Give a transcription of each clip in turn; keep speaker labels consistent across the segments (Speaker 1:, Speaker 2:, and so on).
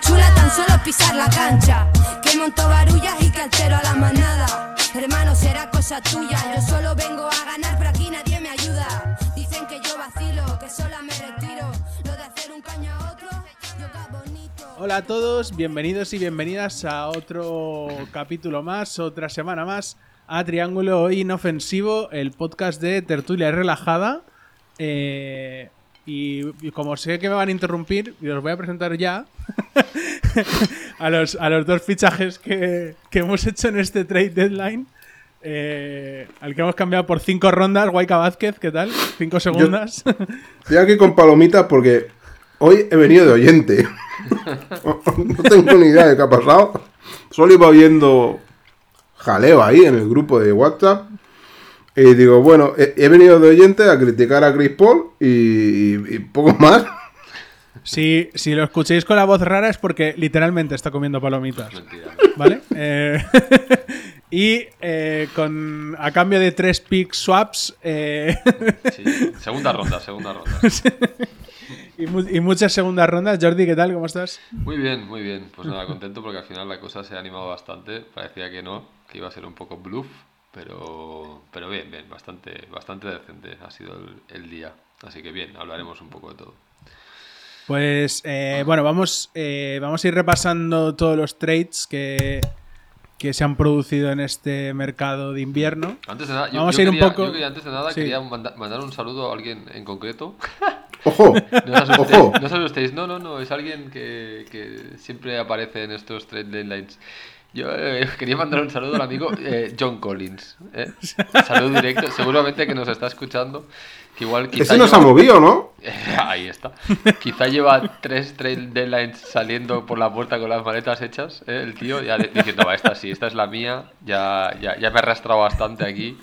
Speaker 1: chula tan solo pisar la cancha. Que monto barullas y que altero a la manada. Hermano, será cosa tuya. Yo solo vengo a ganar, pero aquí nadie me ayuda. Dicen que yo vacilo, que sola me retiro.
Speaker 2: Hola a todos, bienvenidos y bienvenidas a otro capítulo más, otra semana más a Triángulo Inofensivo, el podcast de Tertulia Relajada. Eh, y, y como sé que me van a interrumpir, y os voy a presentar ya a, los, a los dos fichajes que, que hemos hecho en este trade deadline. Eh, al que hemos cambiado por cinco rondas, Guayca Vázquez, ¿qué tal? Cinco segundas.
Speaker 3: Estoy aquí con palomitas porque hoy he venido de oyente. no tengo ni idea de qué ha pasado. Solo iba viendo jaleo ahí en el grupo de WhatsApp. Y digo, bueno, he, venido de oyente a criticar a Chris Paul y, y- y poco más.
Speaker 2: Si, si lo escuchéis con la voz rara es porque literalmente está comiendo palomitas.
Speaker 4: Mentira.
Speaker 2: ¿Vale? Eh, y eh, con a cambio de tres pick swaps eh,
Speaker 4: Sí. Segunda ronda, segunda ronda.
Speaker 2: y, mu- y muchas segundas rondas. Jordi, ¿qué tal? ¿Cómo estás?
Speaker 4: Muy bien, muy bien. Pues nada, contento porque al final la cosa se ha animado bastante. Parecía que no, que iba a ser un poco bluff, pero, pero bien, bien, bastante, bastante decente ha sido el, el día. Así que bien, hablaremos un poco de todo.
Speaker 2: Pues eh, bueno, vamos, eh, vamos a ir repasando todos los trades que, que se han producido en este mercado de invierno.
Speaker 4: Antes de nada, yo,
Speaker 2: Vamos
Speaker 4: yo
Speaker 2: a ir un
Speaker 4: quería,
Speaker 2: poco-
Speaker 4: yo quería antes de nada
Speaker 2: Sí.
Speaker 4: quería manda- mandar un saludo a alguien en concreto.
Speaker 3: Ojo,
Speaker 4: No os asustéis,
Speaker 3: ojo.
Speaker 4: no os asustéis. No, no, no, es alguien que, que siempre aparece en estos trade deadlines. Yo eh, quería mandar un saludo al amigo eh, John Collins. ¿eh? Saludo directo, seguramente que nos está escuchando. Que igual quizá
Speaker 3: Ese no se ha
Speaker 4: lleva-
Speaker 3: movido, ¿no?
Speaker 4: Ahí está. Quizá lleva tres trade deadlines saliendo por la puerta con las maletas hechas, ¿eh? el tío, ya diciendo, va, esta sí, esta es la mía, ya, ya, ya me he arrastrado bastante aquí,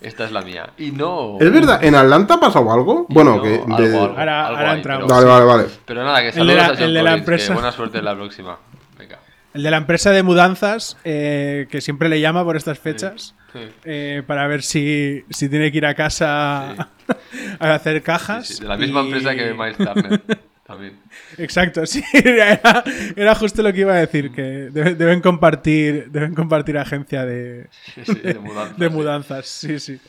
Speaker 4: esta es la mía. Y no...
Speaker 3: Es verdad, ¿en Atlanta ha pasado algo?
Speaker 4: y
Speaker 3: Bueno,
Speaker 4: no,
Speaker 3: que.
Speaker 4: algo,
Speaker 3: de-
Speaker 4: algo,
Speaker 2: Ahora-
Speaker 4: algo
Speaker 2: ahora
Speaker 4: hay,
Speaker 2: entramos.
Speaker 4: pero-
Speaker 3: Vale, vale, vale.
Speaker 4: Pero nada, que
Speaker 2: El de
Speaker 4: saludos
Speaker 2: la-
Speaker 4: a John
Speaker 2: el de la
Speaker 4: Collins, que
Speaker 2: empresa.
Speaker 4: buena suerte en la próxima.
Speaker 2: El de la empresa de mudanzas, eh, que siempre le llama por estas fechas,
Speaker 4: Sí.
Speaker 2: eh, para ver si, si tiene que ir a casa a hacer cajas.
Speaker 4: De la misma
Speaker 2: y-
Speaker 4: empresa que Miles Turner. También.
Speaker 2: Exacto, sí, era, era justo lo que iba a decir, que debe- deben compartir, deben compartir agencia de,
Speaker 4: de mudanzas.
Speaker 2: de
Speaker 4: sí.
Speaker 2: mudanzas, sí, sí.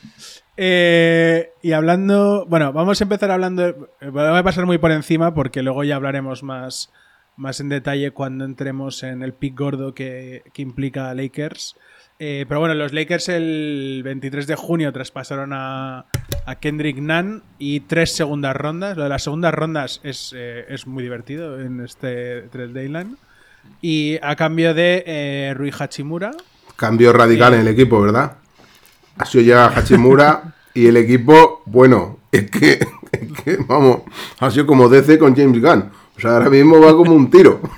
Speaker 2: Eh, y hablando, bueno, vamos a empezar hablando, voy a pasar muy por encima porque luego ya hablaremos más, más en detalle cuando entremos en el pick gordo que, que implica Lakers. Eh, pero bueno, los Lakers el 23 de junio traspasaron a, a Kendrick Nunn y tres segundas rondas. Lo de las segundas rondas es, eh, es muy divertido en este trade deadline. Y a cambio de eh, Rui Hachimura,
Speaker 3: Cambio radical en el equipo, ¿verdad? Ha sido llega Hachimura y el equipo, bueno, es que, es que, vamos, ha sido como DC con James Gunn. O sea, ahora mismo va como un tiro.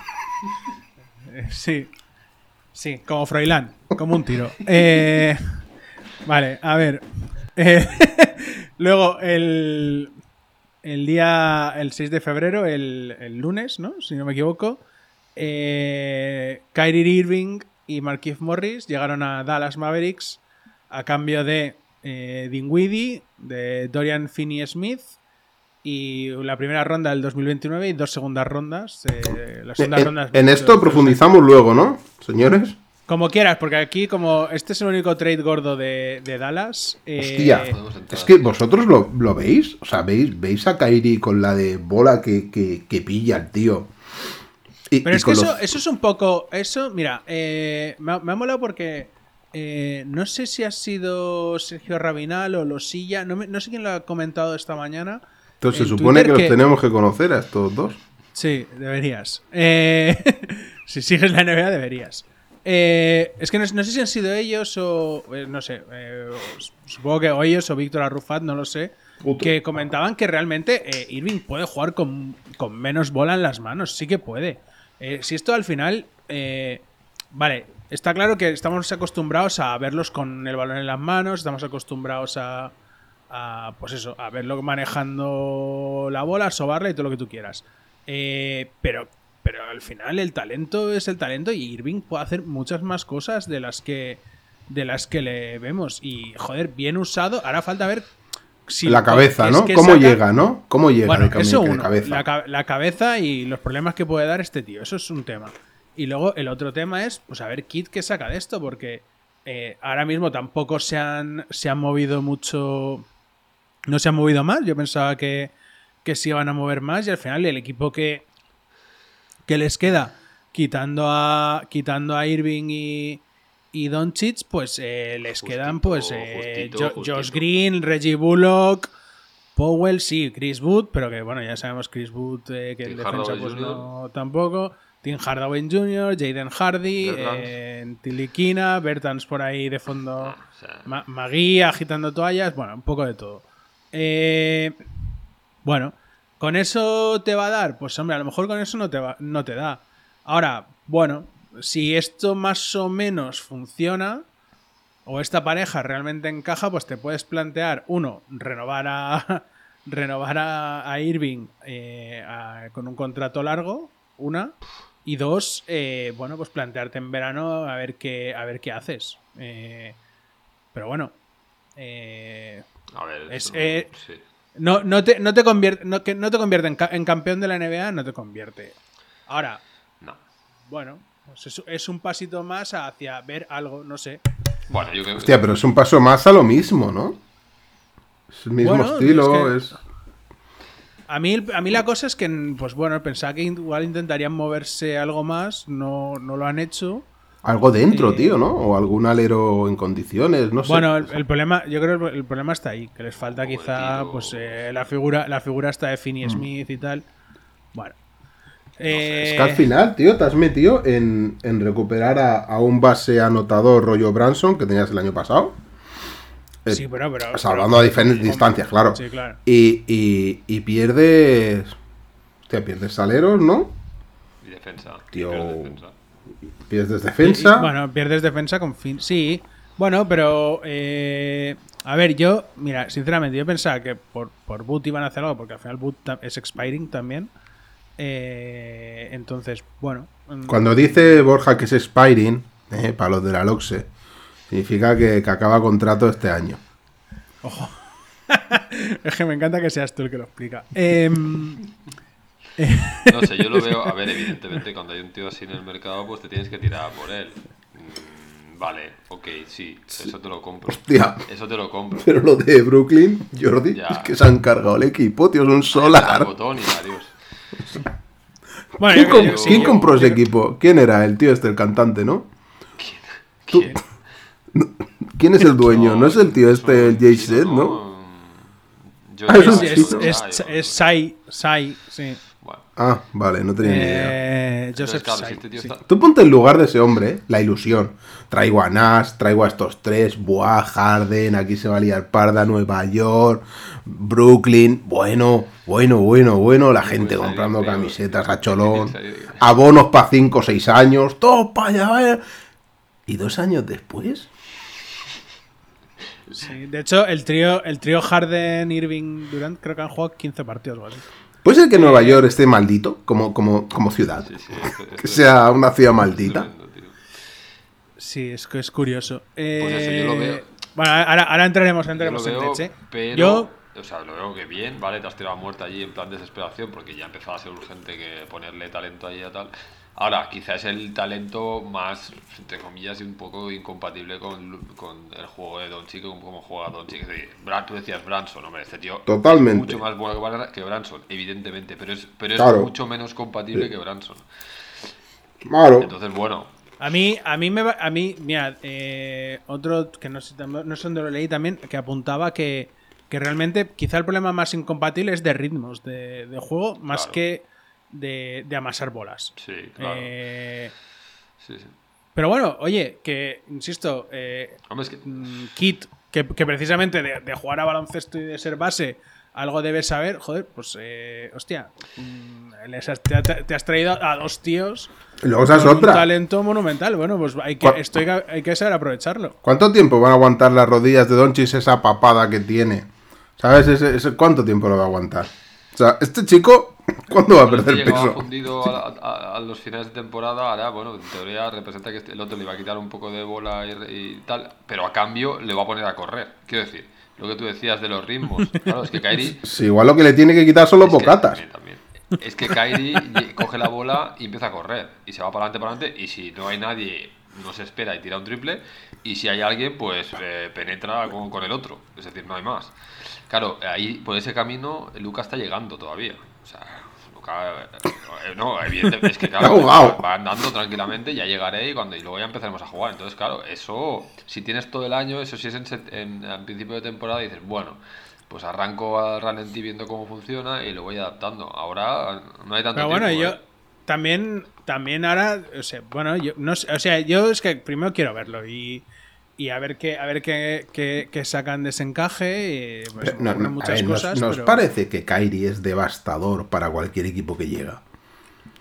Speaker 2: Sí. Sí, como Froilán, como un tiro. Eh, vale, a ver. Eh, luego, el, el día, el 6 de febrero, el, el lunes, ¿no? Si no me equivoco, eh, Kyrie Irving y Marquise Morris llegaron a Dallas Mavericks a cambio de eh, Dinwiddie, de Dorian Finney-Smith y la primera ronda del 2029 y dos segundas rondas. eh, las segundas
Speaker 3: En,
Speaker 2: rondas
Speaker 3: en esto profundizamos luego, ¿no, señores?
Speaker 2: Como quieras, porque aquí, como este es el único trade gordo de, de Dallas. eh,
Speaker 3: Hostia, es que vosotros lo, lo veis, o sea, veis, veis a Kairi con la de bola que, que, que pilla el tío. Y-
Speaker 2: Pero
Speaker 3: y
Speaker 2: es que eso,
Speaker 3: los-
Speaker 2: eso es un poco. Eso, mira, eh, me, ha, me ha molado porque. eh, no sé si ha sido Sergio Rabinal o Losilla. No, me- no sé quién lo ha comentado esta mañana.
Speaker 3: Entonces se supone
Speaker 2: Twitter
Speaker 3: que los tenemos que conocer a estos dos.
Speaker 2: Sí, deberías. Eh, si sigues la NBA, deberías. Eh, es que no, no sé si han sido ellos o. eh, no sé. eh, supongo que o ellos o Víctor Arrufat, no lo sé.
Speaker 3: Puto.
Speaker 2: Que comentaban que realmente eh, Irving puede jugar con, con menos bola en las manos. Sí que puede. Si esto al final. vale, está claro que estamos acostumbrados a verlos con el balón en las manos. Estamos acostumbrados a. a, pues eso, a verlo manejando la bola, sobarla y todo lo que tú quieras. Eh, pero, pero al final el talento es el talento y Irving puede hacer muchas más cosas de las que de las que le vemos. Y, joder, bien usado. Ahora falta ver si
Speaker 3: la cabeza, ¿no? ¿Cómo
Speaker 2: saca-
Speaker 3: llega, no? ¿Cómo llega
Speaker 2: Bueno,
Speaker 3: el
Speaker 2: eso
Speaker 3: de
Speaker 2: uno,
Speaker 3: cabeza?
Speaker 2: La, ca- la cabeza y los problemas que puede dar este tío. Eso es un tema. Y luego el otro tema es, pues a ver, Kit qué saca de esto, porque eh, ahora mismo tampoco se han, se han movido mucho. No se han movido más. Yo pensaba que, que se iban a mover más y al final el equipo que, que les queda, quitando a, quitando a Irving y, y Doncic, pues eh, les
Speaker 4: Justito,
Speaker 2: quedan pues eh,
Speaker 4: justito,
Speaker 2: Jo-
Speaker 4: justito.
Speaker 2: Josh Green, Reggie Bullock, Powell, sí, Chris Wood, pero que bueno, ya sabemos Chris Wood eh, que
Speaker 4: Tim
Speaker 2: defensa
Speaker 4: Hardaway
Speaker 2: pues
Speaker 4: Jr..
Speaker 2: no tampoco. Tim Hardaway Jr., Jaden Hardy, eh, Tilikina, Bertans por ahí de fondo,
Speaker 4: O sea,
Speaker 2: Ma- Magui agitando toallas, bueno, un poco de todo. Eh, bueno, ¿con eso te va a dar? Pues hombre, a lo mejor con eso no te, va, no te da. Ahora, bueno, si esto más o menos funciona, o esta pareja realmente encaja, pues te puedes plantear, uno, renovar a, renovar a, Irving eh, con un contrato largo, una, y dos, eh, bueno, pues plantearte en verano a ver qué, a ver qué haces. Eh, pero bueno,
Speaker 4: a ver,
Speaker 2: es,
Speaker 4: eso no-
Speaker 2: eh,
Speaker 4: sí.
Speaker 2: no, no te, no te convierte, no, que no te convierte en, ca- en campeón de la NBA, no te convierte. Ahora,
Speaker 4: No.
Speaker 2: bueno, pues es, es un pasito más hacia ver algo, no sé.
Speaker 4: Bueno, yo creo que.
Speaker 3: Hostia, pero es un paso más a lo mismo, ¿no? Es el mismo
Speaker 2: Bueno,
Speaker 3: estilo,
Speaker 2: es
Speaker 3: es...
Speaker 2: A mí, a mí la cosa es que, pues bueno, pensaba que igual intentarían moverse algo más, no, no lo han hecho.
Speaker 3: Algo dentro,
Speaker 2: Eh,
Speaker 3: tío, ¿no? O algún alero en condiciones, no sé.
Speaker 2: Bueno, el, el problema, yo creo que el problema está ahí, que les falta quizá pues eh, la figura, la figura está de Finney Smith y tal. Bueno.
Speaker 3: Es
Speaker 2: Eh,
Speaker 3: que al final, tío, te has metido en, en recuperar a, a un base anotador rollo Branson que tenías el año pasado. Eh,
Speaker 2: sí, pero, pero,
Speaker 3: o sea,
Speaker 2: pero-
Speaker 3: hablando a diferentes
Speaker 2: hombre,
Speaker 3: distancias, claro.
Speaker 2: Sí, claro.
Speaker 3: Y, y, y pierdes. Hostia, pierdes saleros, ¿no?
Speaker 4: Y defensa.
Speaker 3: Tío.
Speaker 4: y pierde defensa.
Speaker 3: Pierdes defensa.
Speaker 2: Y- Bueno, pierdes defensa con fin. Sí. Bueno, pero. eh, a ver, yo. Mira, sinceramente, yo pensaba que por, por boot iban a hacer algo, porque al final boot es expiring también. Eh, entonces, bueno. mm,
Speaker 3: Cuando dice Borja que es expiring, eh, para los de la LOXE, significa que, que acaba contrato este año.
Speaker 2: es que me encanta que seas tú el que lo explica. Em,
Speaker 4: No sé, yo lo veo. A ver, evidentemente, cuando hay un tío así en el mercado, pues te tienes que tirar por él. Mm, Vale, ok, sí, eso te lo compro.
Speaker 3: Hostia.
Speaker 4: Eso te lo compro.
Speaker 3: Pero lo de Brooklyn, Jordi,
Speaker 4: Ya.
Speaker 3: es que se han cargado el equipo, tío, es un solar.
Speaker 4: botón y adiós.
Speaker 2: bueno,
Speaker 3: ¿Quién,
Speaker 2: yo-
Speaker 3: quién
Speaker 2: yo-
Speaker 3: compró ese equipo? ¿Quién era el tío este, el cantante, no? Tú-
Speaker 4: ¿Quién?
Speaker 3: ¿Quién es el dueño? ¿No es el tío este, el Jay Z, no?
Speaker 4: Yo
Speaker 3: Ah, es
Speaker 2: Es,
Speaker 3: chino.
Speaker 2: es, es Sai, Sai, sí.
Speaker 3: Ah, vale, no tenía ni idea.
Speaker 2: Eh,
Speaker 4: entonces,
Speaker 2: Joseph
Speaker 4: claro, si
Speaker 2: Sai.
Speaker 4: este tío
Speaker 2: sí.
Speaker 4: está-
Speaker 3: Tú ponte en lugar de ese hombre, ¿eh? la ilusión. Traigo a Nash, traigo a estos tres, Buah, Harden, aquí se va a liar parda, Nueva York, Brooklyn. Bueno, bueno, bueno, bueno, la gente
Speaker 4: salir
Speaker 3: comprando camisetas a cholón, abonos para 5 o 6 años, todo para allá, vaya. Y dos años después,
Speaker 2: Sí, De hecho, el trío, el trío Harden, Irving, Durant, creo que han jugado 15 partidos así.
Speaker 3: ¿Puede ser que Nueva York esté maldito como, como, como ciudad?
Speaker 4: Sí, sí,
Speaker 3: Que sea una ciudad maldita.
Speaker 2: Sí, es que es curioso.
Speaker 4: Pues eso, yo lo veo.
Speaker 2: Bueno, ahora, ahora entraremos,
Speaker 4: Yo lo
Speaker 2: entraremos en
Speaker 4: veo,
Speaker 2: leche.
Speaker 4: pero.
Speaker 2: Yo,
Speaker 4: O sea, lo veo que bien, ¿vale? Te has tirado a muerte allí en plan desesperación porque ya empezaba a ser urgente que ponerle talento allí y tal. Ahora, quizás el talento más, entre comillas, y un poco incompatible con, con el juego de Doncic, como, como juega Doncic. Es decir, Bran- tú decías Branson, hombre, este tío
Speaker 3: Totalmente.
Speaker 4: es mucho más bueno que Bran- que Branson, evidentemente, pero es, pero es
Speaker 3: Claro.
Speaker 4: mucho menos compatible que Branson.
Speaker 3: Claro.
Speaker 4: Entonces, bueno,
Speaker 2: a mí, a mí me va- a mí, mira, eh, otro que no sé, no sé dónde lo leí también, que apuntaba que, que realmente quizá el problema más incompatible es de ritmos de, de juego, más
Speaker 4: Claro.
Speaker 2: que de, de amasar bolas.
Speaker 4: sí, claro.
Speaker 2: Eh,
Speaker 4: Sí, sí.
Speaker 2: pero bueno, oye, que, insisto, eh,
Speaker 4: Hombre, es que.
Speaker 2: mm, Kit, que, que precisamente de, de jugar a baloncesto y de ser base, algo debes saber, joder, pues, eh, hostia, mm, les has- te, has traído a dos tíos
Speaker 3: Y luego
Speaker 2: con un
Speaker 3: otra.
Speaker 2: talento monumental. Bueno, pues hay que,
Speaker 3: ¿Cuál-
Speaker 2: esto hay que, hay que saber aprovecharlo.
Speaker 3: ¿Cuánto tiempo van a aguantar las rodillas de Donchis esa papada que tiene? ¿Sabes? Ese, ese- ¿Cuánto tiempo lo va a aguantar? O sea, este chico, ¿cuándo va a
Speaker 4: Este
Speaker 3: perder
Speaker 4: llegaba
Speaker 3: peso?
Speaker 4: fundido a, a- a los finales de temporada, ahora, bueno, en teoría representa que este- el otro le iba a quitar un poco de bola y, y tal, pero a cambio le va a poner a correr. Quiero decir, lo que tú decías de los ritmos. Claro, es que Kairi
Speaker 3: Sí, igual lo que le tiene que quitar son los
Speaker 4: que-
Speaker 3: bocatas.
Speaker 4: también, también. Es que Kairi coge la bola y empieza a correr. Y se va para adelante, para adelante. Y si no hay nadie, no se espera y tira un triple. Y si hay alguien, pues eh, penetra con, con el otro. Es decir, no hay más. Claro, ahí por ese camino Luca está llegando todavía. O sea, Luca. eh, no, evidentemente, es que claro, va andando tranquilamente, ya llegaré y, cuando, y luego ya empezaremos a jugar. Entonces, claro, eso, si tienes todo el año, eso si es en, en- al principio de temporada, dices, bueno, pues arranco al ralentí viendo cómo funciona y lo voy adaptando. Ahora no hay tanto
Speaker 2: Pero bueno,
Speaker 4: tiempo,
Speaker 2: yo
Speaker 4: ¿eh?
Speaker 2: también, también ahora, o sea, bueno, yo no sé, o sea, yo es que primero quiero verlo y, y a ver qué, a ver qué, qué- qué sacan de ese encaje. y, pues,
Speaker 3: no, no,
Speaker 2: muchas
Speaker 3: ver, ¿nos-
Speaker 2: cosas,
Speaker 3: ¿nos,
Speaker 2: pero,
Speaker 3: parece que Kairi es devastador para cualquier equipo que llega?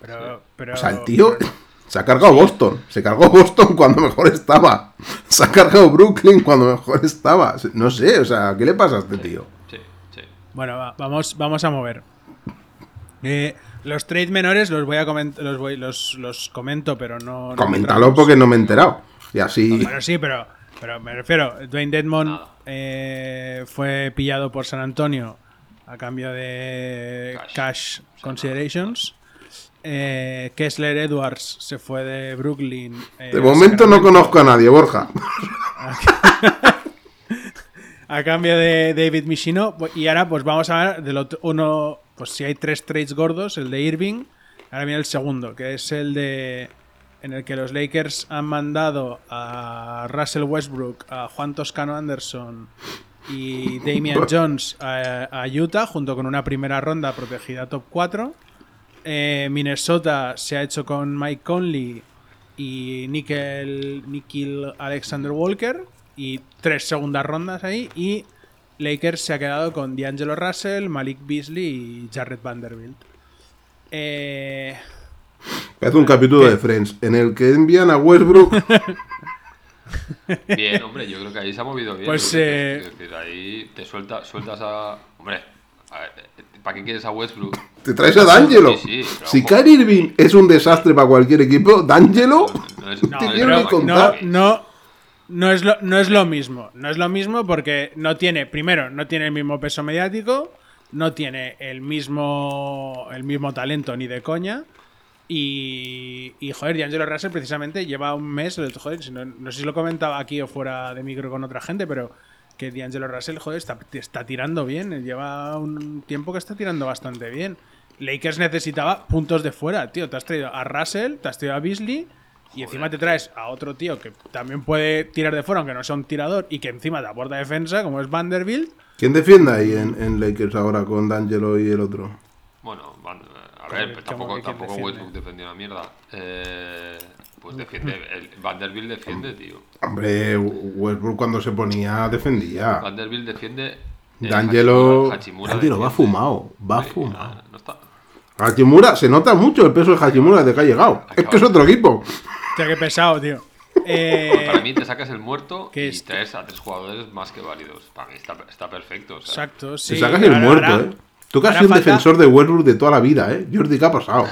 Speaker 2: pero, pero-
Speaker 3: O sea, el tío se ha cargado Boston. Se cargó Boston cuando mejor estaba. Se ha cargado Brooklyn cuando mejor estaba. No sé, o sea, ¿qué le pasa a este tío?
Speaker 4: Sí, sí.
Speaker 2: Bueno, va, vamos, vamos a mover. Eh, los trades menores los voy a comentar, los, voy, los, los comento, pero no.
Speaker 3: Coméntalo porque no me he enterado. Y así.
Speaker 2: Bueno, sí, pero, pero me refiero, Dwayne Dedmon eh, fue pillado por San Antonio a cambio de
Speaker 4: Cash.
Speaker 2: cash, considerations. Eh, Kessler Edwards se fue de Brooklyn. eh,
Speaker 3: De momento no conozco a nadie, Borja.
Speaker 2: A cambio de David Michino. Y ahora, pues vamos a ver del otro, uno. Pues si hay tres trades gordos, el de Irving. Ahora viene el segundo, que es el de. En el que los Lakers han mandado a Russell Westbrook, a Juan Toscano Anderson y Damian Jones a, a Utah, junto con una primera ronda protegida top 4. Eh, Minnesota se ha hecho con Mike Conley y Nickel, Alexander Walker y tres segundas rondas ahí y Lakers se ha quedado con D'Angelo Russell, Malik Beasley y Jarrett Vanderbilt. Eh,
Speaker 3: Hace un capítulo de Friends en el que envían a Westbrook.
Speaker 4: Bien, hombre, yo creo que ahí se ha movido bien.
Speaker 2: Pues,
Speaker 4: que
Speaker 2: eh,
Speaker 4: decir, ahí te suelta, sueltas a. Hombre, a ver, ¿para qué quieres a Westbrook?
Speaker 3: Te traes a D'Angelo.
Speaker 4: Sí, sí, pero
Speaker 3: si. Kyrie Irving es un desastre para cualquier equipo, D'Angelo.
Speaker 4: No es-
Speaker 2: no,
Speaker 3: Te quiero que contar.
Speaker 2: no, no, es lo, no es lo mismo. No es lo mismo porque no tiene, primero, no tiene el mismo peso mediático, no tiene el mismo, el mismo talento ni de coña. Y, y joder, D'Angelo Russell precisamente lleva un mes, joder, no, no sé si lo comentaba aquí o fuera de micro con otra gente, pero que D'Angelo Russell, joder, está, está tirando bien, lleva un tiempo que está tirando bastante bien. Lakers necesitaba puntos de fuera, tío, te has traído a Russell, te has traído a Beasley y encima te traes a otro tío que también puede tirar de fuera, aunque no sea un tirador, y que encima te aporta defensa, como es Vanderbilt.
Speaker 3: ¿Quién defiende ahí en, en Lakers ahora con D'Angelo y el otro?
Speaker 4: Bueno, Van- a
Speaker 2: ¿Cómo
Speaker 4: ver, pues tampoco, tampoco? Westbrook defendió una mierda. Eh, pues defiende. El Vanderbilt defiende, tío.
Speaker 3: Hombre, Westbrook cuando se ponía defendía.
Speaker 4: Vanderbilt defiende. eh,
Speaker 3: D'Angelo. D'Angelo va fumado. Va
Speaker 4: Sí,
Speaker 3: fumado.
Speaker 4: no está.
Speaker 3: Hachimura, se nota mucho el peso de Hachimura desde que ha llegado. Es que es otro equipo.
Speaker 2: Hostia, qué pesado, tío. Eh,
Speaker 4: Para mí te sacas el muerto
Speaker 2: ¿Qué
Speaker 4: y
Speaker 2: es?
Speaker 4: traes a tres jugadores más que válidos. Para mí está, está perfecto. o sea,
Speaker 2: exacto, sí.
Speaker 3: sacas el
Speaker 2: ahora-
Speaker 3: muerto,
Speaker 2: ahora-
Speaker 3: ¿eh? Tú que has sido un
Speaker 2: falta-
Speaker 3: defensor de Westbrook de toda la vida, ¿eh? Jordi, ¿qué ha pasado?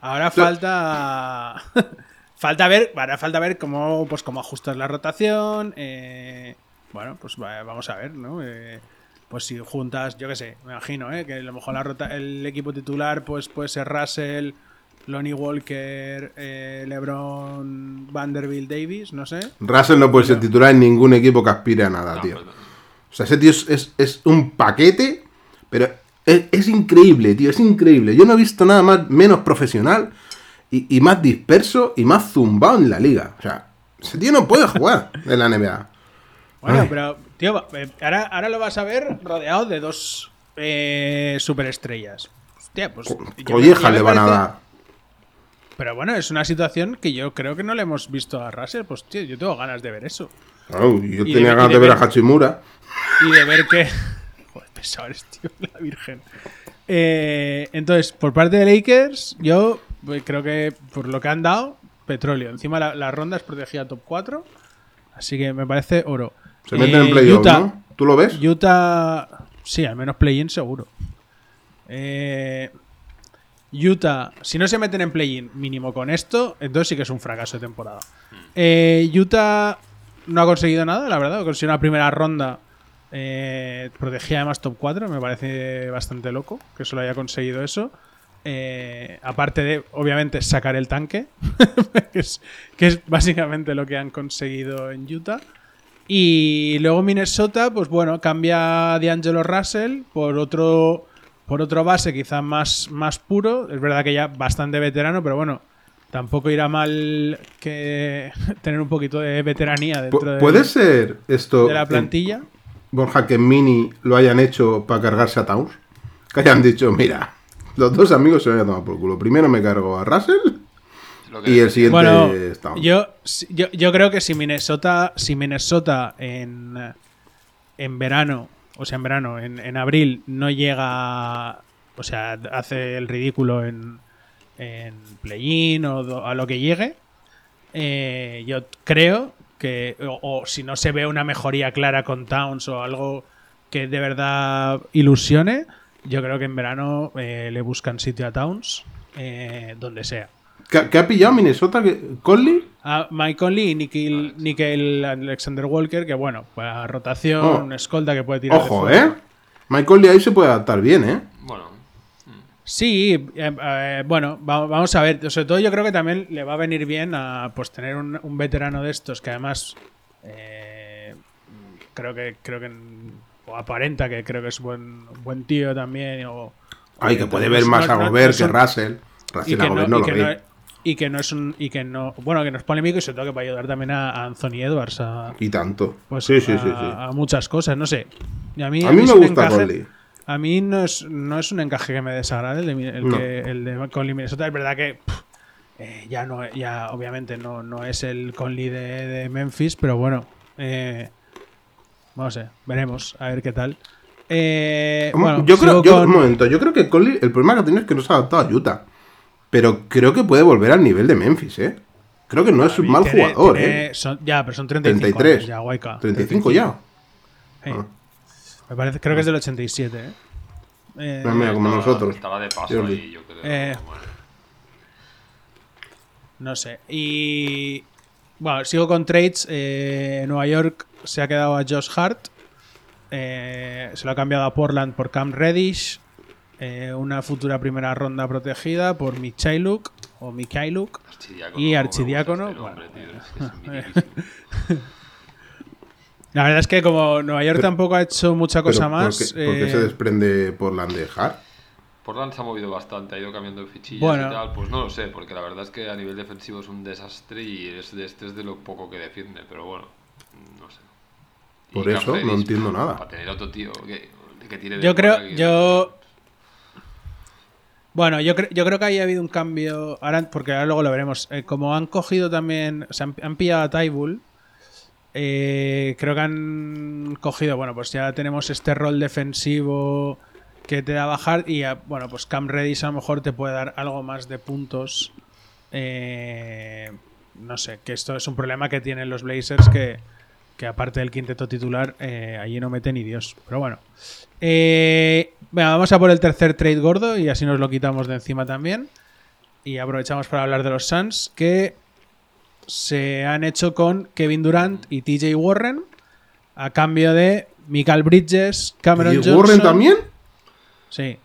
Speaker 2: Ahora falta. falta ver. Ahora falta ver cómo, pues, cómo ajustas la rotación. eh, bueno, pues va- vamos a ver, ¿no? Eh, pues si juntas, yo qué sé, me imagino, ¿eh? Que a lo mejor la rota, el equipo titular pues puede ser Russell, Lonnie Walker, eh, LeBron, Vanderbilt, Davis, no sé.
Speaker 3: Russell no puede ser titular en ningún equipo que aspire a nada,
Speaker 4: no,
Speaker 3: tío.
Speaker 4: pues no.
Speaker 3: O sea, ese tío es, es- es un paquete, pero es, es increíble, tío, es increíble. Yo no he visto nada más menos profesional y, y más disperso y más zumbado en la liga. O sea, ese tío no puede jugar en la NBA.
Speaker 2: Bueno,
Speaker 3: Ay.
Speaker 2: pero, tío, eh, ahora, ahora lo vas a ver rodeado de dos eh, superestrellas. Hostia, pues.
Speaker 3: Collejas le van a dar.
Speaker 2: Pero bueno, es una situación que yo creo que no le hemos visto a Russell. Pues, tío, yo tengo ganas de ver eso.
Speaker 3: Yo
Speaker 2: Y
Speaker 3: tenía
Speaker 2: de-
Speaker 3: ganas de
Speaker 2: de
Speaker 3: ver a
Speaker 2: ver-
Speaker 3: Hachimura.
Speaker 2: Y de ver que. Tío, la virgen. Eh, entonces, por parte de Lakers, yo pues, creo que por lo que han dado, petróleo. Encima la, la ronda es protegida top 4. Así que me parece oro.
Speaker 3: Se meten
Speaker 2: Eh,
Speaker 3: en playoff,
Speaker 2: Utah,
Speaker 3: ¿no? ¿Tú lo ves?
Speaker 2: Utah, sí, al menos play-in seguro. Eh, Utah, si no se meten en play-in mínimo con esto, entonces sí que es un fracaso de temporada. Eh, Utah no ha conseguido nada, la verdad. Ha conseguido una primera ronda eh, protegida además top 4. Me parece bastante loco que solo haya conseguido eso. Eh, aparte de, obviamente, sacar el tanque, que, es, que es básicamente lo que han conseguido en Utah. Y luego Minnesota, pues bueno, cambia a D'Angelo Russell por otro, por otro base quizá más, más puro. Es verdad que ya bastante veterano, pero bueno, tampoco irá mal que tener un poquito de veteranía dentro de,
Speaker 3: ¿Puede ser esto,
Speaker 2: de la
Speaker 3: en-
Speaker 2: plantilla.
Speaker 3: Borja, que en Mini lo hayan hecho para cargarse a Towns? Que hayan dicho, mira, los dos amigos se van a tomar por culo. Primero me cargo a Russell y el siguiente
Speaker 2: Bueno,
Speaker 3: es Towns.
Speaker 2: yo, yo, yo creo que si Minnesota, si Minnesota en, en verano, o sea, en verano, en, en abril, no llega, o sea, hace el ridículo en, en play-in o do- a lo que llegue, eh, yo creo que, o, o si no se ve una mejoría clara con Towns o algo que de verdad ilusione, yo creo que en verano eh, le buscan sitio a Towns, eh, donde sea.
Speaker 3: ¿Qué, qué ha pillado Minnesota? ¿Qué- ¿Conley?
Speaker 2: A Mike Conley y Nickel, Nickel Alexander Walker, que bueno, para rotación,
Speaker 3: Oh.
Speaker 2: escolta que puede tirar.
Speaker 3: Ojo. ¿eh? Mike Conley ahí se puede adaptar bien, ¿eh?
Speaker 2: Sí, eh, eh, bueno, va- vamos a ver. Sobre todo yo creo que también le va a venir bien a pues tener un, un veterano de estos que además eh, creo que creo que o aparenta que creo que es buen buen tío también o
Speaker 3: Ay, que puede ver más
Speaker 2: no-
Speaker 3: a Gobert
Speaker 2: no
Speaker 3: que Russell.
Speaker 2: y
Speaker 3: Russell
Speaker 2: que
Speaker 3: a
Speaker 2: no,
Speaker 3: Gobert no
Speaker 2: y
Speaker 3: lo
Speaker 2: que
Speaker 3: ve.
Speaker 2: y que no es un y que no bueno que no es polémico y sobre todo que va a ayudar también a, Anthony Edwards a,
Speaker 3: Y tanto.
Speaker 2: pues
Speaker 3: sí, sí,
Speaker 2: a,
Speaker 3: sí, sí.
Speaker 2: a muchas cosas, no sé. Y a mí,
Speaker 3: A mí
Speaker 2: es
Speaker 3: me gusta
Speaker 2: encaje-
Speaker 3: Conley.
Speaker 2: A mí no es, no es un encaje que me desagrade el de, el
Speaker 3: No.
Speaker 2: que, el de Conley Minnesota. Es verdad que pff, eh, ya no ya obviamente no, no es el Conley de, de Memphis, pero bueno, eh, no sé, veremos, a ver qué tal. Eh, bueno,
Speaker 3: yo creo, yo,
Speaker 2: con-
Speaker 3: un momento, yo creo que Conley, el problema que ha tenido es que no se ha adaptado a Utah. Pero creo que puede volver al nivel de Memphis, ¿eh? Creo que no es un mal
Speaker 2: tiene-
Speaker 3: jugador,
Speaker 2: tiene-
Speaker 3: ¿eh?
Speaker 2: son- ya, pero son 35
Speaker 3: 33.
Speaker 2: años ya, guayca.
Speaker 3: 35 ya.
Speaker 2: Sí.
Speaker 3: Ah.
Speaker 2: Me parece, creo que es del 87, ¿eh? Eh,
Speaker 3: No, mira, como
Speaker 4: estaba-
Speaker 3: nosotros.
Speaker 4: Estaba de paso ahí, yo creo.
Speaker 2: Eh.
Speaker 4: bueno.
Speaker 2: No sé. Y. Bueno, sigo con trades. Eh, Nueva York se ha quedado a Josh Hart. Eh, se lo ha cambiado a Portland por Cam Reddish. Eh, una futura primera ronda protegida por Michailuk o Mikhailuk.
Speaker 4: Archidiácono,
Speaker 2: Y Archidiácono,
Speaker 4: este
Speaker 2: bueno.
Speaker 4: nombre, tío, es que es mitiquísimo.
Speaker 2: La verdad es que como Nueva York tampoco ha hecho mucha
Speaker 3: Pero
Speaker 2: cosa
Speaker 3: ¿por
Speaker 2: más.
Speaker 3: qué- ¿Por qué
Speaker 2: eh,
Speaker 3: se desprende Portland de Hart?
Speaker 4: Portland se ha movido bastante, ha ido cambiando de fichillas
Speaker 2: Bueno.
Speaker 4: y tal. Pues no lo sé, porque la verdad es que a nivel defensivo es un desastre y es de este es de lo poco que defiende, pero bueno, no sé. Y
Speaker 3: Por eso no entiendo nada.
Speaker 4: Para tener otro tío que, que tire de
Speaker 2: Yo creo,
Speaker 4: que-
Speaker 2: yo. Bueno, yo, cre- yo creo que ahí ha habido un cambio. Ahora, porque ahora luego lo veremos. Eh, como han cogido también. O sea, han, han pillado a Tybull. Eh, creo que han cogido. Bueno, pues ya tenemos este rol defensivo que te da bajar. Y a- bueno, pues Cam Reddish a lo mejor te puede dar algo más de puntos. Eh, no sé, que esto es un problema que tienen los Blazers que, que aparte del quinteto titular, eh, allí no mete ni Dios. Pero bueno. Eh, vamos a por el tercer trade gordo y así nos lo quitamos de encima también. Y aprovechamos para hablar de los Suns que se han hecho con Kevin Durant y TJ Warren a cambio de Michael Bridges, Cameron
Speaker 3: ¿Y
Speaker 2: Johnson.
Speaker 3: Warren también?
Speaker 2: Sí.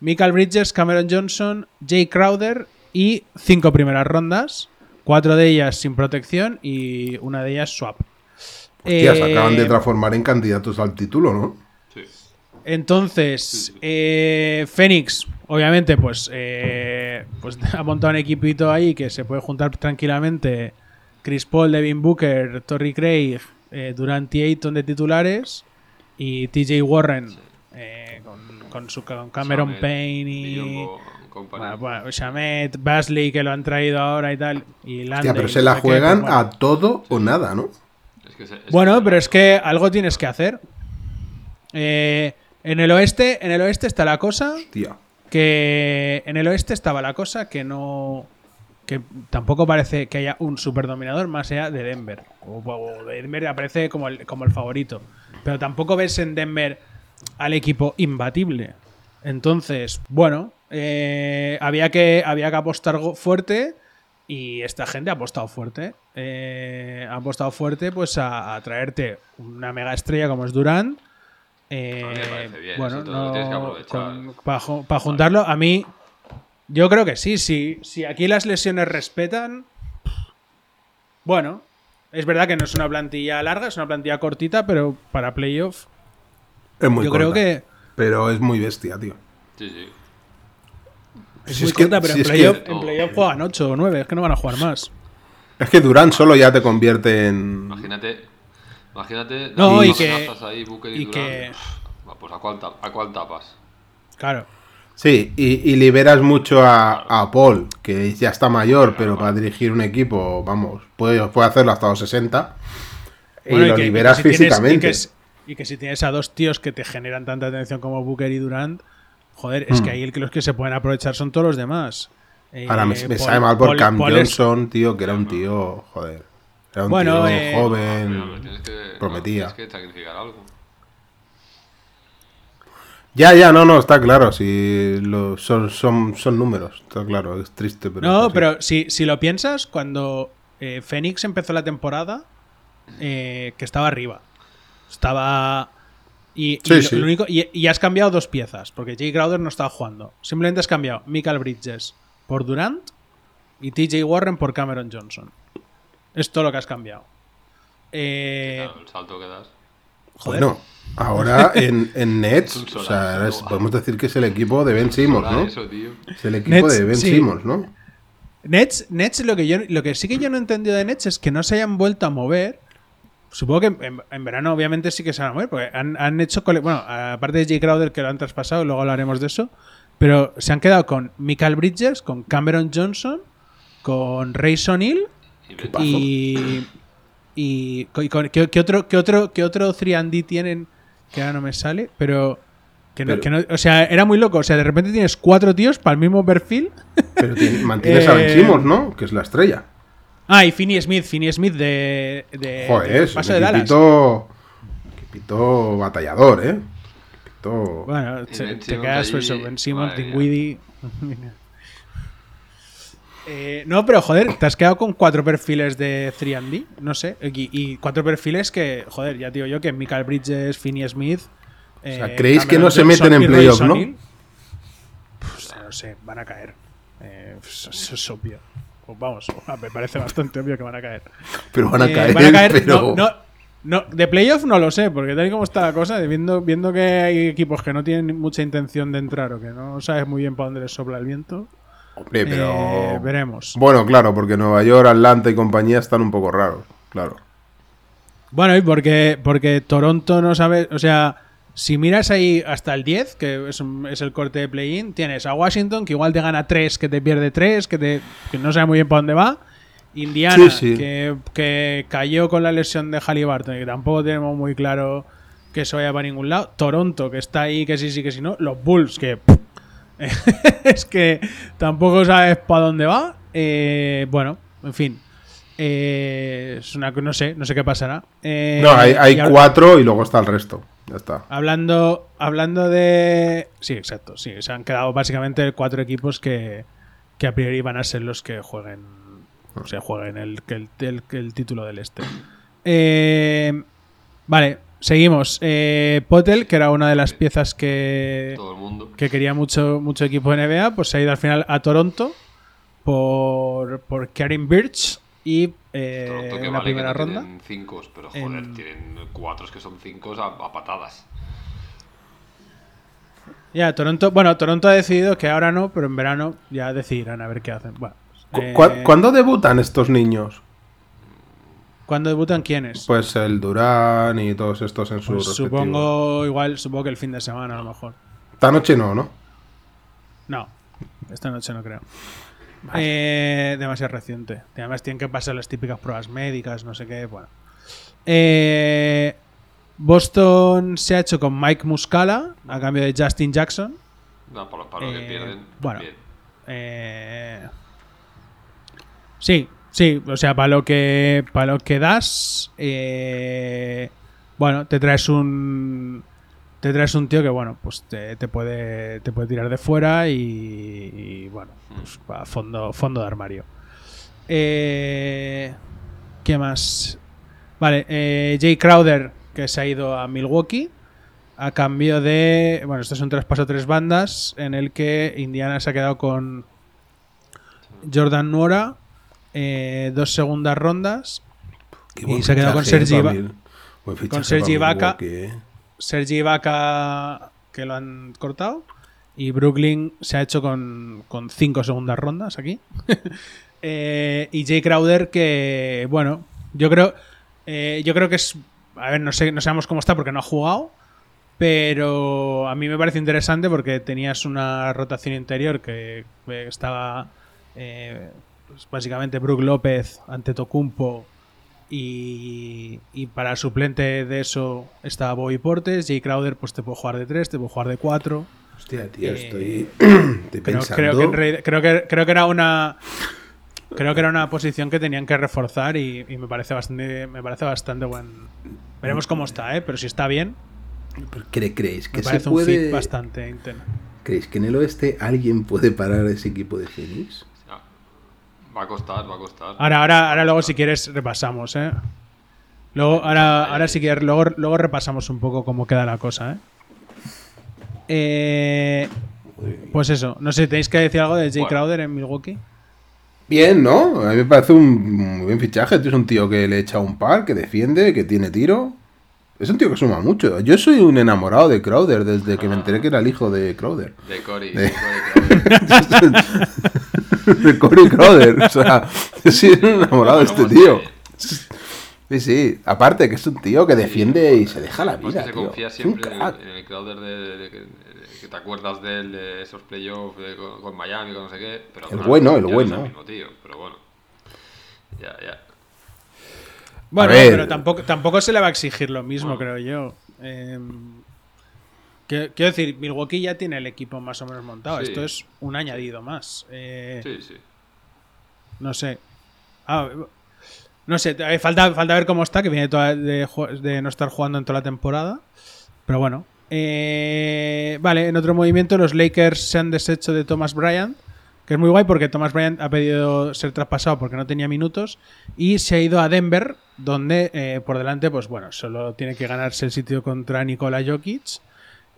Speaker 2: Michael Bridges, Cameron Johnson, Jay Crowder y cinco primeras rondas. Cuatro de ellas sin protección y una de ellas swap.
Speaker 3: Hostia, se
Speaker 2: Eh,
Speaker 3: acaban de transformar en candidatos al título, ¿no?
Speaker 4: Sí.
Speaker 2: Entonces, eh, Phoenix, obviamente, pues, eh, pues ha montado un equipito ahí que se puede juntar tranquilamente. Chris Paul, Devin Booker, Torrey Craig, eh, Durant y Ayton de titulares y TJ Warren eh, con, con su con Cameron Payne y bueno, bueno, Shamet, Basley que lo han traído ahora y tal y
Speaker 3: Hostia, pero se la juegan
Speaker 2: bueno.
Speaker 3: a todo o nada, ¿no?
Speaker 4: Es que se- es
Speaker 2: Bueno,
Speaker 4: que-
Speaker 2: pero es que algo tienes que hacer. Eh, en el oeste, en el oeste está la cosa
Speaker 3: Tía.
Speaker 2: Que en el oeste estaba la cosa que no que tampoco parece que haya un superdominador más allá de Denver. O, o Denver aparece como el, como el favorito. Pero tampoco ves en Denver al equipo imbatible. Entonces, bueno, eh, había, que, había que apostar fuerte y esta gente ha apostado fuerte. Eh, ha apostado fuerte pues a, a traerte una mega estrella como es Durant. Eh,
Speaker 4: A mí me parece bien,
Speaker 2: bueno,
Speaker 4: eso te lo tienes que aprovechar.
Speaker 2: para, para juntarlo, a mí, yo creo que sí. Si, si aquí las lesiones respetan, bueno, es verdad que no es una plantilla larga, es una plantilla cortita, pero para playoff,
Speaker 3: Es muy
Speaker 2: yo creo que
Speaker 3: Pero es muy bestia, tío.
Speaker 4: Sí, sí.
Speaker 2: es
Speaker 3: Si
Speaker 2: muy
Speaker 3: es que-
Speaker 2: corta, pero
Speaker 3: si
Speaker 2: en
Speaker 3: es
Speaker 2: playoff,
Speaker 3: que-
Speaker 2: en playoff juegan 8 o 9, es que no van a jugar más.
Speaker 3: Es que Durán solo ya te convierte en.
Speaker 4: Imagínate. Imagínate.
Speaker 2: No, y
Speaker 4: dos
Speaker 2: que-
Speaker 4: ahí, Booker y,
Speaker 2: y que-
Speaker 4: Pues a cuál, a cuál tapas.
Speaker 2: Claro.
Speaker 3: Sí, y, y liberas mucho a, a Paul, que ya está mayor, pero para dirigir un equipo, vamos, puede, puede hacerlo hasta los 60. Y lo
Speaker 2: que-
Speaker 3: liberas
Speaker 2: que si tienes-
Speaker 3: físicamente.
Speaker 2: y, que, s- y que si tienes a dos tíos que te generan tanta atención como Booker y Durant, joder, es que ahí el que los que se pueden aprovechar son todos los demás. Eh,
Speaker 3: Hmm. Ahora me, me
Speaker 2: Paul-
Speaker 3: sabe mal por
Speaker 2: Paul-
Speaker 3: Cam
Speaker 2: Paul es-
Speaker 3: Johnson, tío, que era un tío, joder. Era un
Speaker 2: Bueno,
Speaker 3: tío
Speaker 2: eh,
Speaker 3: joven.
Speaker 4: pero tienes que,
Speaker 3: prometía.
Speaker 4: no, tienes que sacrificar algo.
Speaker 3: Ya, ya, no, no, está claro. Si lo- son, son, son números, está claro, es triste, pero.
Speaker 2: No, pero si, si lo piensas, cuando eh, Phoenix empezó la temporada, eh, que estaba arriba. Estaba. Y, y
Speaker 3: Sí,
Speaker 2: lo-
Speaker 3: sí.
Speaker 2: lo único, y, y has cambiado dos piezas, porque Jay Crowder no estaba jugando. Simplemente has cambiado Michael Bridges por Durant y TJ Warren por Cameron Johnson. Es todo lo que has cambiado. Eh,
Speaker 4: Claro, el salto que das.
Speaker 2: joder.
Speaker 3: Bueno, ahora en, en Nets, o sea, es- podemos decir que es el equipo de Ben Simmons, ¿no?
Speaker 4: Eso.
Speaker 3: Es el equipo
Speaker 2: Nets,
Speaker 3: de Ben
Speaker 2: sí.
Speaker 3: Simmons, ¿no?
Speaker 2: Nets, Nets lo, que yo, lo que sí que yo no he entendido de Nets es que no se hayan vuelto a mover. Supongo que en, en verano obviamente sí que se van a mover, porque han, han hecho... cole- Bueno, aparte de Jay Crowder que lo han traspasado, luego hablaremos de eso, pero se han quedado con Michael Bridges, con Cameron Johnson, con Ray O'Neal
Speaker 4: Y
Speaker 2: y... con- ¿qué, qué otro, qué otro, qué otro 3D tienen que ahora no me sale? Pero... Que no,
Speaker 3: Pero-
Speaker 2: que no- o sea, era muy loco. O sea, de repente tienes cuatro tíos para el mismo perfil.
Speaker 3: Pero ti- mantienes a Ben
Speaker 2: Eh,
Speaker 3: Simmons, ¿no? Que es la estrella.
Speaker 2: Ah, y Finney Smith, Finney Smith de, de,
Speaker 3: Joder,
Speaker 2: de
Speaker 3: es
Speaker 2: Paso
Speaker 3: un
Speaker 2: de Dallas.
Speaker 3: equipito, equipito batallador, ¿eh? Equipito-
Speaker 2: Bueno, te, te quedas
Speaker 4: allí,
Speaker 2: pues, eso, Ben Simmons. Dinwiddie. Eh, no, pero joder, te has quedado con cuatro perfiles de 3D, no sé, y, y cuatro perfiles que, joder, ya digo yo que Michael Bridges, Finney Smith. eh,
Speaker 3: sea, ¿creéis que no se meten en playoff, no?
Speaker 2: Pues, no sé, van a caer. Eh, pues, eso es obvio. Pues vamos, me parece bastante obvio que van a caer.
Speaker 3: pero van a
Speaker 2: Eh,
Speaker 3: caer,
Speaker 2: van a caer,
Speaker 3: pero...
Speaker 2: no, no, no, de playoff no lo sé, porque tal y como está la cosa, viendo, viendo que hay equipos que no tienen mucha intención de entrar o que no sabes muy bien para dónde les sopla el viento,
Speaker 3: Hombre, pero...
Speaker 2: eh, veremos.
Speaker 3: Bueno, claro, porque Nueva York, Atlanta y compañía están un poco raros, claro.
Speaker 2: Bueno, y porque, porque Toronto no sabe, o sea, si miras ahí hasta el 10, que es, es el corte de play-in, tienes a Washington, que igual te gana 3, que te pierde 3, que, te, que no sabe muy bien para dónde va. Indiana,
Speaker 3: Sí, sí.
Speaker 2: Que, que cayó con la lesión de Halliburton, y que tampoco tenemos muy claro que eso vaya para ningún lado. Toronto, que está ahí, que sí, sí, que sí, no. Los Bulls, que es que tampoco sabes para dónde va. Eh, bueno, en fin. Eh, es una, no sé, no sé qué pasará. Eh,
Speaker 3: No, hay, hay
Speaker 2: y ahora-
Speaker 3: cuatro y luego está el resto. Ya está.
Speaker 2: Hablando, hablando de. Sí, exacto. Sí, se han quedado básicamente cuatro equipos que, que a priori van a ser los que jueguen. O sea, jueguen el, el título del este. Eh, vale, seguimos. Eh, Potel, que era una de las piezas que,
Speaker 4: Todo el mundo.
Speaker 2: que quería mucho, mucho equipo de NBA, pues se ha ido al final a Toronto por, por Karen Birch y eh, en la
Speaker 4: vale que
Speaker 2: primera
Speaker 4: no
Speaker 2: ronda.
Speaker 4: tienen cinco, pero joder,
Speaker 2: En-
Speaker 4: tienen cuatro que son cinco a, a patadas.
Speaker 2: Ya, Toronto, bueno, Toronto ha decidido que ahora no, pero en verano ya decidirán a ver qué hacen. Bueno,
Speaker 3: Cu-
Speaker 2: eh,
Speaker 3: cu- ¿Cuándo debutan estos niños?
Speaker 2: ¿Cuándo debutan quiénes?
Speaker 3: Pues el Durán y todos estos en su
Speaker 2: Pues
Speaker 3: respectivo.
Speaker 2: supongo, igual, supongo que el fin de semana a lo mejor.
Speaker 3: Esta noche no, ¿no?
Speaker 2: No, esta noche no creo. Eh, demasiado reciente. Además tienen que pasar las típicas pruebas médicas, no sé qué. Bueno. Eh, Boston se ha hecho con Mike Muscala a cambio de Justin Jackson.
Speaker 4: No, para, para lo
Speaker 2: Eh,
Speaker 4: que pierden.
Speaker 2: bueno.
Speaker 4: bien.
Speaker 2: Eh, sí, sí, o sea, para lo que para lo que das, eh, bueno, te traes un te traes un tío que, bueno, pues te, te puede, te puede tirar de fuera y, y, bueno, pues va a fondo, fondo de armario. Eh, ¿Qué más? Vale, eh, Jay Crowder, que se ha ido a Milwaukee, a cambio de. Bueno, esto es un traspaso a tres bandas, en el que Indiana se ha quedado con Jordan Nuora, eh, dos segundas rondas,
Speaker 3: Qué
Speaker 2: Y se ha quedado con Sergi Iba- con Sergi Ibaka.
Speaker 3: Eh.
Speaker 2: Sergi Ibaka, que lo han cortado, y Brooklyn se ha hecho con, con cinco segundas rondas aquí. Eh, y Jay Crowder, que, bueno, yo creo, yo creo que es. A ver, no sé, no sabemos cómo está porque no ha jugado. Pero a mí me parece interesante porque tenías una rotación interior que estaba eh, pues básicamente Brook López ante Tocumpo y, y para suplente de eso estaba Bobby Portes. Jay Crowder pues te puede jugar de 3, te puede jugar de 4.
Speaker 3: Hostia, tío,
Speaker 2: Eh,
Speaker 3: estoy, pensando.
Speaker 2: creo que, realidad- creo, que, creo que era una creo que era una posición que tenían que reforzar y, y me parece bastante me parece bastante buen veremos cómo está eh pero si está bien
Speaker 3: ¿Cre- ¿Creéis que
Speaker 2: me
Speaker 3: se
Speaker 2: parece un
Speaker 3: puede...
Speaker 2: fit bastante intenso
Speaker 3: ¿Creéis que en el oeste alguien puede parar a ese equipo de Phoenix?
Speaker 4: Va a costar, va a costar.
Speaker 2: ahora ahora ahora luego si quieres repasamos eh luego ahora ahora si quieres luego luego repasamos un poco cómo queda la cosa eh Eh, pues eso, no sé, ¿tenéis que decir algo de Jay
Speaker 4: Bueno.
Speaker 2: Crowder en Milwaukee?
Speaker 3: Bien, ¿no? A mí me parece un muy buen fichaje. Tú es un tío que le echa un par, que defiende, que tiene tiro. Es un tío que suma mucho. Yo soy un enamorado de Crowder desde que me enteré que era el hijo de Crowder.
Speaker 4: De Cory.
Speaker 3: De-
Speaker 4: de.
Speaker 3: de Corey Crowder. O sea, un enamorado de este tío. Sí, sí. Aparte que es un tío que defiende y se deja la
Speaker 4: Pues
Speaker 3: vida,
Speaker 4: se
Speaker 3: tío.
Speaker 4: confía siempre en, el Crowder de, de- de- de- que te acuerdas de él, de esos playoffs con, con Miami, con no sé qué. Pero
Speaker 3: El
Speaker 4: claro,
Speaker 3: bueno, el
Speaker 4: ya no es
Speaker 3: bueno.
Speaker 4: mismo tío, pero bueno. Ya, ya.
Speaker 2: Bueno, pero tampoco, tampoco se le va a exigir lo mismo, creo yo. Eh, quiero decir, Milwaukee ya tiene el equipo más o menos montado.
Speaker 4: Sí.
Speaker 2: Esto es un añadido más. Eh,
Speaker 4: Sí, sí.
Speaker 2: No sé. Ah, no sé, eh, falta, falta ver cómo está, que viene toda- de, no estar jugando en toda la temporada. Pero bueno. Eh, vale, en otro movimiento los Lakers se han deshecho de Thomas Bryant, que es muy guay porque Thomas Bryant ha pedido ser traspasado porque no tenía minutos y se ha ido a Denver, donde eh, por delante, pues bueno, solo tiene que ganarse el sitio contra Nikola Jokic.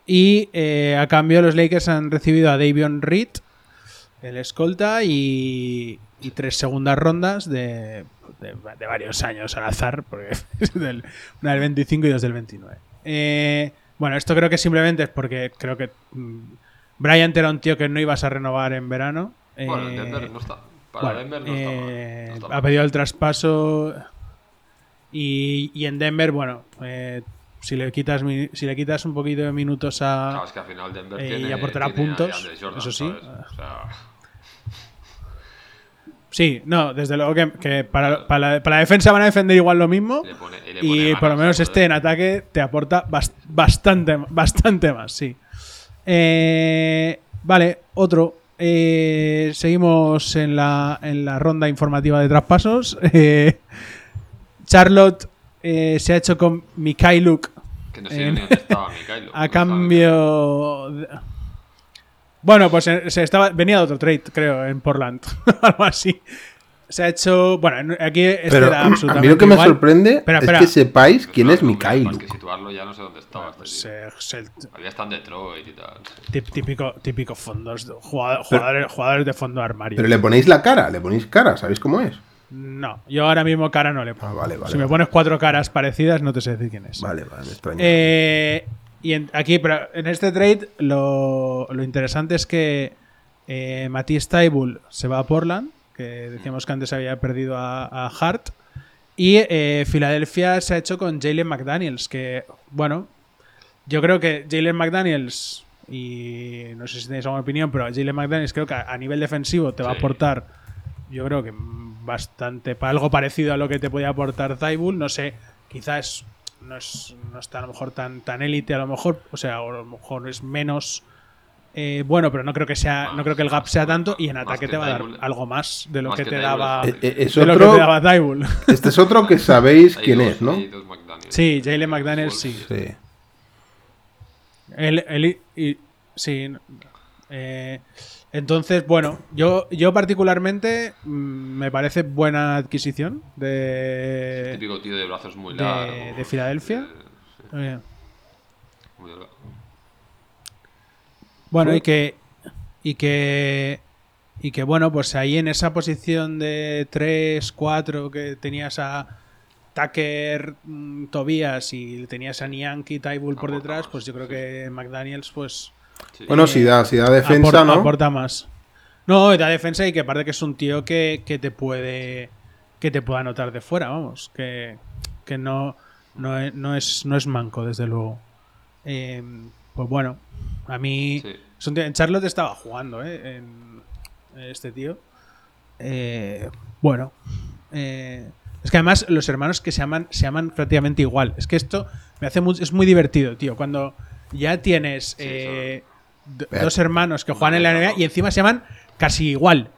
Speaker 2: Y eh, a cambio los Lakers han recibido a Davion Reed, el escolta y, y tres segundas rondas de, de- de varios años al azar, porque es del, una del 25 y dos del 29. Eh, bueno, esto creo que simplemente es porque creo que mm, Bryant era un tío que no ibas a renovar en verano.
Speaker 4: Bueno, en
Speaker 2: Eh,
Speaker 4: Denver no está. Para
Speaker 2: bueno,
Speaker 4: Denver no está mal.
Speaker 2: eh,
Speaker 4: no está
Speaker 2: ha pedido el traspaso y, y en Denver, bueno, eh, si le quitas si le quitas un poquito de minutos a,
Speaker 4: Claro, es que al final Denver
Speaker 2: eh,
Speaker 4: tiene,
Speaker 2: y aportará
Speaker 4: tiene
Speaker 2: puntos,
Speaker 4: Jordan,
Speaker 2: eso sí.
Speaker 4: sea,
Speaker 2: Sí, no, desde luego que, que para, para la, para la defensa van a defender igual lo mismo.
Speaker 4: le pone- y le
Speaker 2: Y
Speaker 4: pone
Speaker 2: por lo menos este en ataque te aporta bas- bastante, bastante más, sí. Eh, vale, otro. Eh, seguimos en la, en la ronda informativa de traspasos. Charlotte eh, se ha hecho con Mikhailuk
Speaker 4: Que no sé ni dónde estaba Mikhailo.
Speaker 2: a cambio. de- Bueno, pues eh, se estaba, venía de otro trade, creo, en Portland. Algo así. Se ha hecho. Bueno, en- aquí este
Speaker 3: Pero
Speaker 2: era
Speaker 3: a mí
Speaker 2: absolutamente.
Speaker 3: lo que me
Speaker 2: igual.
Speaker 3: sorprende
Speaker 2: Espera,
Speaker 3: es
Speaker 2: espera.
Speaker 3: que sepáis quién
Speaker 4: No,
Speaker 3: es
Speaker 4: no,
Speaker 3: Mikhail.
Speaker 4: Más que situarlo ya no sé dónde estaba.
Speaker 2: Pues, eh, es el
Speaker 4: Había estado en Detroit y tal.
Speaker 2: típico, típico fondos. Jugadores, jugadores, jugadores de fondo armario.
Speaker 3: Pero le ponéis la cara, le ponéis cara, ¿sabéis cómo es?
Speaker 2: No, yo ahora mismo cara no le pongo.
Speaker 3: Ah, vale, vale,
Speaker 2: si me
Speaker 3: vale.
Speaker 2: pones cuatro caras parecidas, no te sé decir quién es.
Speaker 3: Vale, vale, me extraña.
Speaker 2: Eh, y en- aquí, pero en este trade, lo, lo interesante es que eh, Matías Taibul se va a Portland, que decíamos que antes había perdido a, a Hart. Y eh, Filadelfia se ha hecho con Jalen McDaniels, que, bueno, yo creo que Jalen McDaniels, y no sé si tenéis alguna opinión, pero Jalen McDaniels creo que a, a nivel defensivo te va a
Speaker 4: Sí.
Speaker 2: aportar, yo creo que bastante, algo parecido a lo que te podía aportar Taibul. No sé, quizás no, es, no está a lo mejor tan tan élite, a lo mejor, o sea, a lo mejor es menos eh, bueno, pero no creo que sea, no creo que el gap sea tanto y en ataque
Speaker 4: que
Speaker 2: te va a dar algo más de lo
Speaker 4: Más
Speaker 2: que,
Speaker 4: que
Speaker 2: te daba,
Speaker 3: Eh, eh, es
Speaker 2: de lo que
Speaker 3: otro-
Speaker 2: te daba.
Speaker 3: Este es otro que sabéis quién
Speaker 4: dos-
Speaker 3: es, ¿no?
Speaker 2: Sí, Jalen McDaniels sí.
Speaker 3: Sí.
Speaker 2: El, el- y- sí. eh, entonces, bueno, yo, yo particularmente mm, me parece buena adquisición de,
Speaker 4: Típico tío de brazos muy
Speaker 2: de,
Speaker 4: largos.
Speaker 2: de Filadelfia.
Speaker 4: muy delgado.
Speaker 2: Bueno, y que. Y que. Y que bueno, pues ahí en esa posición de 3, 4 que tenías a Tucker, mm, Tobias y tenías a Nianki y Tybull por detrás, pues yo creo
Speaker 4: sí.
Speaker 2: que McDaniels pues
Speaker 4: Sí.
Speaker 3: Bueno, si da, si da defensa,
Speaker 2: aporta,
Speaker 3: ¿no?
Speaker 2: aporta más. No, da defensa y que aparte que es un tío que, que te puede que te pueda anotar de fuera, vamos, que, que no, no, es, no, es, no es manco, desde luego. Eh, pues bueno, a mí
Speaker 4: Sí.
Speaker 2: tío- en Charlotte estaba jugando, ¿eh? En este tío. Eh, bueno, eh, es que además los hermanos que se llaman, se llaman prácticamente igual. Es que esto me hace muy, es muy divertido, tío. Cuando ya tienes eh. Dos hermanos que juegan en la NBA y encima se llaman casi igual.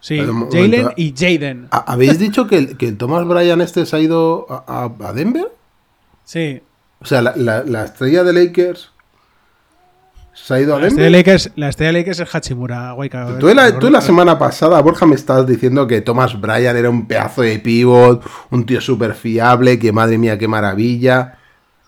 Speaker 2: Sí, Jalen y Jaden.
Speaker 3: ¿Ha- ¿Habéis dicho que, el- que el Thomas Bryan este se ha ido a, Denver?
Speaker 2: Sí.
Speaker 3: O sea, la, la- la estrella de Lakers se ha ido a
Speaker 2: La estrella,
Speaker 3: Denver.
Speaker 2: de Lakers, la estrella de Lakers es Hachimura, Waika.
Speaker 3: Tú, la, tú la semana pasada, Borja, me estabas diciendo que Thomas Bryan era un pedazo de pivot, un tío súper fiable, que madre mía, qué maravilla.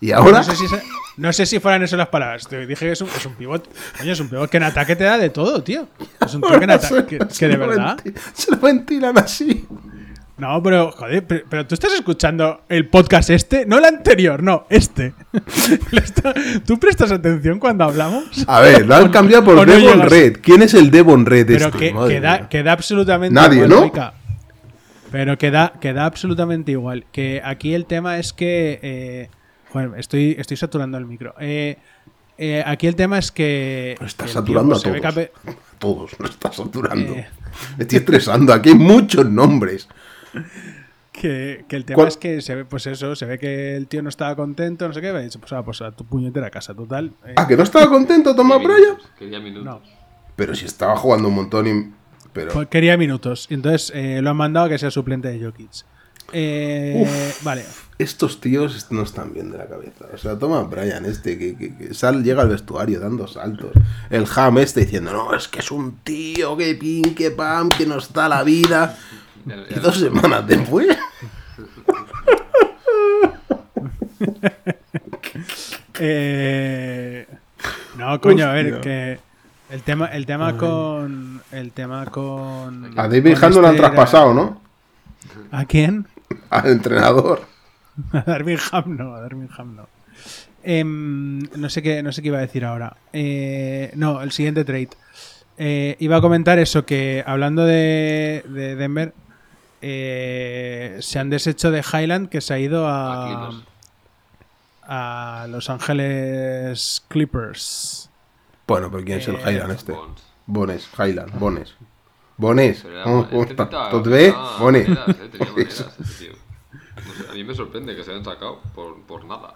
Speaker 3: Y ahora...
Speaker 2: No sé, si, se- no sé si fueran eso las palabras. Te dije que es un, es un pivot. Coño, es un pivot que en ataque te da de todo, tío. Es un tío que en ataque. Que, que de verdad.
Speaker 3: Se lo ventilan así.
Speaker 2: No, pero, joder, pero, pero tú estás escuchando el podcast este, no el anterior, no, este. ¿Tú prestas atención cuando hablamos?
Speaker 3: A ver, lo han cambiado por
Speaker 2: no
Speaker 3: Devon. Red. ¿Quién es el Devon Red
Speaker 2: Pero
Speaker 3: este?
Speaker 2: que,
Speaker 3: Madre
Speaker 2: que da,
Speaker 3: mía.
Speaker 2: que da absolutamente
Speaker 3: Nadie,
Speaker 2: igual.
Speaker 3: ¿no?
Speaker 2: Pero que da, que da absolutamente igual. Que aquí el tema es que. eh, joder, estoy, estoy saturando el micro. Eh, eh, aquí el tema es que.
Speaker 3: Lo estás saturando
Speaker 2: pues,
Speaker 3: a todos.
Speaker 2: cape-
Speaker 3: Todos, lo estás saturando.
Speaker 2: Eh.
Speaker 3: Me estoy estresando. Aquí hay muchos nombres.
Speaker 2: Que, que el tema
Speaker 3: ¿Cuál-
Speaker 2: es que se ve, pues eso, se ve que el tío no estaba contento, no sé qué, me ha dicho, pues, ah, pues a tu puñetera casa, total. eh,
Speaker 3: Ah, que no estaba contento Bryan.
Speaker 4: minutos, Quería minutos.
Speaker 2: no,
Speaker 3: Pero si estaba jugando un montón y... Pero...
Speaker 2: pues quería minutos. Y entonces eh, lo han mandado a que sea suplente de Jokic. Eh, vale.
Speaker 3: Estos tíos no están bien de la cabeza. O sea, toma Brian este, que, que- que sal, llega al vestuario dando saltos. El Ham este diciendo, no, es que es un tío, que pin, que pam, que nos da la vida.
Speaker 4: Ya-
Speaker 3: Y dos semanas después...
Speaker 2: Eh, no, coño, a ver, que el tema, el tema con. El tema con.
Speaker 3: A David no lo han
Speaker 2: este era-
Speaker 3: traspasado, ¿no?
Speaker 2: ¿A quién?
Speaker 3: Al entrenador.
Speaker 2: A Darwin Ham no, a Darwin Ham no. Em, no sé qué, no sé qué iba a decir ahora. Eh, no, el siguiente trade. Eh, iba a comentar eso, que hablando de, de Denver, eh, se han deshecho de Highland, que se ha ido
Speaker 4: A
Speaker 2: a, Los Ángeles Clippers.
Speaker 3: Bueno, pero ¿quién es el
Speaker 2: Eh,
Speaker 3: Highland este? Bones, Highland, Bones. Bones.
Speaker 4: Pero era-
Speaker 3: ¿Cómo- cómo
Speaker 4: este tenía
Speaker 3: Bones.
Speaker 4: a mí me sorprende que se hayan sacado por, por nada.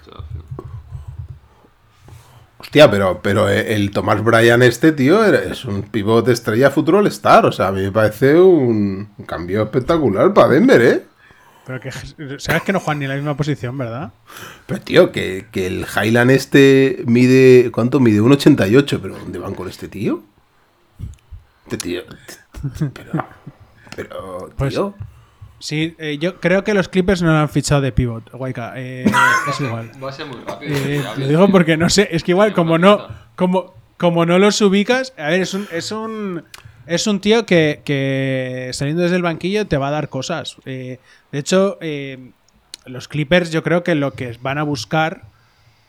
Speaker 4: O sea,
Speaker 3: Hostia, pero, pero el Tomás Bryan este, tío, es un pivot estrella futuro Star. O sea, a mí me parece un cambio espectacular para Denver, ¿eh?
Speaker 2: Pero que sabes que no juegan ni en la misma posición, ¿verdad?
Speaker 3: Pero, tío, que, que el Highland este mide... ¿Cuánto mide? 1,88. ¿Pero dónde van con este tío? Este tío... Pero... Pero,
Speaker 2: Pues-
Speaker 3: tío...
Speaker 2: Sí, eh, yo creo que los Clippers no lo han fichado de pivot, Waika. Eh, es igual.
Speaker 4: Va a ser muy rápido.
Speaker 2: Eh, lo digo porque no sé, es que igual como no, como, como no los ubicas, a ver, es un, es un, es un tío que, que saliendo desde el banquillo te va a dar cosas. Eh, de hecho, eh, los Clippers yo creo que lo que van a buscar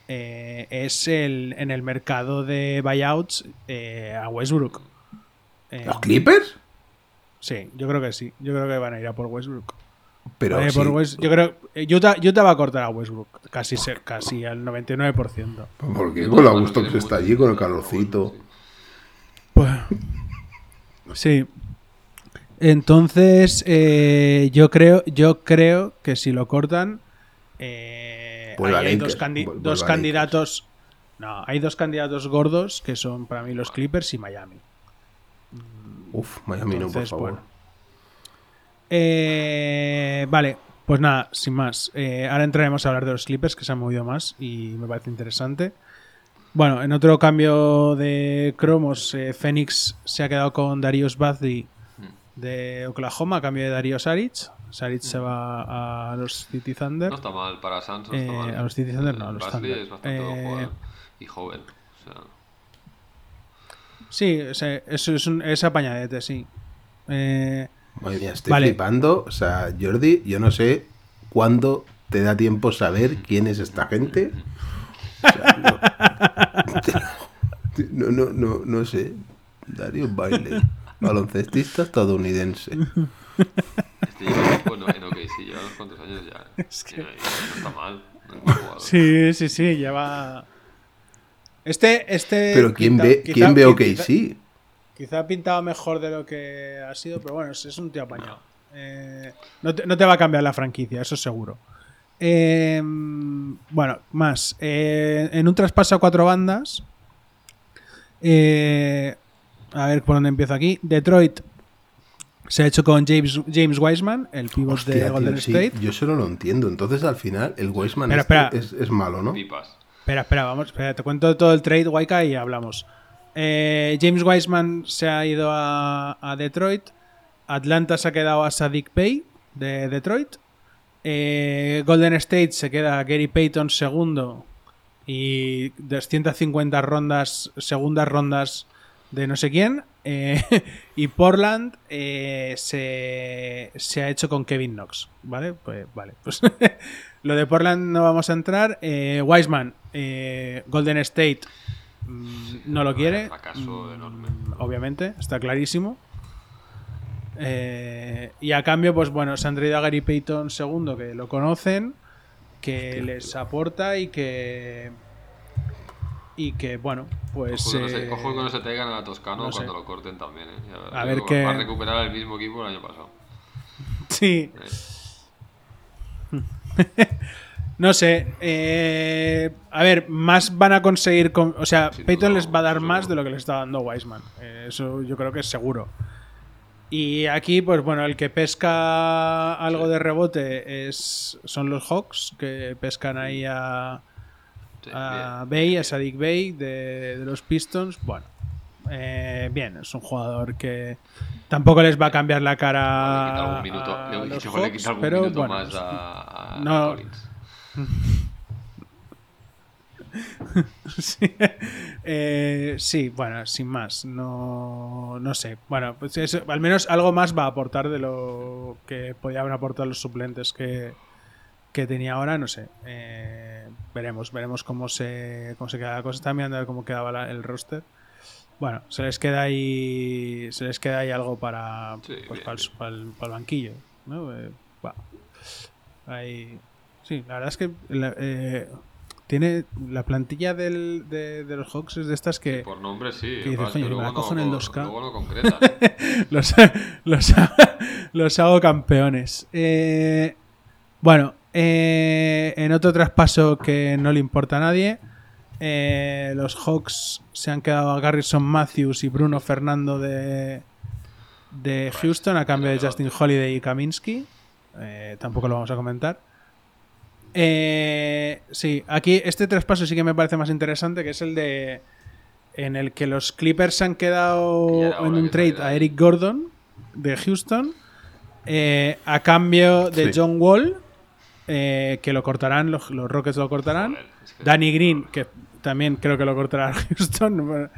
Speaker 2: eh, es el, en el mercado de buyouts eh, a Westbrook. Eh,
Speaker 3: ¿Los Clippers?
Speaker 2: Sí, yo creo que sí. Yo creo que van a ir a por Westbrook.
Speaker 3: Pero sí.
Speaker 2: por West- yo creo eh, Utah, Utah va a cortar a Westbrook casi, se- casi al 99%.
Speaker 3: Porque con lo gusto que se está allí, con el calorcito.
Speaker 2: Pues, sí. Entonces, eh, yo creo, yo creo que si lo cortan, eh,
Speaker 3: a
Speaker 2: hay dos, candi- dos candidatos. No, hay dos candidatos gordos que son para mí los Clippers y Miami.
Speaker 3: Uf, Miami no, por favor.
Speaker 2: bueno. Eh, vale. Pues nada, sin más. Eh, ahora entraremos a hablar de los Clippers que se han movido más y me parece interesante. Bueno, en otro cambio de cromos, eh, Phoenix se ha quedado con Darius Bazzi de Oklahoma a cambio de Darío Saric. Saric se va a los City Thunder.
Speaker 4: No está mal, para está
Speaker 2: Eh,
Speaker 4: mal.
Speaker 2: a los City Thunder no, a los Thunder.
Speaker 4: es bastante
Speaker 2: Eh,
Speaker 4: jugador y joven. O sea,
Speaker 2: Sí, ese- eso es, un, es apañadete, sí. Eh,
Speaker 3: Madre mía, estoy
Speaker 2: Vale.
Speaker 3: flipando. O sea, Jordi, yo no sé cuándo te da tiempo saber quién es esta gente. O sea, no, no, no, no sé. Dario Bailey, baloncestista estadounidense.
Speaker 4: este tiempo en, OKC, lleva unos cuantos años ya. No, y no está mal. No es mal
Speaker 2: sí, sí, sí, lleva. Este, este.
Speaker 3: Pero ¿quién
Speaker 2: quizá-
Speaker 3: ve,
Speaker 2: quizá-
Speaker 3: ¿quién ve
Speaker 2: quizá-
Speaker 3: OKC?
Speaker 2: Quizá ha pintado mejor de lo que ha sido, pero bueno, es, un tío apañado. Eh, no, te, no te va a cambiar la franquicia, eso seguro. Eh, bueno, más. Eh, en un traspaso a cuatro bandas. eh, a ver por dónde empiezo aquí. Detroit se ha hecho con James, James Wiseman, el pivot
Speaker 3: Hostia,
Speaker 2: de
Speaker 3: tío,
Speaker 2: Golden
Speaker 3: sí,
Speaker 2: State.
Speaker 3: yo solo lo entiendo. Entonces al final el Weisman
Speaker 2: Espera,
Speaker 3: este
Speaker 2: espera.
Speaker 3: Es, es malo, ¿no?
Speaker 4: Pipas.
Speaker 2: Espera, espera, vamos, espera, te cuento todo el trade Waika y hablamos. Eh, James Wiseman se ha ido a, a Detroit. Atlanta se ha quedado a Sadik Bey de Detroit. Eh, Golden State se queda a Gary Payton segundo y 250 rondas, segundas rondas de no sé quién. Eh, y Portland se, se ha hecho con Kevin Knox. ¿Vale? Pues vale. Pues lo de Portland no vamos a entrar. Eh, Wiseman, eh, Golden State mm, no lo quiere.
Speaker 4: Fracaso
Speaker 2: Mm,
Speaker 4: enorme.
Speaker 2: Obviamente, está clarísimo. Eh, y a cambio, pues bueno, se han traído a Gary Payton segundo, que lo conocen, que les aporta y que. Y que, bueno, pues.
Speaker 4: Ojo que, no se, ojo que no se traigan a la Toscano
Speaker 2: no sé.
Speaker 4: cuando lo corten también. ¿eh? Ya
Speaker 2: A ver qué-
Speaker 4: Va a recuperar el mismo equipo el año pasado.
Speaker 2: Sí. No sé. eh, a ver, más van a conseguir. con- o sea,
Speaker 4: Sin
Speaker 2: Peyton
Speaker 4: duda,
Speaker 2: les va a dar más de lo que le está dando Wiseman. Eh, eso yo creo que es seguro. Y aquí, pues bueno, el que pesca algo de rebote es son los Hawks, que pescan ahí a, a. Bay, a Sadik Bay de, de los Pistons. Bueno, eh, bien, es un jugador que tampoco les va a cambiar la
Speaker 4: Le quita
Speaker 2: cara
Speaker 4: algún minuto, le- quita algún
Speaker 2: pero
Speaker 4: minuto
Speaker 2: bueno,
Speaker 4: más a, a
Speaker 2: no.
Speaker 4: Collins.
Speaker 2: Sí. Eh, sí, bueno, sin más. No, no sé. Bueno, pues es- al menos algo más va a aportar de lo que podían aportar los suplentes que, que tenía ahora. No sé. Eh, veremos, veremos cómo se, cómo se queda la cosa. Estaba mirando a ver cómo quedaba la- el roster. Bueno, se les queda ahí. Se les queda ahí algo para,
Speaker 4: Sí,
Speaker 2: pues,
Speaker 4: bien,
Speaker 2: para, el,
Speaker 4: bien.
Speaker 2: para el- para el banquillo. ¿no? Eh, va. Ahí- Sí, la verdad es que la- eh, tiene la plantilla del- de, de los Hawks es de estas que
Speaker 4: Por nombre sí.
Speaker 2: que dices,
Speaker 4: lo
Speaker 2: "Coño, me la cojo
Speaker 4: no-
Speaker 2: en el
Speaker 4: co-
Speaker 2: 2K".
Speaker 4: Luego no concretan.
Speaker 2: los, los, los hago campeones. Eh, bueno, eh, en otro traspaso que no le importa a nadie, eh, los Hawks se han quedado a Garrison Matthews y Bruno Fernando de, de Houston a cambio de Justin Holiday y Kaminsky. Eh, tampoco lo vamos a comentar. Eh, sí, aquí este traspaso sí que me parece más interesante, que es el de en el que los Clippers se han quedado en un trade a Eric Gordon de Houston eh, a cambio de
Speaker 3: Sí.
Speaker 2: John Wall, eh, que lo cortarán, los, los Rockets lo cortarán. Danny Green, que también creo que lo cortará Houston.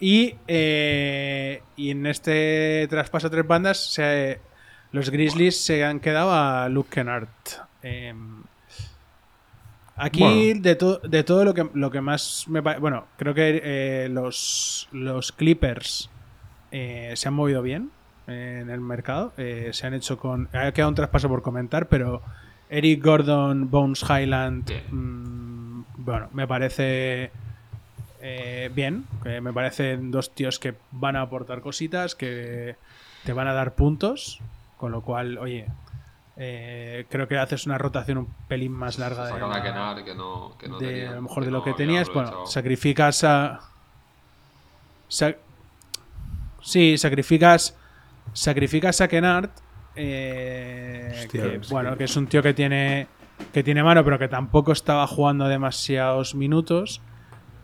Speaker 2: Y, eh, y en este traspaso a tres bandas, se- los Grizzlies se han quedado a Luke Kennard. Em, aquí,
Speaker 3: Bueno.
Speaker 2: de, to- de todo lo que, lo que más me pa- Bueno, creo que eh, los, los Clippers eh, se han movido bien en el mercado. Se han hecho con. Ha quedado un traspaso por comentar, pero Eric Gordon, Bones Highland.
Speaker 4: Bien.
Speaker 2: Bueno, me parece. eh, bien, que me parecen dos tíos que van a aportar cositas, que te van a dar puntos, con lo cual, oye, eh, creo que haces una rotación un pelín más larga de,
Speaker 4: a
Speaker 2: la-
Speaker 4: Kenar que no, que no
Speaker 2: de, a lo mejor de
Speaker 4: no
Speaker 2: lo que tenías. Bueno, sacrificas a. sa- sí, sacrificas. Sacrificas a Kennard eh,
Speaker 3: Hostia,
Speaker 2: que, bueno,
Speaker 3: que
Speaker 2: es un tío que tiene que tiene mano, pero que tampoco estaba jugando demasiados minutos.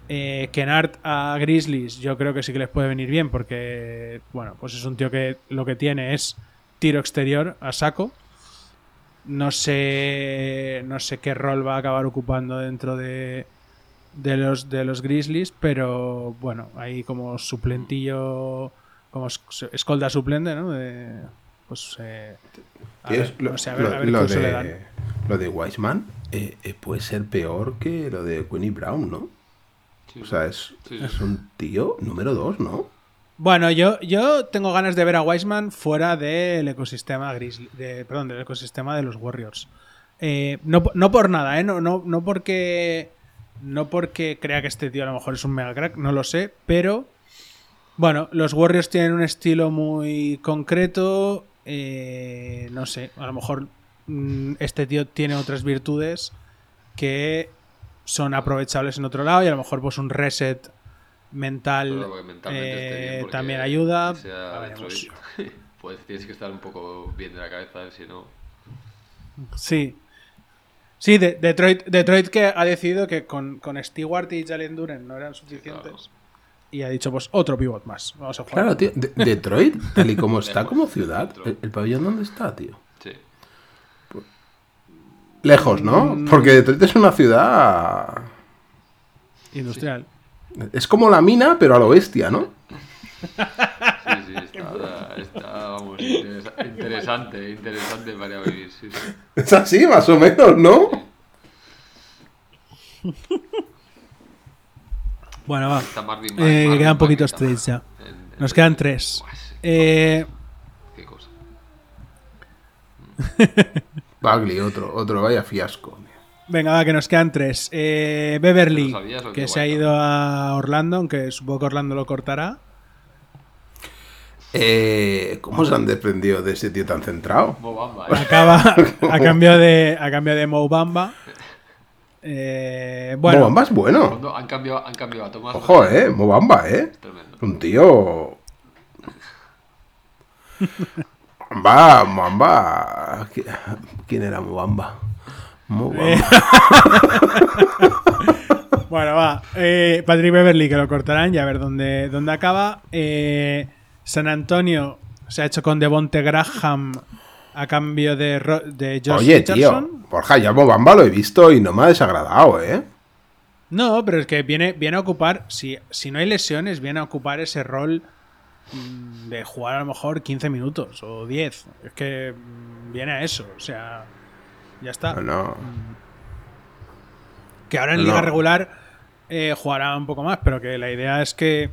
Speaker 2: Eh, Kennard a Grizzlies, yo creo que sí que les puede venir bien, porque bueno, pues es un tío que lo que tiene es tiro exterior a saco. No sé, no sé qué rol va a acabar ocupando dentro de, de los de los Grizzlies, pero bueno, ahí como suplentillo, como es- escolta suplente, ¿no? De- pues eh, a ver,
Speaker 3: es lo,
Speaker 2: no sé, a ver-
Speaker 3: lo-
Speaker 2: a ver
Speaker 3: lo
Speaker 2: qué uso le dan.
Speaker 3: De, lo de Wiseman eh, eh, puede ser peor que lo de Queenie Brown, ¿no?
Speaker 4: Sí,
Speaker 3: O sea, es,
Speaker 4: Sí,
Speaker 3: es un tío número dos, ¿no?
Speaker 2: Bueno, yo, yo tengo ganas de ver a Wiseman fuera del ecosistema Grizzly, de, perdón, del ecosistema de los Warriors. Eh, no, no por nada, ¿eh? No, no, no porque. No porque crea que este tío a lo mejor es un mega crack, no lo sé, pero. Bueno, los Warriors tienen un estilo muy concreto. eh, no sé, a lo mejor este tío tiene otras virtudes que son aprovechables en otro lado y a lo mejor pues un reset mental eh, también ayuda.
Speaker 4: pues tienes que estar un poco bien de la cabeza, si no.
Speaker 2: Sí. Sí, de- Detroit, Detroit que ha decidido que con, con Stewart y Jalen Duren no eran suficientes. Y ha dicho, pues, otro pivot más. Vamos a jugar.
Speaker 3: Claro, tío. De- Detroit, tal y como está como ciudad, el pabellón dónde está, tío?
Speaker 4: Sí.
Speaker 3: Lejos, ¿no?
Speaker 2: Mm.
Speaker 3: Porque Detroit es una ciudad.
Speaker 2: Industrial.
Speaker 3: Es como la mina, pero a lo bestia, ¿no?
Speaker 4: Sí, sí, está, está, vamos, interesa- interesante, interesante para vivir, sí, sí.
Speaker 3: Es así, más o menos, ¿no?
Speaker 2: Bueno, va.
Speaker 4: Marvin
Speaker 2: Eh,
Speaker 4: Marvin
Speaker 2: quedan poquitos trades ya.
Speaker 4: en- en-
Speaker 2: Nos quedan tres.
Speaker 4: Buah, sí,
Speaker 2: Eh,
Speaker 4: Qué cosa.
Speaker 3: Bagley, otro, otro, vaya fiasco. tío.
Speaker 2: venga, va, que nos quedan tres. Eh, Beverly,
Speaker 4: ¿Lo sabías o
Speaker 2: que se ha ido a Orlando, aunque supongo que Orlando lo cortará.
Speaker 3: Eh, ¿Cómo se han desprendido de ese tío tan centrado?
Speaker 4: Mobamba, eh.
Speaker 2: Acaba a cambio de, a cambio de Mo Bamba. Eh, bueno,
Speaker 3: Mobamba es bueno.
Speaker 4: Han cambiado, han cambiado a Tomás.
Speaker 3: Ojo, eh. Mobamba, eh.
Speaker 4: Tremendo.
Speaker 3: Un tío. Mobamba. ¿Qui- ¿Quién era Mobamba? Mobamba.
Speaker 2: Bueno, va. Eh, Patrick Beverly, que lo cortarán, ya a ver dónde, dónde acaba. Eh, San Antonio se ha hecho con Devonte Graham a cambio de, Ro- de Josh
Speaker 3: Oye,
Speaker 2: Richardson.
Speaker 3: tío. Borja, ya Mobamba lo he visto y no me ha desagradado, eh.
Speaker 2: No, pero es que viene, viene a ocupar, si, si no hay lesiones, viene a ocupar ese rol de jugar a lo mejor 15 minutos o 10. Es que mm, viene a eso, o sea, ya está.
Speaker 3: No, no.
Speaker 2: Que ahora en
Speaker 3: No.
Speaker 2: liga regular eh, jugará un poco más, pero que la idea es que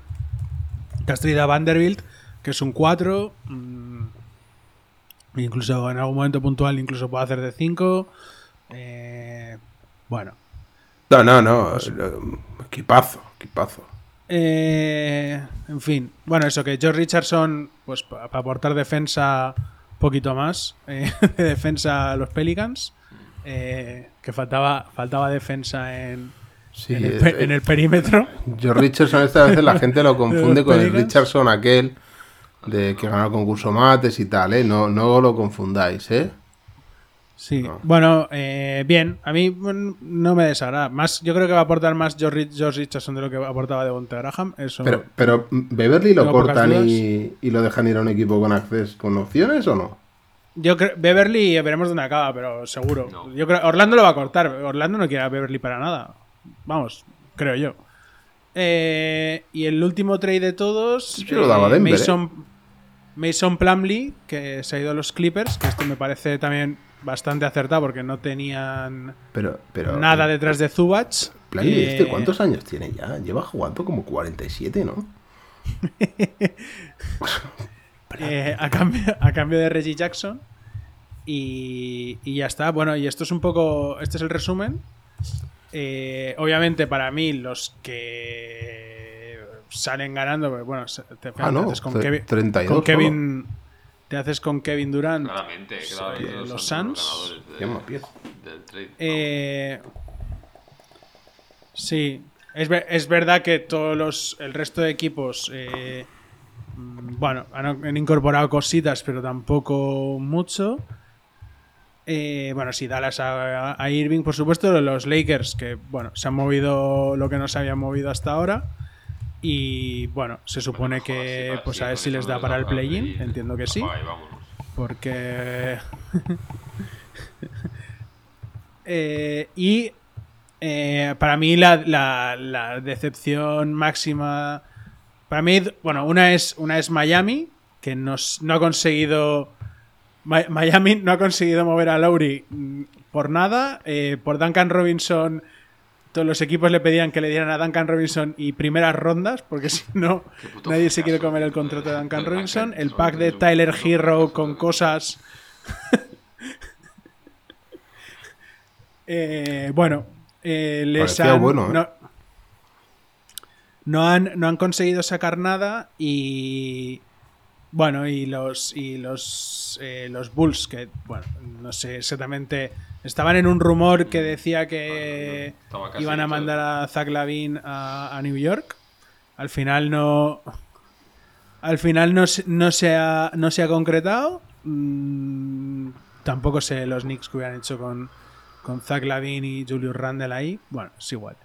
Speaker 2: Castrida Vanderbilt, que es un 4, mm, incluso en algún momento puntual, incluso puede hacer de 5. eh, bueno.
Speaker 3: No, no, no. Equipazo, equipazo.
Speaker 2: Eh, en fin, bueno, eso que George Richardson, pues para aportar defensa un poquito más, eh, de defensa a los Pelicans, eh, que faltaba, faltaba defensa en,
Speaker 3: Sí,
Speaker 2: en, el,
Speaker 3: eh,
Speaker 2: en el perímetro.
Speaker 3: George Richardson esta vez la gente lo confunde con el. Richardson aquel de que ganó el concurso mates y tal, ¿eh? No, no lo confundáis, ¿eh?
Speaker 2: Sí,
Speaker 3: No.
Speaker 2: bueno, eh, bien, a mí no me desagrada. Más, yo creo que va a aportar más George, George Richardson de lo que aportaba Devonte Graham. Eso,
Speaker 3: Pero, pero Beverly lo cortan y, y lo dejan ir a un equipo con acceso, con opciones o no?
Speaker 2: Yo creo Beverly veremos dónde acaba, pero seguro.
Speaker 4: No.
Speaker 2: Yo creo Orlando lo va a cortar. Orlando no quiere a Beverly para nada. Vamos, creo yo. Eh, y el último trade de todos.
Speaker 3: Yo lo daba a Denver, ¿eh?
Speaker 2: Mason, Mason Plumlee, que se ha ido a los Clippers, que este me parece también bastante acertado porque no tenían
Speaker 3: Pero, pero
Speaker 2: nada
Speaker 3: eh,
Speaker 2: detrás de Zubac. Eh,
Speaker 3: este, ¿cuántos años tiene ya? Lleva jugando como 47, ¿no?
Speaker 2: eh, a, cambio, a cambio de Reggie Jackson. Y, y ya está. Bueno, y esto es un poco. Este es el resumen. Eh, obviamente, para mí, los que salen ganando, pues, bueno, te,
Speaker 3: Ah, no,
Speaker 2: con Kevin.
Speaker 3: 32
Speaker 2: con Kevin te haces con Kevin Durant.
Speaker 4: Claramente, claro,
Speaker 2: eh, los Suns.
Speaker 4: de- trade.
Speaker 2: Eh, sí, es, ver- es verdad que todos los, el resto de equipos eh, mm, bueno, han, han incorporado cositas, pero tampoco mucho. Eh, bueno, sí, Dallas a, a Irving, por supuesto. Los Lakers, que bueno, se han movido lo que no se habían movido hasta ahora. Y bueno, se supone que pues a ver si les da para el play-in. Entiendo que sí. Porque. Eh, y eh, para mí la, la- la decepción máxima. Para mí, bueno, una es, una es Miami, que nos- no ha conseguido. Mi- Miami no ha conseguido mover a Lowry mm, por nada. eh, por Duncan Robinson. Todos los equipos le pedían que le dieran a Duncan Robinson y primeras rondas, porque si no, nadie se quiere comer el contrato de Duncan Robinson. El pack de Tyler Hero con cosas Eh, bueno, eh, les
Speaker 3: Parecía
Speaker 2: han,
Speaker 3: bueno, ¿eh?
Speaker 2: no, no han, no han conseguido sacar nada y bueno y los y los eh, los Bulls que bueno no sé exactamente estaban en un rumor que decía que iban a mandar a Zach Lavin a, a New York. Al final no al final no, se- no se ha no se ha concretado. Mm, tampoco sé los Knicks que hubieran hecho con con Zach Lavin y Julius Randle ahí. Bueno es igual.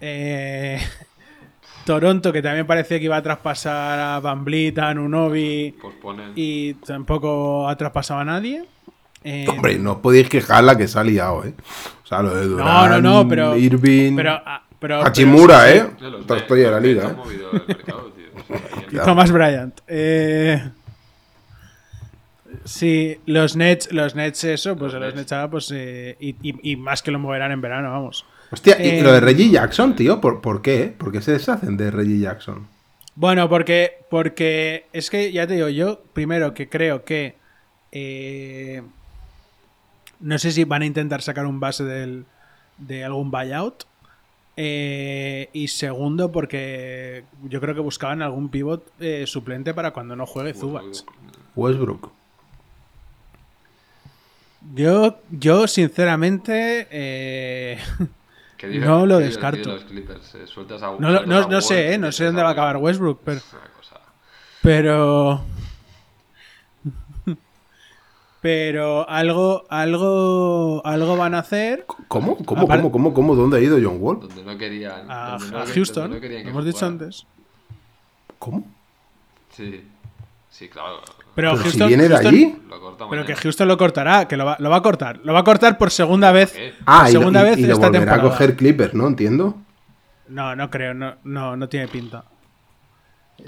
Speaker 2: Eh, Toronto que también parecía que iba a traspasar a Van Vliet, a Nunobi
Speaker 4: Posponen.
Speaker 2: y tampoco ha traspasado a nadie Eh,
Speaker 3: Hombre, no podéis quejar la que se ha liado, ¿eh? O sea, lo de
Speaker 2: no,
Speaker 3: Durant,
Speaker 2: no, no, pero
Speaker 3: Irving,
Speaker 2: pero, ah, pero-
Speaker 3: Hachimura,
Speaker 2: pero sí,
Speaker 3: ¿eh?
Speaker 4: Los
Speaker 3: Otra historia de la liga,
Speaker 4: han
Speaker 3: ¿eh?
Speaker 4: movido el mercado, tío. O sea, ahí
Speaker 2: sí.
Speaker 4: en-
Speaker 2: Thomas Bryant. Eh, sí, los Nets, los Nets, eso, pues
Speaker 4: Los
Speaker 2: los,
Speaker 4: Nets.
Speaker 2: Nets ahora, pues, eh, y, y- y más que lo moverán en verano, vamos.
Speaker 3: Hostia, y lo de Reggie Jackson, tío, ¿por, por qué? ¿Por qué se deshacen de Reggie Jackson?
Speaker 2: Bueno, porque, porque es que ya te digo, yo primero que creo que eh, no sé si van a intentar sacar un base del, de algún buyout. eh, y segundo, porque yo creo que buscaban algún pivot eh, suplente para cuando no juegue Zubats.
Speaker 3: Westbrook.
Speaker 2: Yo, yo sinceramente, eh,
Speaker 4: ¿Qué dice-
Speaker 2: No lo descarto.
Speaker 4: Clippers? Eh, sueltas a-
Speaker 2: no, no-
Speaker 4: a
Speaker 2: no sé, eh, no sé dónde va a acabar. Westbrook, pero, pero, pero algo, algo, algo van a hacer.
Speaker 3: ¿Cómo? ¿Cómo?
Speaker 2: Aparte-
Speaker 3: ¿Cómo? ¿Cómo? ¿Cómo? ¿Dónde ha ido John Wall?
Speaker 4: Donde no querían.
Speaker 2: A,
Speaker 4: donde no
Speaker 2: a Houston,
Speaker 4: donde no querían
Speaker 2: lo
Speaker 4: que
Speaker 2: hemos dicho antes.
Speaker 3: ¿Cómo?
Speaker 4: Sí, sí, claro.
Speaker 2: Pero,
Speaker 3: Pero si
Speaker 2: Houston,
Speaker 3: viene de
Speaker 2: Houston-
Speaker 3: allí.
Speaker 2: Pero que. Houston lo cortará, que lo va, lo va a cortar. Lo va a cortar por segunda vez.
Speaker 4: qué?
Speaker 3: Ah,
Speaker 2: por
Speaker 3: y,
Speaker 2: segunda
Speaker 3: y-
Speaker 2: vez
Speaker 3: y lo
Speaker 2: esta
Speaker 3: volverá a
Speaker 2: temporada.
Speaker 3: coger Clippers, ¿no? Entiendo.
Speaker 2: No, no creo, no, no, no tiene pinta.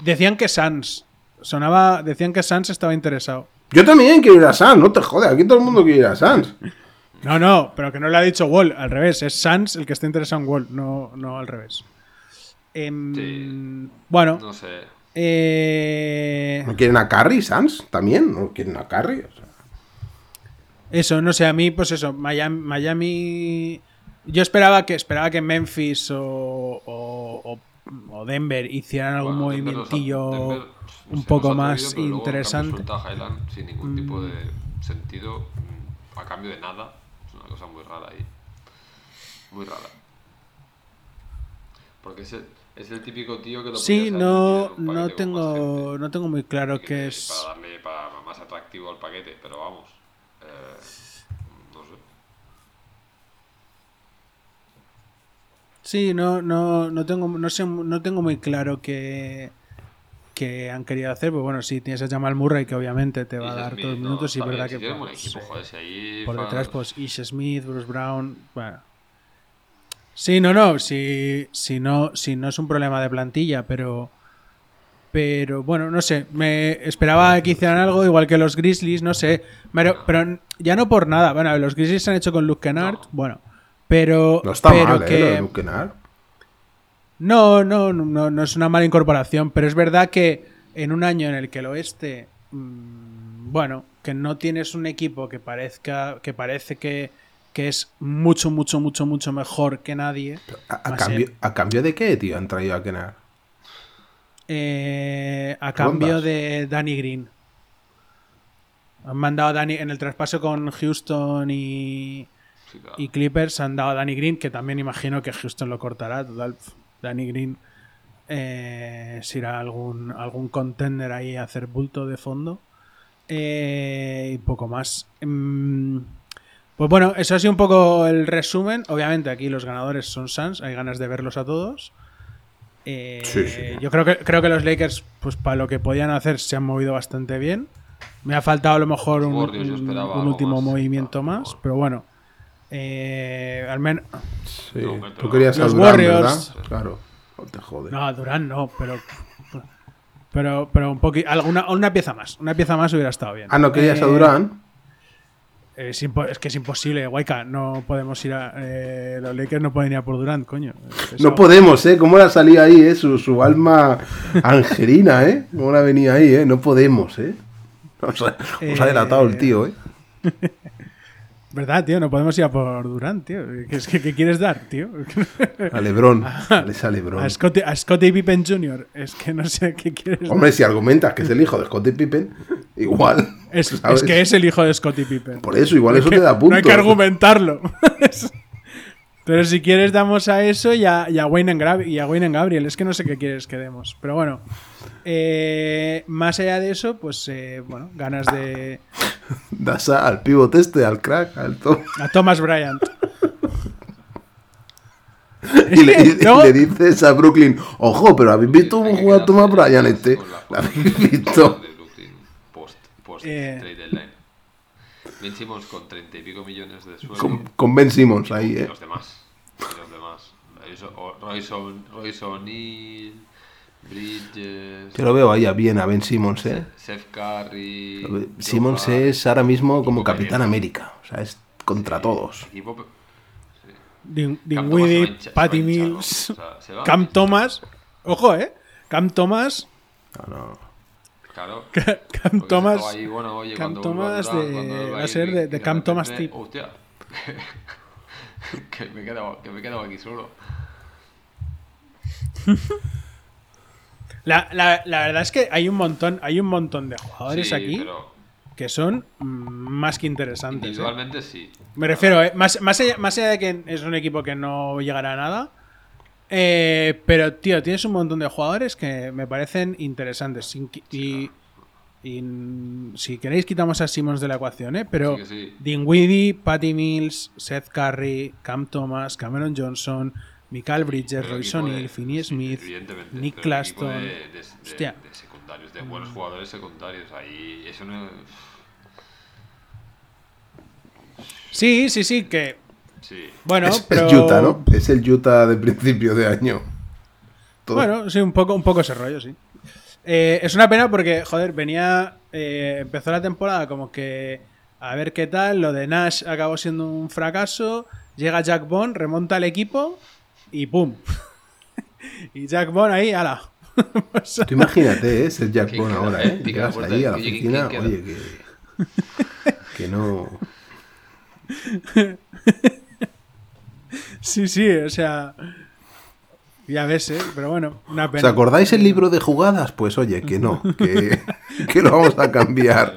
Speaker 2: Decían que Sans. Sonaba, decían que Sans estaba interesado.
Speaker 3: Yo también quiero ir a Sans, no te jodes, aquí todo el mundo quiere ir a Sans.
Speaker 2: No, no, pero que no le ha dicho Wall, al revés. Es Sans el que está interesado en Wall, no, no al revés. Em,
Speaker 4: Sí.
Speaker 2: Bueno,
Speaker 4: No sé.
Speaker 2: eh,
Speaker 3: ¿No quieren a Curry, Sans? ¿También? ¿No quieren a? O sea,
Speaker 2: eso, no sé, a mí, pues eso, Miami. Miami yo esperaba que, esperaba que Memphis o, o- o- o Denver hicieran algún
Speaker 4: Bueno,
Speaker 2: movimientillo
Speaker 4: Denver,
Speaker 2: un
Speaker 4: se
Speaker 2: poco más
Speaker 4: atrevido, luego,
Speaker 2: interesante.
Speaker 4: a Highland sin ningún tipo de sentido, mm, a cambio de nada. Es una cosa muy rara ahí. Muy rara. Porque es el, es el típico tío que lo
Speaker 2: Sí, no, no tengo,
Speaker 4: gente.
Speaker 2: no tengo muy claro
Speaker 4: Que-
Speaker 2: qué es.
Speaker 4: Para darle para más atractivo al paquete, pero vamos. eh, no sé.
Speaker 2: Sí, no, no, no tengo, no sé, no tengo muy claro qué, qué han querido hacer. Pues bueno, sí, tienes a Jamal Murray que obviamente te va a dar
Speaker 4: Smith,
Speaker 2: todos los
Speaker 4: no,
Speaker 2: minutos y verdad que
Speaker 4: buen
Speaker 2: pues,
Speaker 4: equipo, joder, si ahí
Speaker 2: por detrás pues Ish Smith, Bruce Brown, bueno. Sí, no, no, si, si no, si no es un problema de plantilla, pero pero bueno, no sé, me esperaba que hicieran algo igual que los Grizzlies, no sé, pero, pero ya no por nada. Bueno, los Grizzlies se han hecho con Luke Kennard,
Speaker 4: No.
Speaker 2: bueno, pero
Speaker 3: no está
Speaker 2: pero
Speaker 3: mal, ¿eh?
Speaker 2: que-
Speaker 3: Lo de Luke Kennard.
Speaker 2: No, no, no, no es una mala incorporación, pero es verdad que en un año en el que el oeste, mm, bueno, que no tienes un equipo que parezca, que parece que, que es mucho, mucho, mucho, mucho mejor que nadie,
Speaker 3: ¿A, a
Speaker 2: va a
Speaker 3: cambio, ¿A cambio de qué, tío, han traído a Kennard?
Speaker 2: eh, a cambio
Speaker 3: Rondas.
Speaker 2: de Danny Green. Han mandado a Danny en el traspaso con Houston y,
Speaker 4: Sí, claro.
Speaker 2: y Clippers han dado a Danny Green, que también imagino que Houston lo cortará. Total, Danny Green eh, si irá algún, algún contender ahí a hacer bulto de fondo. Eh, y poco más. Mm, Pues bueno, eso ha sido un poco el resumen. Obviamente aquí los ganadores son Suns, hay ganas de verlos a todos. Eh,
Speaker 3: Sí, sí.
Speaker 2: Yo creo que, creo que los Lakers, pues para lo que podían hacer, se han movido bastante bien. Me ha faltado a lo mejor un, último
Speaker 4: más.
Speaker 2: movimiento
Speaker 4: Ah,
Speaker 2: más, pero bueno. Eh, al menos.
Speaker 3: Sí.
Speaker 4: No,
Speaker 3: Tú querías
Speaker 2: Los
Speaker 3: al Durant,
Speaker 2: Warriors-
Speaker 3: ¿verdad? Claro. No te jode.
Speaker 2: No, Durán no, pero. Pero, pero un poquito. Alguna, una pieza más. Una pieza más hubiera estado bien.
Speaker 3: Ah, ¿no querías a
Speaker 2: Eh,
Speaker 3: Durán?
Speaker 2: Es, impo- es que es imposible, Waika. No podemos ir a. eh, los Lakers no pueden ir a por Durant, coño. Eso-
Speaker 3: No podemos, ¿eh? ¿Cómo la salía ahí, eh? Su, su alma angelina, ¿eh? ¿Cómo la venía ahí, eh? No podemos, ¿eh? Nos ha, nos ha
Speaker 2: Eh,
Speaker 3: delatado el tío, ¿eh?
Speaker 2: ¿Verdad, tío? No podemos ir a por Durant, tío. ¿Qué, es que, ¿qué quieres dar, tío?
Speaker 3: A Lebron. A Lebron.
Speaker 2: A Scottie, a Scottie Pippen Jr. Es que no sé qué quieres
Speaker 3: Hombre, si argumentas que es el hijo de Scottie Pippen, igual.
Speaker 2: Es, es que es el hijo de Scottie Pippen.
Speaker 3: Por eso, igual eso
Speaker 2: que-
Speaker 3: te da punto.
Speaker 2: No hay que argumentarlo. Pero si quieres damos a eso y a, y a Wayne and Gab- y a Wayne and Gabriel. Es que no sé qué quieres que demos. Pero bueno. Eh, más allá de eso, pues eh, bueno, ganas de...
Speaker 3: Das a- al pivote este, al crack, al top.
Speaker 2: A Thomas Bryant.
Speaker 3: Y le, y- y
Speaker 2: luego-
Speaker 3: le dices a Brooklyn, ojo, pero ¿habéis visto cómo juega Thomas Bryan este? ¿Lo habéis visto?
Speaker 4: Post, post
Speaker 2: Eh.
Speaker 4: trade deadline. Ben Simmons con 30 y pico millones de sueldo.
Speaker 3: Con, con Ben Simmons ahí,
Speaker 4: y
Speaker 3: ¿eh?
Speaker 4: los demás. Y los demás. Royce O- Royce O- Royce O'Neal, Bridges,
Speaker 3: Yo lo veo ahí a bien a Ben Simmons, ¿eh?
Speaker 4: Seth Curry.
Speaker 3: Simmons es ahora mismo como Capitán. América. O sea, es contra todos.
Speaker 4: equipo
Speaker 2: Din- Dinwiddie, Patty Mills, Cam. Thomas. Ojo, ¿eh? Cam Thomas.
Speaker 3: No, no.
Speaker 4: Claro.
Speaker 2: Cam Thomas.
Speaker 4: estaba ahí, bueno, oye,
Speaker 2: Cam Thomas de- va a ser de- Cam Thomas tip.
Speaker 4: Hostia. que me he quedado, que me he quedado aquí solo.
Speaker 2: La, la- la verdad es que hay un montón, hay un montón de jugadores
Speaker 4: Sí,
Speaker 2: aquí
Speaker 4: pero
Speaker 2: que son más que interesantes. ¿eh?
Speaker 4: individualmente sí.
Speaker 2: Me refiero, ¿eh? más, más, allá, más allá de que es un equipo que no llegará a nada. Eh, pero, tío, tienes un montón de jugadores que me parecen interesantes. Sin y, y, si queréis, quitamos a Simmons de la ecuación, ¿eh? Pero
Speaker 4: Sí sí.
Speaker 2: Dinwiddie, Patty Mills, Seth Curry, Cam Thomas, Cameron Johnson, Michael Bridges,
Speaker 4: de-
Speaker 2: O'Neal, Finney Smith, Nick Claston.
Speaker 4: De, de- de-
Speaker 2: Hostia.
Speaker 4: de secundarios, de buenos jugadores secundarios. Ahí eso no.
Speaker 2: Sí, sí, sí, que.
Speaker 4: Sí.
Speaker 2: Bueno,
Speaker 3: es,
Speaker 2: pero.
Speaker 3: es Utah, ¿no? Es el Utah de principio de año. Todo.
Speaker 2: Bueno, sí, un poco, un poco ese rollo, sí. Eh, es una pena porque, joder, venía. eh, empezó la temporada como que. A ver qué tal. Lo de Nash acabó siendo un fracaso. Llega Jack Bond, remonta el equipo. Y ¡pum! y Jack Bond ahí, ala.
Speaker 3: Tú imagínate, ¿eh? Ser Jack
Speaker 4: ¿Quién
Speaker 3: Bond
Speaker 4: queda,
Speaker 3: ahora,
Speaker 4: eh?
Speaker 3: ¿eh? Ahí a la
Speaker 4: oye, ¿quién-
Speaker 3: oficina,
Speaker 4: quién
Speaker 3: oye, que... Que no...
Speaker 2: sí, sí, o sea. Ya ves, ¿eh? Pero bueno, una
Speaker 3: ¿Os
Speaker 2: pena.
Speaker 3: acordáis el libro de jugadas? Pues oye, que no, que, que lo vamos a cambiar.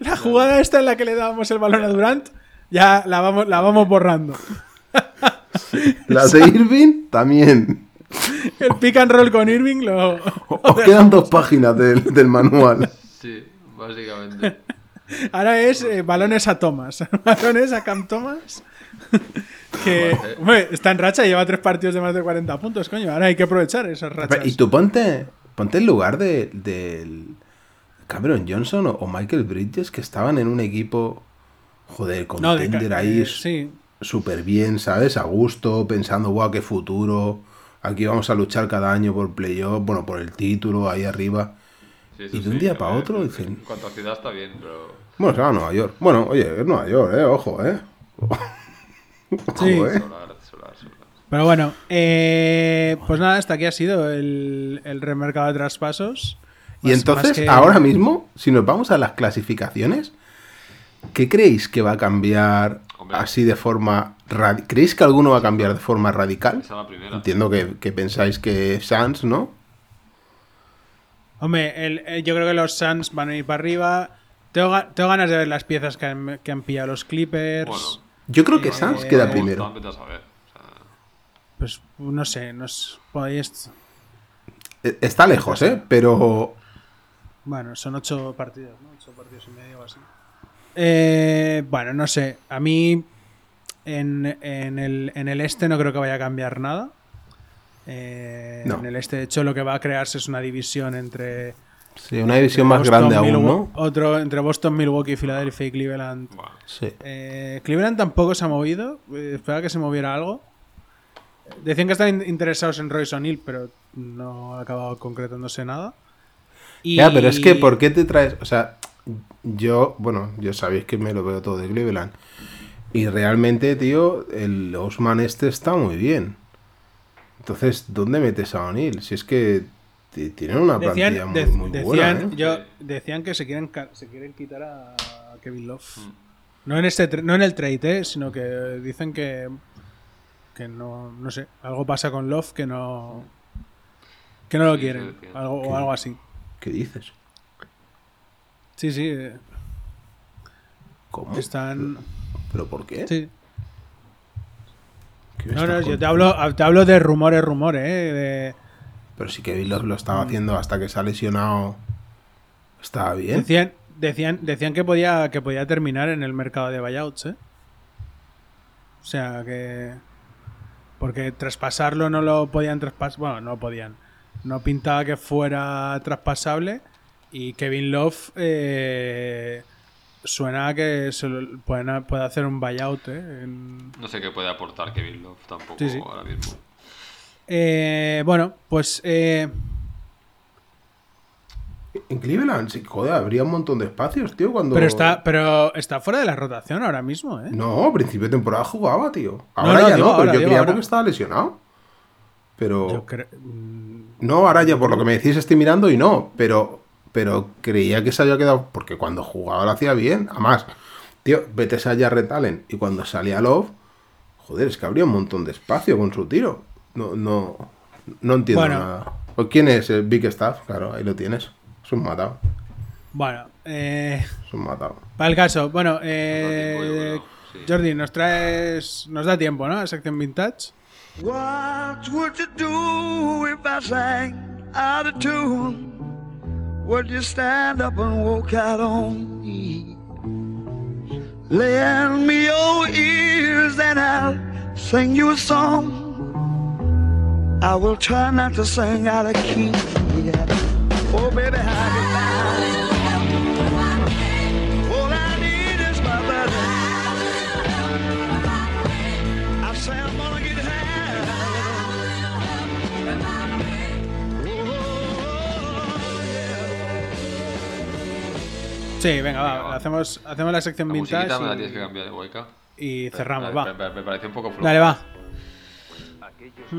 Speaker 2: La jugada esta en la que le dábamos el balón a Durant, ya la vamos, la vamos borrando.
Speaker 3: La de Irving, también.
Speaker 2: El pick and roll con Irving lo.
Speaker 3: Os quedan dos páginas del, del manual.
Speaker 4: Sí, básicamente.
Speaker 2: Ahora es eh, balones a Thomas. Balones a Cam Thomas. Que hombre, está en racha y lleva tres partidos de más de 40 puntos, coño. Ahora hay que aprovechar esas rachas.
Speaker 3: Y tú ponte, ponte en lugar de, del Cameron Johnson o, Michael Bridges, que estaban en un equipo, joder,
Speaker 2: No, de
Speaker 3: contender ahí
Speaker 2: eh, sí.
Speaker 3: súper bien, ¿sabes? A gusto, pensando, guau, qué futuro. Aquí vamos a luchar cada año por playoff, bueno, por el título, ahí arriba.
Speaker 4: Sí,
Speaker 3: Y de un
Speaker 4: sí,
Speaker 3: día para otro
Speaker 4: en-
Speaker 3: dicen-
Speaker 4: En cuanto a ciudad está bien, pero.
Speaker 3: Bueno, se va a Nueva York. Bueno, oye, es Nueva York, eh, ojo, eh.
Speaker 2: Sí.
Speaker 3: eh.
Speaker 4: Solar, solar, solar.
Speaker 2: Pero bueno, eh, pues nada, hasta aquí ha sido el, el remercado de traspasos.
Speaker 3: Y
Speaker 2: Más-
Speaker 3: entonces,
Speaker 2: más que-
Speaker 3: ahora mismo, si nos vamos a las clasificaciones, ¿qué creéis que va a cambiar
Speaker 4: Hombre.
Speaker 3: así de forma radical? ¿Creéis que alguno va a cambiar de forma radical?
Speaker 4: Esa es la primera.
Speaker 3: Entiendo que, que pensáis que Sans, ¿no?
Speaker 2: Hombre, el- el- yo creo que los Suns van a ir para arriba. Tengo, tengo ganas de ver las piezas que han, que han pillado los Clippers.
Speaker 4: Bueno,
Speaker 3: Yo creo que Sans queda primero.
Speaker 4: Vete a saber. O sea,
Speaker 2: Pues no sé, nos podéis.
Speaker 3: e- está lejos, ¿eh? Pero
Speaker 2: Bueno, son ocho partidos, ¿no? Ocho partidos y medio o así. Eh, bueno, no sé. A mí en, en el, en el este no creo que vaya a cambiar nada. Eh,
Speaker 3: No.
Speaker 2: En el este, de hecho, lo que va a crearse es una división entre.
Speaker 3: Sí, una división más
Speaker 2: Boston,
Speaker 3: grande aún, ¿no?
Speaker 2: Otro entre Boston, Milwaukee, Filadelfia y Cleveland.
Speaker 3: Sí.
Speaker 2: Eh, Cleveland tampoco se ha movido. Eh, esperaba que se moviera algo. Decían que están in- interesados en Royce O'Neill, pero no ha acabado concretándose nada. Y-
Speaker 3: Ya, pero es que, ¿por qué te traes? O sea, yo, bueno, yo sabéis que me lo veo todo de Cleveland. Y realmente, tío, el Osman este está muy bien. Entonces, ¿dónde metes a O'Neill? Si es que tienen una plantilla
Speaker 2: Decían,
Speaker 3: muy,
Speaker 2: de-
Speaker 3: muy
Speaker 2: decían,
Speaker 3: buena, ¿eh?
Speaker 2: yo, decían que se quieren, se quieren quitar a Kevin Love. No en este no en el trade, eh, sino que dicen que que no no sé, algo pasa con Love que no que no lo quieren, algo o algo así.
Speaker 3: ¿Qué dices?
Speaker 2: Sí, sí, eh,
Speaker 3: ¿Cómo?
Speaker 2: están
Speaker 3: ¿Pero por qué?
Speaker 2: sí.
Speaker 3: ¿Qué me
Speaker 2: No, no, yo te hablo te hablo de rumores, rumores, eh, de-
Speaker 3: Pero si Kevin Love lo estaba haciendo hasta que se ha lesionado. Estaba bien.
Speaker 2: Decían, decían, decían que podía que podía terminar en el mercado de buyouts, ¿eh? O sea que porque traspasarlo no lo podían traspasar, bueno, no podían. No pintaba que fuera traspasable y Kevin Love eh, suena a que se lo- pueden- puede hacer un buyout, ¿eh? En-
Speaker 4: No sé qué puede aportar Kevin Love tampoco
Speaker 2: Sí, sí.
Speaker 4: ahora mismo.
Speaker 2: Eh, bueno, pues eh,
Speaker 3: En Cleveland, sí, joder, habría un montón de espacios, tío, cuando...
Speaker 2: pero está pero está fuera de la rotación ahora mismo, ¿eh?
Speaker 3: No, a principio de temporada jugaba, tío. Ahora
Speaker 2: no,
Speaker 3: ya
Speaker 2: digo
Speaker 3: no, pero
Speaker 2: ahora,
Speaker 3: yo
Speaker 2: digo
Speaker 3: creía
Speaker 2: ahora.
Speaker 3: porque estaba lesionado. Pero...
Speaker 2: Yo mm,
Speaker 3: No, ahora ya por lo que me decís estoy mirando y no, pero pero creía que se había quedado porque cuando jugaba lo hacía bien, además, tío, vete a Jarrett Allen y cuando salía Love, joder, es que habría un montón de espacio con su tiro. No no no entiendo
Speaker 2: Bueno.
Speaker 3: nada. ¿O quién es el Big Staff? Claro, ahí lo tienes. Es un matado,
Speaker 2: Bueno, eh,
Speaker 3: es un matado.
Speaker 2: para el caso, bueno, eh,
Speaker 4: sí.
Speaker 2: Jordi, nos traes, nos da tiempo, ¿no? La sección vintage.
Speaker 5: What would you do if I sang out of tune? Would you stand up and walk out on me? Lend me your ears and I'll sing you a song. I will try not to sing out of key. Yeah. Oh, baby, how you All I need is my buddy. I say I'm gonna get high.
Speaker 2: Sí, venga, va, hacemos, hacemos la sección
Speaker 4: La
Speaker 2: vintage
Speaker 4: musiquita me la tienes que
Speaker 2: y,
Speaker 4: cambiar de hueca.
Speaker 2: y cerramos,
Speaker 4: Me-
Speaker 2: va.
Speaker 4: Me, me- me pareció un poco floja.
Speaker 2: Dale, va.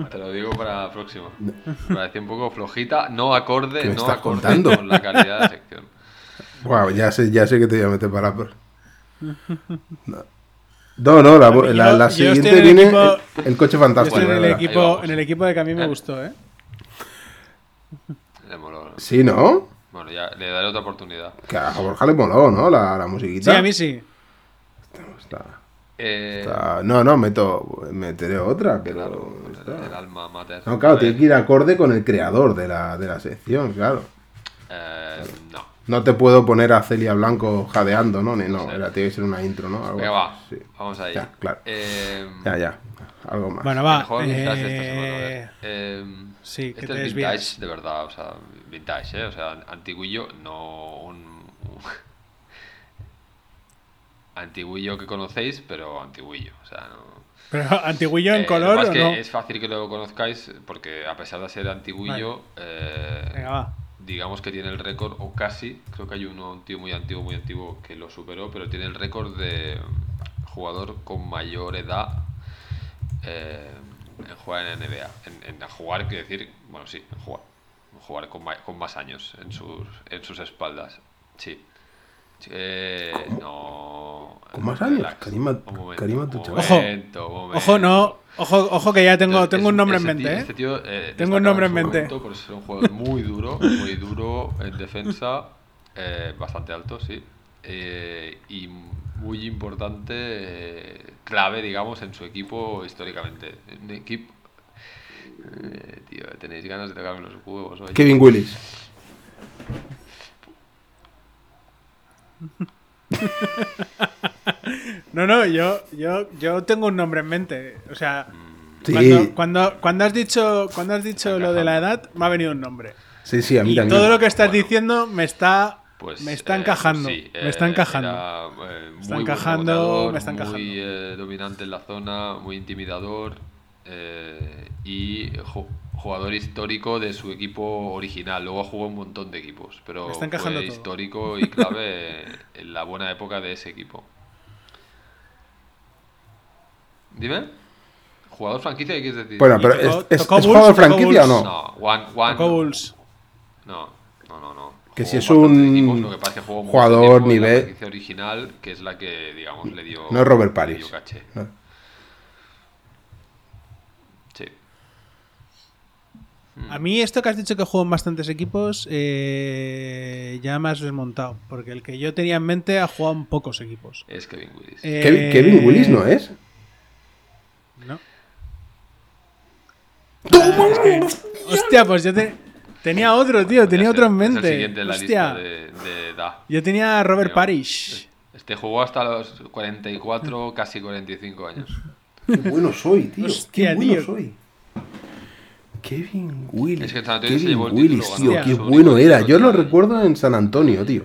Speaker 4: Te lo digo para la próxima. Me pareció un poco flojita, no acorde,
Speaker 3: ¿Qué me
Speaker 4: no acorde
Speaker 3: contando?
Speaker 4: con la calidad de la sección.
Speaker 3: Wow, ya sé, ya sé que te voy a meter para por. No, no, no, la,
Speaker 2: Yo-
Speaker 3: la- la
Speaker 2: yo estoy
Speaker 3: siguiente
Speaker 2: en el
Speaker 3: viene
Speaker 2: equipo-
Speaker 3: el, el coche
Speaker 2: Yo
Speaker 3: fantástico.
Speaker 2: estoy en el, equipo, en el equipo de que a mí me
Speaker 4: Eh.
Speaker 2: gustó, ¿eh?
Speaker 4: Le moló.
Speaker 3: Sí, ¿no?
Speaker 4: Bueno, ya le daré otra oportunidad.
Speaker 3: Que a Borja le moló, ¿no? La, la musiquita.
Speaker 2: Sí, a mí sí.
Speaker 3: Está-
Speaker 4: Eh,
Speaker 3: está- No, no, meto, meteré otra, pero...
Speaker 4: claro,
Speaker 3: está.
Speaker 4: el alma mater.
Speaker 3: No, claro, tiene
Speaker 4: ver,
Speaker 3: que ir acorde con el creador de la, de la sección, claro.
Speaker 4: eh, no.
Speaker 3: No te puedo poner a Celia Blanco jadeando, ¿no? Ni no, era, tiene que ser una intro, ¿no? Algo
Speaker 4: Venga, va.
Speaker 3: sí.
Speaker 4: Vamos ahí.
Speaker 3: Ya, claro.
Speaker 4: Eh,
Speaker 3: Ya, ya. Algo más.
Speaker 2: Bueno, va.
Speaker 4: de vintage de esta semana,
Speaker 2: eh.
Speaker 4: Eh,
Speaker 2: sí, que
Speaker 4: este
Speaker 2: te
Speaker 4: es
Speaker 2: desvías.
Speaker 4: vintage, de verdad, o sea, vintage, ¿eh? O sea, antiguillo, no un... un- antiguillo que conocéis, pero antiguillo, o sea, no...
Speaker 2: Pero antiguillo en
Speaker 4: Eh,
Speaker 2: color
Speaker 4: lo
Speaker 2: o no.
Speaker 4: es fácil que lo conozcáis porque a pesar de ser antiguillo, eh,
Speaker 2: Venga,
Speaker 4: digamos que tiene el récord, o casi, creo que hay uno, un tío muy antiguo, muy antiguo que lo superó, pero tiene el récord de jugador con mayor edad eh, en jugar en NBA. En, en jugar, quiero decir, bueno, sí, en jugar. En jugar con, con más años en sus, en sus espaldas. Sí. Eh, no.
Speaker 3: ¿Con más años?
Speaker 4: relax.
Speaker 3: Karima-
Speaker 4: Un momento,
Speaker 3: Karima Tuchel.
Speaker 2: Ojo.
Speaker 4: momento, un momento.
Speaker 2: Ojo, no. Ojo, ojo que ya tengo,
Speaker 4: Entonces,
Speaker 2: tengo un nombre en mente,
Speaker 4: tío-
Speaker 2: ¿eh?
Speaker 4: Este tío, eh,
Speaker 2: Tengo un nombre en mente.
Speaker 4: momento Por ser un jugador muy duro, muy duro en defensa, eh, bastante alto, sí. eh, y muy importante, eh, clave, digamos, en su equipo históricamente. Un equipo. Eh, tío, tenéis ganas de tocarme los huevos hoy.
Speaker 3: Kevin Willis.
Speaker 2: No, no, yo, yo, yo tengo un nombre en mente. O sea,
Speaker 3: Sí,
Speaker 2: cuando, cuando, cuando has dicho, cuando has dicho lo de la edad, me ha venido un nombre.
Speaker 3: sí, sí, a mí
Speaker 2: Y
Speaker 3: también.
Speaker 2: todo lo que estás
Speaker 4: Bueno.
Speaker 2: diciendo me está,
Speaker 4: Pues,
Speaker 2: me está
Speaker 4: eh,
Speaker 2: encajando.
Speaker 4: sí,
Speaker 2: me está
Speaker 4: eh,
Speaker 2: encajando.
Speaker 4: era, eh,
Speaker 2: Está encajando, me está encajando.
Speaker 4: Muy eh, dominante en la zona, muy intimidador eh, y ju- jugador histórico de su equipo original. Luego jugó un montón de equipos, pero
Speaker 2: está encajando
Speaker 4: fue
Speaker 2: todo.
Speaker 4: histórico y clave en la buena época de ese equipo. Dime. ¿Jugador franquicia qué quieres decir?
Speaker 3: Bueno, pero ¿es, es, es
Speaker 2: Bulls,
Speaker 3: jugador franquicia o no?
Speaker 4: No, one, one,
Speaker 2: Tocó Bulls.
Speaker 4: No, no, no, no.
Speaker 3: Que
Speaker 4: Jugó
Speaker 3: si es un
Speaker 4: equipos, lo que pasa es que jugó
Speaker 3: jugador
Speaker 4: la
Speaker 3: nivel-
Speaker 4: franquicia original, que es la que, digamos, le dio.
Speaker 3: No es Robert
Speaker 4: le
Speaker 3: Paris.
Speaker 4: dio caché.
Speaker 3: No.
Speaker 4: Sí.
Speaker 2: A mí esto que has dicho que juego en bastantes equipos, eh, ya me has desmontado. Porque el que yo tenía en mente ha jugado en pocos equipos.
Speaker 4: Es Kevin Willis.
Speaker 2: Eh,
Speaker 3: Kevin, Kevin Willis no es.
Speaker 2: No. Ah, es que- hostia, pues yo te- tenía otro, tío. Tenía otro en
Speaker 4: ser, es el
Speaker 2: mente.
Speaker 4: siguiente en la
Speaker 2: Hostia.
Speaker 4: lista de, de edad.
Speaker 2: Yo tenía a Robert
Speaker 4: Pero
Speaker 2: Parrish.
Speaker 4: Este jugó hasta los 44, casi 45 años.
Speaker 3: Qué bueno soy, tío.
Speaker 2: Hostia,
Speaker 3: Qué bueno
Speaker 2: tío.
Speaker 3: soy. Kevin Willis.
Speaker 4: Es que en San Antonio se
Speaker 3: Kevin
Speaker 4: llevó el
Speaker 3: Willis,
Speaker 4: título,
Speaker 3: tío. Qué bueno era. Yo lo recuerdo en San Antonio, tío.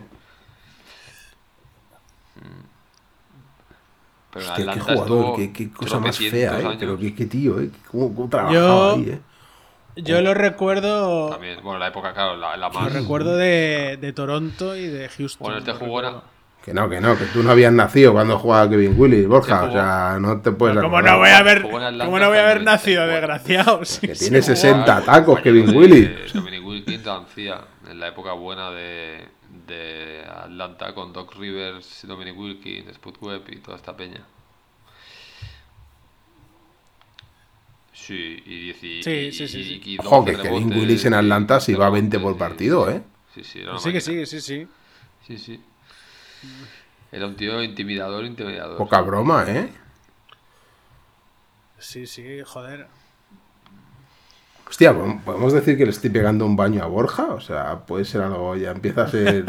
Speaker 4: Pero
Speaker 3: Hostia, qué jugador. Qué, qué cosa más fea, eh. Pero qué, qué tío, eh. Cómo, cómo trabajaba
Speaker 2: Yo-
Speaker 3: ahí, eh.
Speaker 2: Yo lo recuerdo.
Speaker 4: También, bueno, la época, claro, la, la
Speaker 2: Lo
Speaker 4: más.
Speaker 2: recuerdo de, de Toronto y de Houston.
Speaker 4: Bueno, este
Speaker 2: lo
Speaker 4: jugó era.
Speaker 3: Que no, que no, que tú no habías nacido cuando jugaba Kevin Willis, Borja. O sea, no te puedes
Speaker 2: ¿Cómo
Speaker 3: acordar.
Speaker 2: no voy a haber, cómo no voy a haber nacido,
Speaker 4: 94.
Speaker 2: desgraciado? Sí,
Speaker 3: Que
Speaker 2: sí,
Speaker 3: tiene
Speaker 2: jugó.
Speaker 3: 60 tacos,
Speaker 4: compañero
Speaker 3: Kevin Willis.
Speaker 4: Dominic Wilkins hacía en la época buena de, de Atlanta con Doc Rivers, Dominic Wilkins, Spud Webb y toda esta peña. Sí, y 10 y,
Speaker 2: Sí,
Speaker 4: y-
Speaker 2: sí, sí, sí.
Speaker 4: y- y
Speaker 3: Ojo,
Speaker 4: 12
Speaker 3: que Kevin Willis en Atlanta
Speaker 4: 12
Speaker 3: iba a 20
Speaker 4: rebotes,
Speaker 3: por partido,
Speaker 4: sí.
Speaker 3: ¿eh?
Speaker 4: Sí, sí,
Speaker 2: Sí, que sí, sí, sí.
Speaker 4: Sí, sí. Era un tío intimidador, intimidador.
Speaker 3: Poca broma, ¿eh?
Speaker 2: Sí, sí, joder.
Speaker 3: Hostia, ¿podemos- ¿podemos decir que le estoy pegando un baño a Borja? O sea, puede ser algo, ya empieza a ser...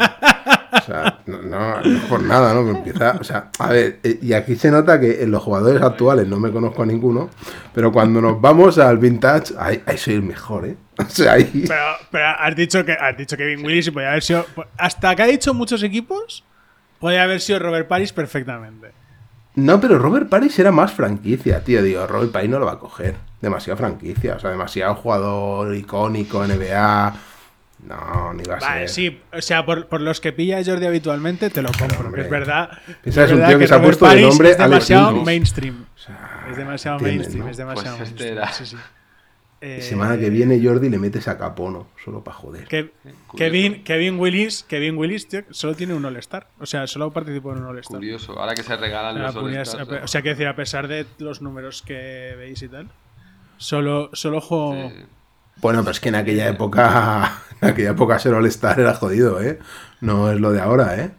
Speaker 3: O sea, no, no, no por nada, ¿no? Empieza, o sea, a ver, eh, y aquí se nota que en los jugadores actuales no me conozco a ninguno, pero cuando nos vamos al vintage, ahí, ahí soy el mejor, ¿eh? O sea, ahí...
Speaker 2: Pero, pero has dicho que has dicho Kevin Willis y podía haber sido. Hasta que ha dicho muchos equipos, podía haber sido Robert Paris perfectamente.
Speaker 3: No, pero Robert Paris era más franquicia, tío. Digo, Robert Paris no lo va a coger. Demasiada franquicia, o sea, demasiado jugador icónico, NBA. No, ni va a
Speaker 2: Vale,
Speaker 3: ser.
Speaker 2: sí, o sea, por, por los que pilla Jordi habitualmente te lo compro, que es verdad.
Speaker 3: Piensa, es un
Speaker 2: verdad
Speaker 3: tío que se ha puesto de nombre
Speaker 2: es demasiado
Speaker 3: Alex
Speaker 2: mainstream.
Speaker 3: O sea,
Speaker 2: Es demasiado mainstream,
Speaker 3: ¿no?
Speaker 2: es demasiado
Speaker 4: Pues este
Speaker 2: mainstream.
Speaker 4: era.
Speaker 2: Sí, sí. Eh,
Speaker 3: semana que viene Jordi le metes a Capono, solo para joder.
Speaker 2: que- Kevin, Kevin Willis, Kevin Willis, tío, solo tiene un All-Star. O sea, solo participó en un All-Star.
Speaker 4: Curioso. Ahora que se regalan
Speaker 2: Ah,
Speaker 4: los All-Stars,
Speaker 2: o sea, quiero decir, a pesar de los números que veis y tal, solo, solo
Speaker 4: eh,
Speaker 3: Bueno, pero es que en aquella época, en aquella época ser All-Star era jodido, ¿eh? No es lo de ahora, ¿eh?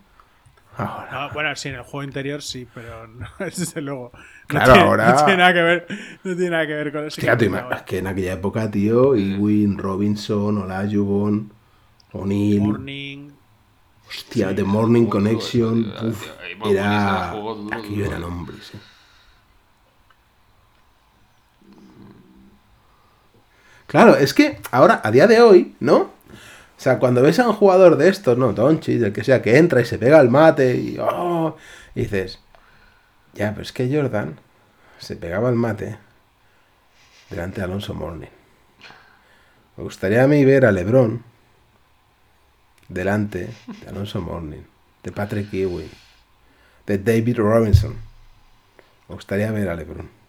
Speaker 3: Ahora.
Speaker 2: No, bueno, sí, en el juego interior sí, pero no, desde luego. No
Speaker 3: Claro,
Speaker 2: tiene,
Speaker 3: ahora-
Speaker 2: No tiene nada que ver, no tiene nada que ver con eso.
Speaker 3: Hostia, es que en aquella época, tío, Ewing, Robinson, Olajuwon, O'Neal,
Speaker 2: Morning.
Speaker 3: hostia, The Morning Connection, uf, era... Aquello
Speaker 4: duro,
Speaker 3: eran hombres, eh. Claro, es que ahora, a día de hoy, ¿no? O sea, cuando ves a un jugador de estos, ¿no? Doncic, el que sea, que entra y se pega el mate y, oh, y dices, ya, pero es que Jordan se pegaba el mate delante de Alonso Morning. Me gustaría a mí ver a LeBron delante de Alonso Morning, de Patrick Ewing, de David Robinson. Me gustaría ver a LeBron.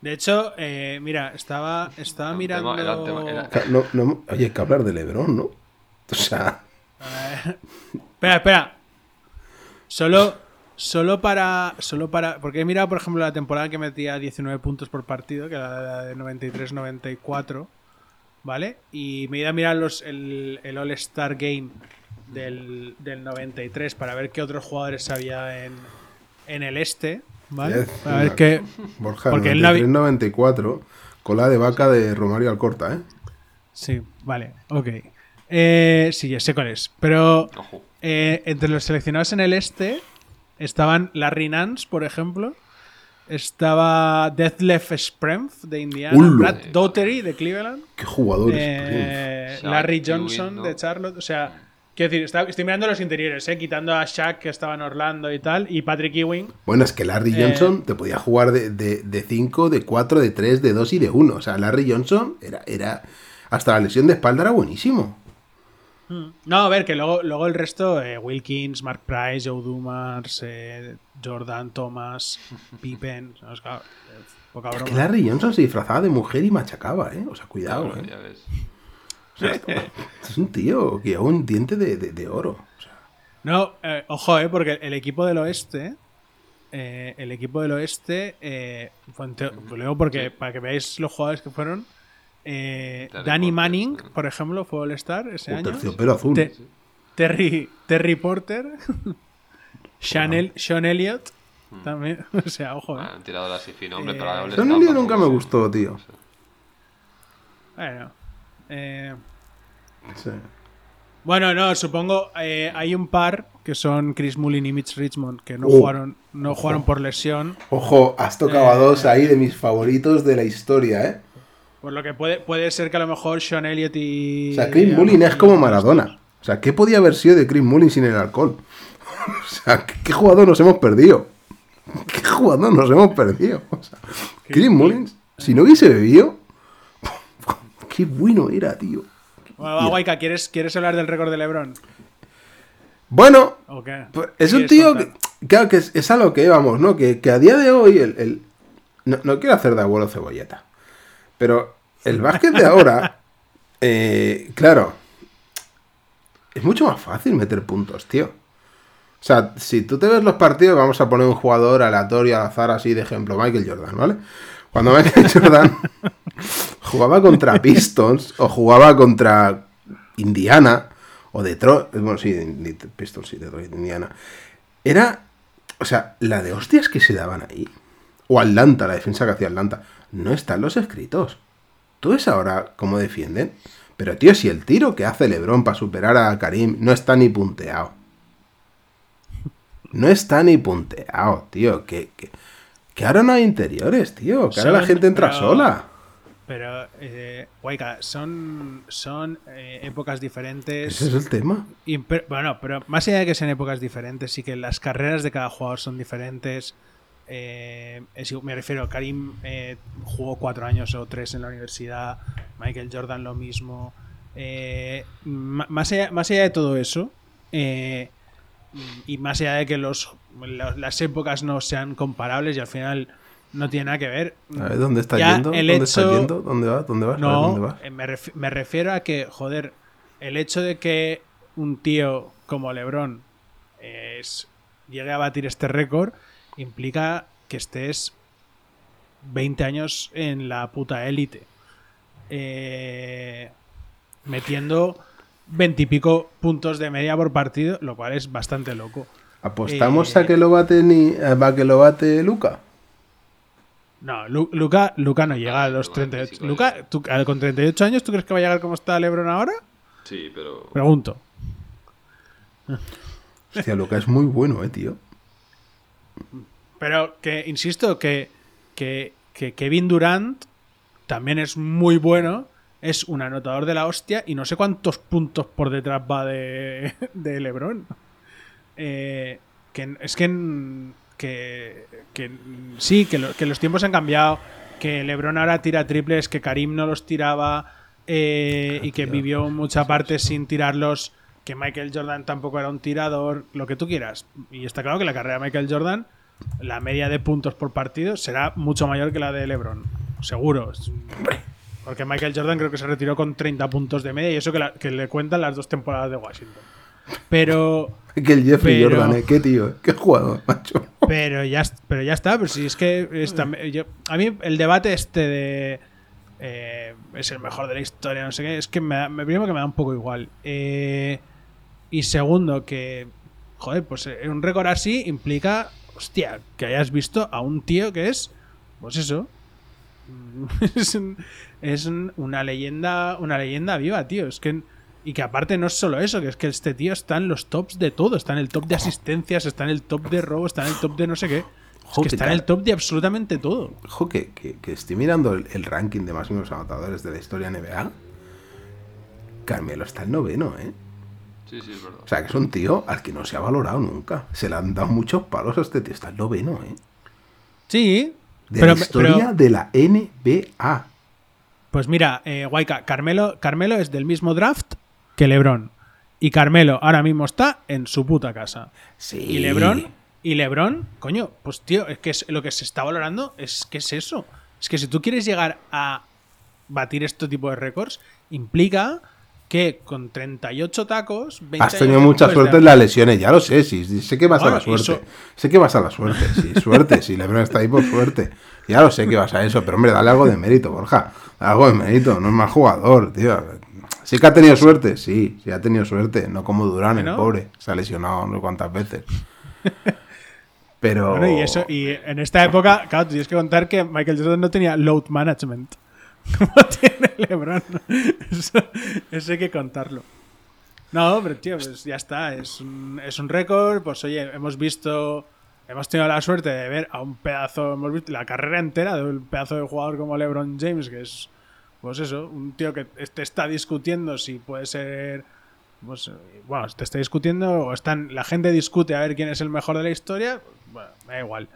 Speaker 2: De hecho, eh, mira, estaba, estaba mirando.
Speaker 4: tema-
Speaker 3: No, no, oye, hay que hablar de LeBron, ¿no? O sea,
Speaker 2: Espera, espera. Solo, solo para, solo para, porque he mirado, por ejemplo, la temporada que metía 19 puntos por partido, que era la de 93-94, ¿vale? Y me he ido a mirar los, el, el All-Star Game del, del 93 para ver qué otros jugadores había en, en el este, ¿vale?
Speaker 3: es una-
Speaker 2: qué,
Speaker 3: Borja,
Speaker 2: Porque él no había-
Speaker 3: 93-94, Cola de vaca de Romario Alcorta, ¿eh?
Speaker 2: Sí, vale, ok. Eh, sí, ya sé cuál es. Pero eh, entre los seleccionados en el este estaban Larry Nance, por ejemplo. Estaba Detlef Spremf de Indiana.
Speaker 3: ¡Ulo!
Speaker 2: Brad Daugherty de Cleveland.
Speaker 3: Qué jugadores.
Speaker 2: eh, Larry Johnson de Charlotte. O sea, quiero decir, está- estoy mirando los interiores, eh, quitando a Shaq que estaba en Orlando y tal. Y Patrick Ewing.
Speaker 3: Bueno, es que Larry
Speaker 2: Eh,
Speaker 3: Johnson te podía jugar de 5, de 4, de 3, de 2 y de 1. O sea, Larry Johnson era, era. Hasta la lesión de espalda era buenísimo.
Speaker 2: No, a ver, que luego, luego el resto, eh, Wilkins, Mark Price, Joe Dumars, eh, Jordan, Thomas, Pippen. o sea, claro, poca
Speaker 3: Es
Speaker 2: broma.
Speaker 3: que Larry Johnson se disfrazaba de mujer y machacaba, ¿eh? O sea, cuidado, ¿eh?
Speaker 4: Ya ves.
Speaker 3: Sea, es un tío que lleva un diente de, de- de oro. O sea,
Speaker 2: No, eh, ojo, eh, porque el equipo del oeste. eh, el equipo del oeste. Eh, fue en teo- luego, porque para que veáis los jugadores que fueron. eh, Danny
Speaker 4: Porter,
Speaker 2: Manning,
Speaker 4: sí.
Speaker 2: por ejemplo, fue All-Star ese
Speaker 3: un
Speaker 2: año.
Speaker 3: terciopelo azul.
Speaker 2: Te- Terry, Terry Porter. Sean, El- Sean Elliott. También. O sea, ojo, eh.
Speaker 4: Ah, han tirado así fino, hombre,
Speaker 2: Eh,
Speaker 4: pero ahora
Speaker 3: Son Elliott nunca me gustó, tío.
Speaker 2: Bueno. eh,
Speaker 3: Sí.
Speaker 2: Bueno, no, supongo eh, hay un par que son Chris Mullin y Mitch Richmond que no
Speaker 3: Uh,
Speaker 2: jugaron no jugaron por lesión,
Speaker 3: Ojo, has tocado a
Speaker 2: Eh.
Speaker 3: dos ahí de mis favoritos de la historia, ¿eh?
Speaker 2: por lo que puede puede ser que a lo mejor Sean Elliott y
Speaker 3: O sea, Chris Mullin es como Maradona. O sea, ¿qué podía haber sido de Chris Mullin sin el alcohol? O sea, ¿qué, qué jugador nos hemos perdido? ¿Qué jugador nos hemos perdido? O sea, Chris Mullin, si no hubiese bebido, qué bueno era, tío.
Speaker 2: Bueno, Guayca, ¿quieres, ¿quieres hablar del récord de LeBron?
Speaker 3: Bueno. Pues es un
Speaker 2: ¿Quieres
Speaker 3: tío que,
Speaker 2: contar?
Speaker 3: claro, que es, es a lo que íbamos, ¿no? Que, que a día de hoy, el, el- no, no quiero hacer de abuelo cebolleta, pero el básquet de ahora, eh, claro, es mucho más fácil meter puntos, tío. O sea, si tú te ves los partidos, vamos a poner un jugador aleatorio al azar así de ejemplo, Michael Jordan, ¿vale? Cuando Michael Jordan jugaba contra Pistons o jugaba contra Indiana o Detroit, bueno, sí, Pistons, sí, Detroit, Indiana. Era, o sea, la de hostias que se daban ahí. O Atlanta, la defensa que hacía Atlanta. No están los escritos. ¿Tú ves ahora cómo defienden? Pero, tío, si el tiro que hace Lebron para superar a Karim no está ni punteado. No está ni punteado, tío. Que, que, que ahora no hay interiores, tío. Que ahora la gente entra
Speaker 2: pero-
Speaker 3: sola.
Speaker 2: Pero, eh, Guayca, son, son eh, épocas diferentes.
Speaker 3: Ese es el tema.
Speaker 2: Y, pero- bueno, pero más allá de que sean épocas diferentes, sí que las carreras de cada jugador son diferentes. Eh, me refiero, Karim eh, jugó cuatro años o tres en la universidad, Michael Jordan lo mismo. Eh, más, allá, más allá de todo eso, y más allá de que los, las épocas no sean comparables y al final no tiene nada que ver.
Speaker 3: A ver, ¿dónde estás
Speaker 2: Ya
Speaker 3: yendo? ¿Dónde
Speaker 2: hecho-
Speaker 3: yendo? ¿Dónde vas? ¿Dónde vas? A ver,
Speaker 2: No, eh, me, ref- me refiero a que, joder, el hecho de que un tío como LeBron es, llegue a batir este récord implica que estés 20 años en la puta élite. Eh, metiendo 20 y pico puntos de media por partido, lo cual es bastante loco.
Speaker 3: ¿Apostamos
Speaker 2: Eh,
Speaker 3: a que lo bate ni a que lo bate Luca?
Speaker 2: No, Lu- Luca, Luca no llega a los
Speaker 4: Luka
Speaker 2: 38.
Speaker 4: físico,
Speaker 2: Luca, tú- con 38 años, ¿tú crees que va a llegar como está LeBron ahora?
Speaker 4: Sí, pero.
Speaker 2: Pregunto.
Speaker 3: Hostia, Luca es muy bueno, eh, tío.
Speaker 2: Pero que, insisto, que, que, que Kevin Durant también es muy bueno. Es un anotador de la hostia y no sé cuántos puntos por detrás va de, de LeBron. Eh, que es que, que, que sí, que, lo- que los tiempos han cambiado. Que LeBron ahora tira triples, que Karim no los tiraba eh, y que
Speaker 3: tío.
Speaker 2: vivió mucha parte sin tirarlos. Que Michael Jordan tampoco era un tirador, lo que tú quieras. Y está claro que la carrera de Michael Jordan, la media de puntos por partido será mucho mayor que la de LeBron. Seguro. Porque Michael Jordan creo que se retiró con 30 puntos de media y eso que, la- que le cuentan las dos temporadas de Washington. Pero.
Speaker 3: Que el Jeffrey
Speaker 2: Pero-
Speaker 3: Jordan, eh. Qué tío. Qué jugador, macho.
Speaker 2: Pero ya, pero ya está, pero si es que es tam- yo- a mí el debate este de eh, es el mejor de la historia, no sé qué, es que me, da- me primero que me da un poco igual. Eh, y segundo que, joder, pues eh, un récord así implica, hostia, que hayas visto a un tío que es, pues eso, es, un- es un- una leyenda una leyenda viva, tío. Es que y que aparte no es solo eso, que es que este tío está en los tops de todo, está en el top de asistencias, está en el top de robo, está en el top de no sé qué. Es que está en el top de absolutamente todo.
Speaker 3: Ojo, que, que- que estoy mirando el, el ranking de máximos anotadores de la historia NBA. Carmelo está el noveno, ¿eh?
Speaker 4: Sí, sí, es verdad.
Speaker 3: O sea, que es un tío al que no se ha valorado nunca. Se le han dado muchos palos a este tío. Está el noveno, ¿eh?
Speaker 2: Sí,
Speaker 3: De
Speaker 2: pero,
Speaker 3: la historia
Speaker 2: pero-
Speaker 3: de la NBA.
Speaker 2: pues mira, eh, Guayca, Carmelo, Carmelo es del mismo draft que LeBron. Y Carmelo ahora mismo está en su puta casa.
Speaker 3: Sí.
Speaker 2: Y LeBron, y LeBron, coño, pues tío, es que es, lo que se está valorando es que es eso. Es que si tú quieres llegar a batir este tipo de récords, implica que con 38 tacos, 20
Speaker 3: Has tenido mucha suerte en las lesiones, ya lo sé, sí, sé que vas a la suerte.
Speaker 2: eso-
Speaker 3: Sé que vas a la suerte, sí, suerte, sí, Lebron está ahí por suerte. Ya lo sé que vas a eso, pero hombre, dale algo de mérito, Borja. Algo de mérito, no es mal jugador, tío. Sí que ha tenido suerte, sí, sí ha tenido suerte, no como Durán, el pobre, se ha lesionado no sé cuántas veces. Pero...
Speaker 2: Bueno, y eso, y en esta época, claro, tienes que contar que Michael Jordan no tenía load management. Como tiene LeBron. Eso, eso hay que contarlo. No, pero tío, pues ya está. Es un, es un récord. Pues oye, hemos visto. Hemos tenido la suerte de ver a un pedazo. Hemos visto la carrera entera de un pedazo de jugador como LeBron James, que es. Pues eso, un tío que te está discutiendo si puede ser. Pues, bueno, te está discutiendo o están, la gente discute a ver quién es el mejor de la historia. Bueno, me da igual.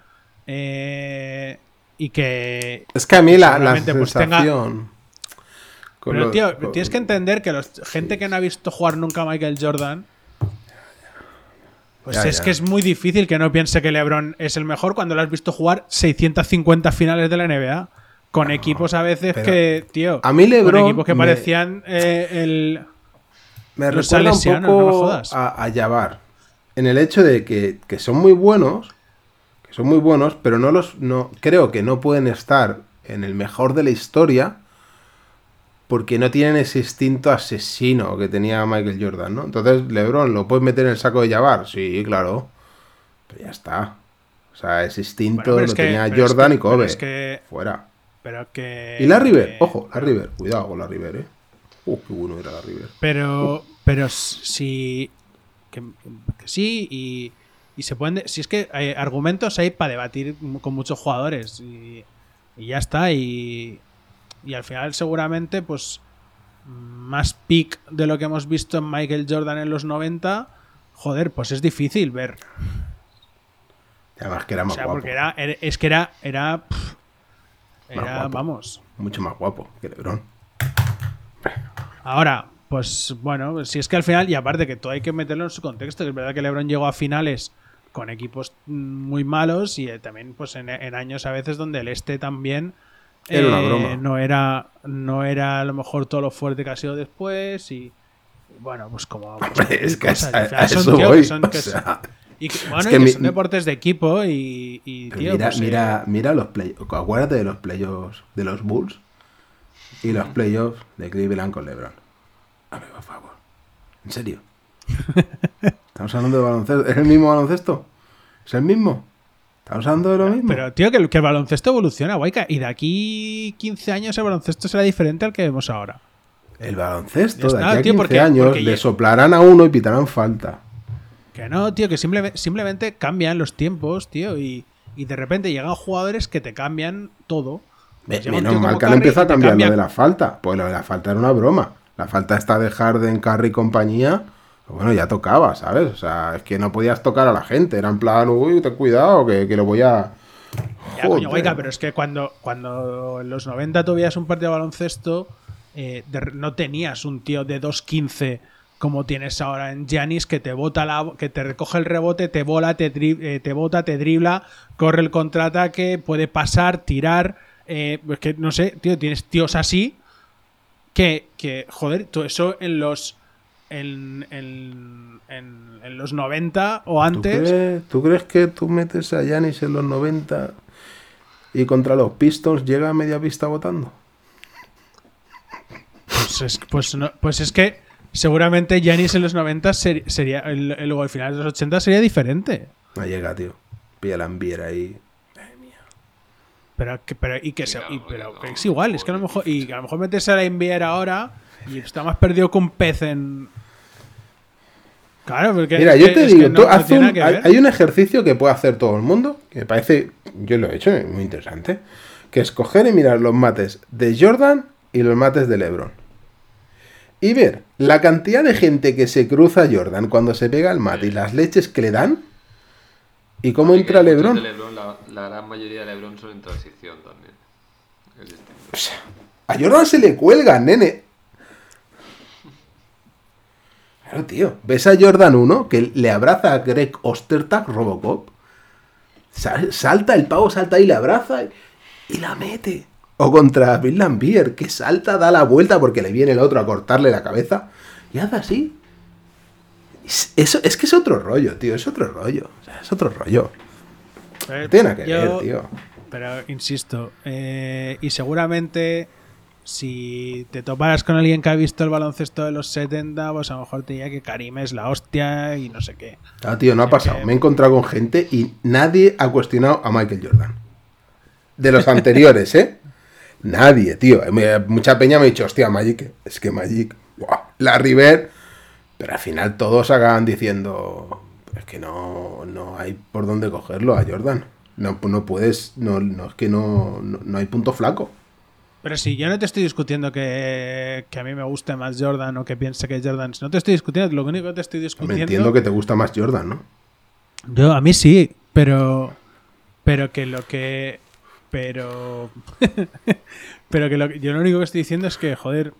Speaker 2: Eh, y que.
Speaker 3: Es que a mí la, la
Speaker 2: pues, tenga-
Speaker 3: sensación...
Speaker 2: Pero tío,
Speaker 3: con-
Speaker 2: tienes que entender que los, gente que no ha visto jugar nunca a Michael Jordan. Pues
Speaker 3: Ya,
Speaker 2: es
Speaker 3: ya.
Speaker 2: que es muy difícil que no piense que LeBron es el mejor cuando lo has visto jugar 650 finales de la NBA. Con equipos a veces
Speaker 3: pero
Speaker 2: que, tío.
Speaker 3: a mí LeBron
Speaker 2: Con equipos que
Speaker 3: me-
Speaker 2: parecían eh, el.
Speaker 3: Me
Speaker 2: Los
Speaker 3: recuerda un
Speaker 2: salesianos, no me
Speaker 3: poco
Speaker 2: jodas.
Speaker 3: a, a Jabbar. En el hecho de que, que son muy buenos, que son muy buenos, pero no los, no, creo que no pueden estar en el mejor de la historia porque no tienen ese instinto asesino que tenía Michael Jordan, ¿no? Entonces, LeBron, ¿lo puedes meter en el saco de Jabbar? Sí, claro. Pero ya está. O sea, ese instinto
Speaker 2: Bueno,
Speaker 3: lo
Speaker 2: es que-
Speaker 3: tenía
Speaker 2: es
Speaker 3: Jordan
Speaker 2: que-
Speaker 3: y Kobe.
Speaker 2: es que-
Speaker 3: Fuera.
Speaker 2: Pero que.
Speaker 3: Y la River,
Speaker 2: que-
Speaker 3: ojo, la River. Cuidado con la River, eh. Uh, qué bueno era la River.
Speaker 2: Pero, pero si. Que, que sí, y, y se pueden. de- Si es que hay argumentos hay para debatir con muchos jugadores. Y, y ya está. Y, y al final, seguramente, pues. Más pick de lo que hemos visto en Michael Jordan en los 90. Joder, pues es difícil ver.
Speaker 3: Además que era
Speaker 2: O
Speaker 3: más
Speaker 2: sea,
Speaker 3: guapo.
Speaker 2: porque era. Es que era. Era. pff, era
Speaker 3: guapo.
Speaker 2: vamos.
Speaker 3: Mucho más guapo que LeBron.
Speaker 2: Ahora, pues bueno, si es que al final, y aparte que todo hay que meterlo en su contexto, que es verdad que LeBron llegó a finales con equipos mm, muy malos y eh, también pues en, en años a veces donde el este también
Speaker 3: Era una
Speaker 2: eh,
Speaker 3: broma.
Speaker 2: no era no era a lo mejor todo lo fuerte que ha sido después y bueno pues como pues,
Speaker 3: es que a- eso voy,
Speaker 2: que son-
Speaker 3: o sea,
Speaker 2: y que, bueno,
Speaker 3: que
Speaker 2: y que
Speaker 3: mi-
Speaker 2: son deportes de equipo y, y, tío,
Speaker 3: mira,
Speaker 2: pues, eh,
Speaker 3: mira, mira los play Acuérdate de los playoffs de los Bulls y los playoffs de Cleveland con LeBron. A ver, por favor. ¿En serio? ¿Estamos hablando de baloncesto? ¿Es el mismo baloncesto? ¿Es el mismo? ¿Estamos hablando de lo mismo?
Speaker 2: Pero, tío, que el, que el baloncesto evoluciona, guayca. Y de aquí 15 años el baloncesto será diferente al que vemos ahora.
Speaker 3: el baloncesto,
Speaker 2: Ya
Speaker 3: de
Speaker 2: está,
Speaker 3: aquí a
Speaker 2: tío,
Speaker 3: 15
Speaker 2: porque-
Speaker 3: años,
Speaker 2: porque
Speaker 3: le soplarán a uno y pitarán falta.
Speaker 2: Que no, tío, que simple- simplemente cambian los tiempos, tío. Y, y de repente llegan jugadores que te cambian todo. Pues
Speaker 3: Menos mal que han
Speaker 2: Curry
Speaker 3: empezado a cambiar
Speaker 2: cambia-
Speaker 3: lo de la falta. Pues lo de la falta era una broma. La falta está de Harden, Curry y compañía. pues Bueno, ya tocaba, ¿sabes? O sea, es que no podías tocar a la gente. Era en plan, uy, ten cuidado, que, que lo voy a.
Speaker 2: Ya, coño, guayca, pero es que cuando, cuando en los 90 tú veías un partido de baloncesto, eh, de- no tenías un tío de 2.15 como tienes ahora en Giannis que te bota la, que te recoge el rebote, te bola, te, dri- eh, te bota, te dribla, corre el contraataque, puede pasar, tirar. eh, es que no sé, tío, tienes tíos así que, que joder, todo eso en los en, en, en- en los 90 o
Speaker 3: ¿Tú
Speaker 2: antes.
Speaker 3: crees, tú crees que tú metes a Yanis en los 90 y contra los Pistons llega a media pista votando?
Speaker 2: Pues es, pues, no- pues es que seguramente Giannis en los 90 ser- sería. luego al final de los 80 sería diferente.
Speaker 3: No llega, tío. Pilla la ambiera ahí.
Speaker 2: Pero, que, pero, y que, se-
Speaker 4: Claro,
Speaker 2: y- pero
Speaker 4: no,
Speaker 2: que es igual, es que a lo mejor, y que a lo mejor metes a la NBA ahora y está más perdido que un pez en. Claro, porque.
Speaker 3: Mira,
Speaker 2: es
Speaker 3: yo
Speaker 2: que-
Speaker 3: te digo,
Speaker 2: no-
Speaker 3: tú
Speaker 2: no
Speaker 3: haz
Speaker 2: tiene
Speaker 3: un-
Speaker 2: nada que
Speaker 3: hay, un ejercicio que puede hacer todo el mundo, que me parece, yo lo he hecho, muy interesante, que es coger y mirar los mates de Jordan y los mates de LeBron. Y ver la cantidad de gente que se cruza a Jordan cuando se pega el mate y las leches que le dan. Y cómo
Speaker 4: Porque
Speaker 3: entra LeBron.
Speaker 4: la, la gran mayoría de LeBron son en transición también. Es.
Speaker 3: A Jordan se le cuelgan, nene. Claro, tío. ¿Ves a Jordan 1 que le abraza a Greg Ostertag, Robocop? Sal- Salta, el pavo salta y le abraza y, y la mete. O contra Bill Lambier, que salta, da la vuelta porque le viene el otro a cortarle la cabeza y hace así. Es, eso, es que es otro rollo, tío. Es otro rollo. O sea, es otro rollo.
Speaker 2: Pero
Speaker 3: No tiene que
Speaker 2: yo-
Speaker 3: ver, tío.
Speaker 2: Pero insisto, eh, y seguramente si te toparas con alguien que ha visto el baloncesto de los 70, pues a lo mejor te diría que Karim es la hostia y no sé qué.
Speaker 3: Ah, tío, no ha pasado.
Speaker 2: que-
Speaker 3: Me he encontrado con gente y nadie ha cuestionado a Michael Jordan. De los anteriores, ¿eh? Nadie, tío. Me- Mucha peña me ha dicho, hostia, Magic, es que Magic, la River. Pero al final todos acaban diciendo, es que no, no hay por dónde cogerlo a Jordan. No, no puedes, no, no es que no, no, no hay punto flaco.
Speaker 2: Pero si yo no te estoy discutiendo que, que a mí me guste más Jordan o que piense que es Jordan, no te estoy discutiendo, lo único que te estoy
Speaker 3: Me
Speaker 2: discutiendo...
Speaker 3: entiendo que te gusta más Jordan, ¿no?
Speaker 2: Yo, a mí sí, pero. Pero que lo que. Pero. pero que lo que- yo lo único que estoy diciendo es que, joder.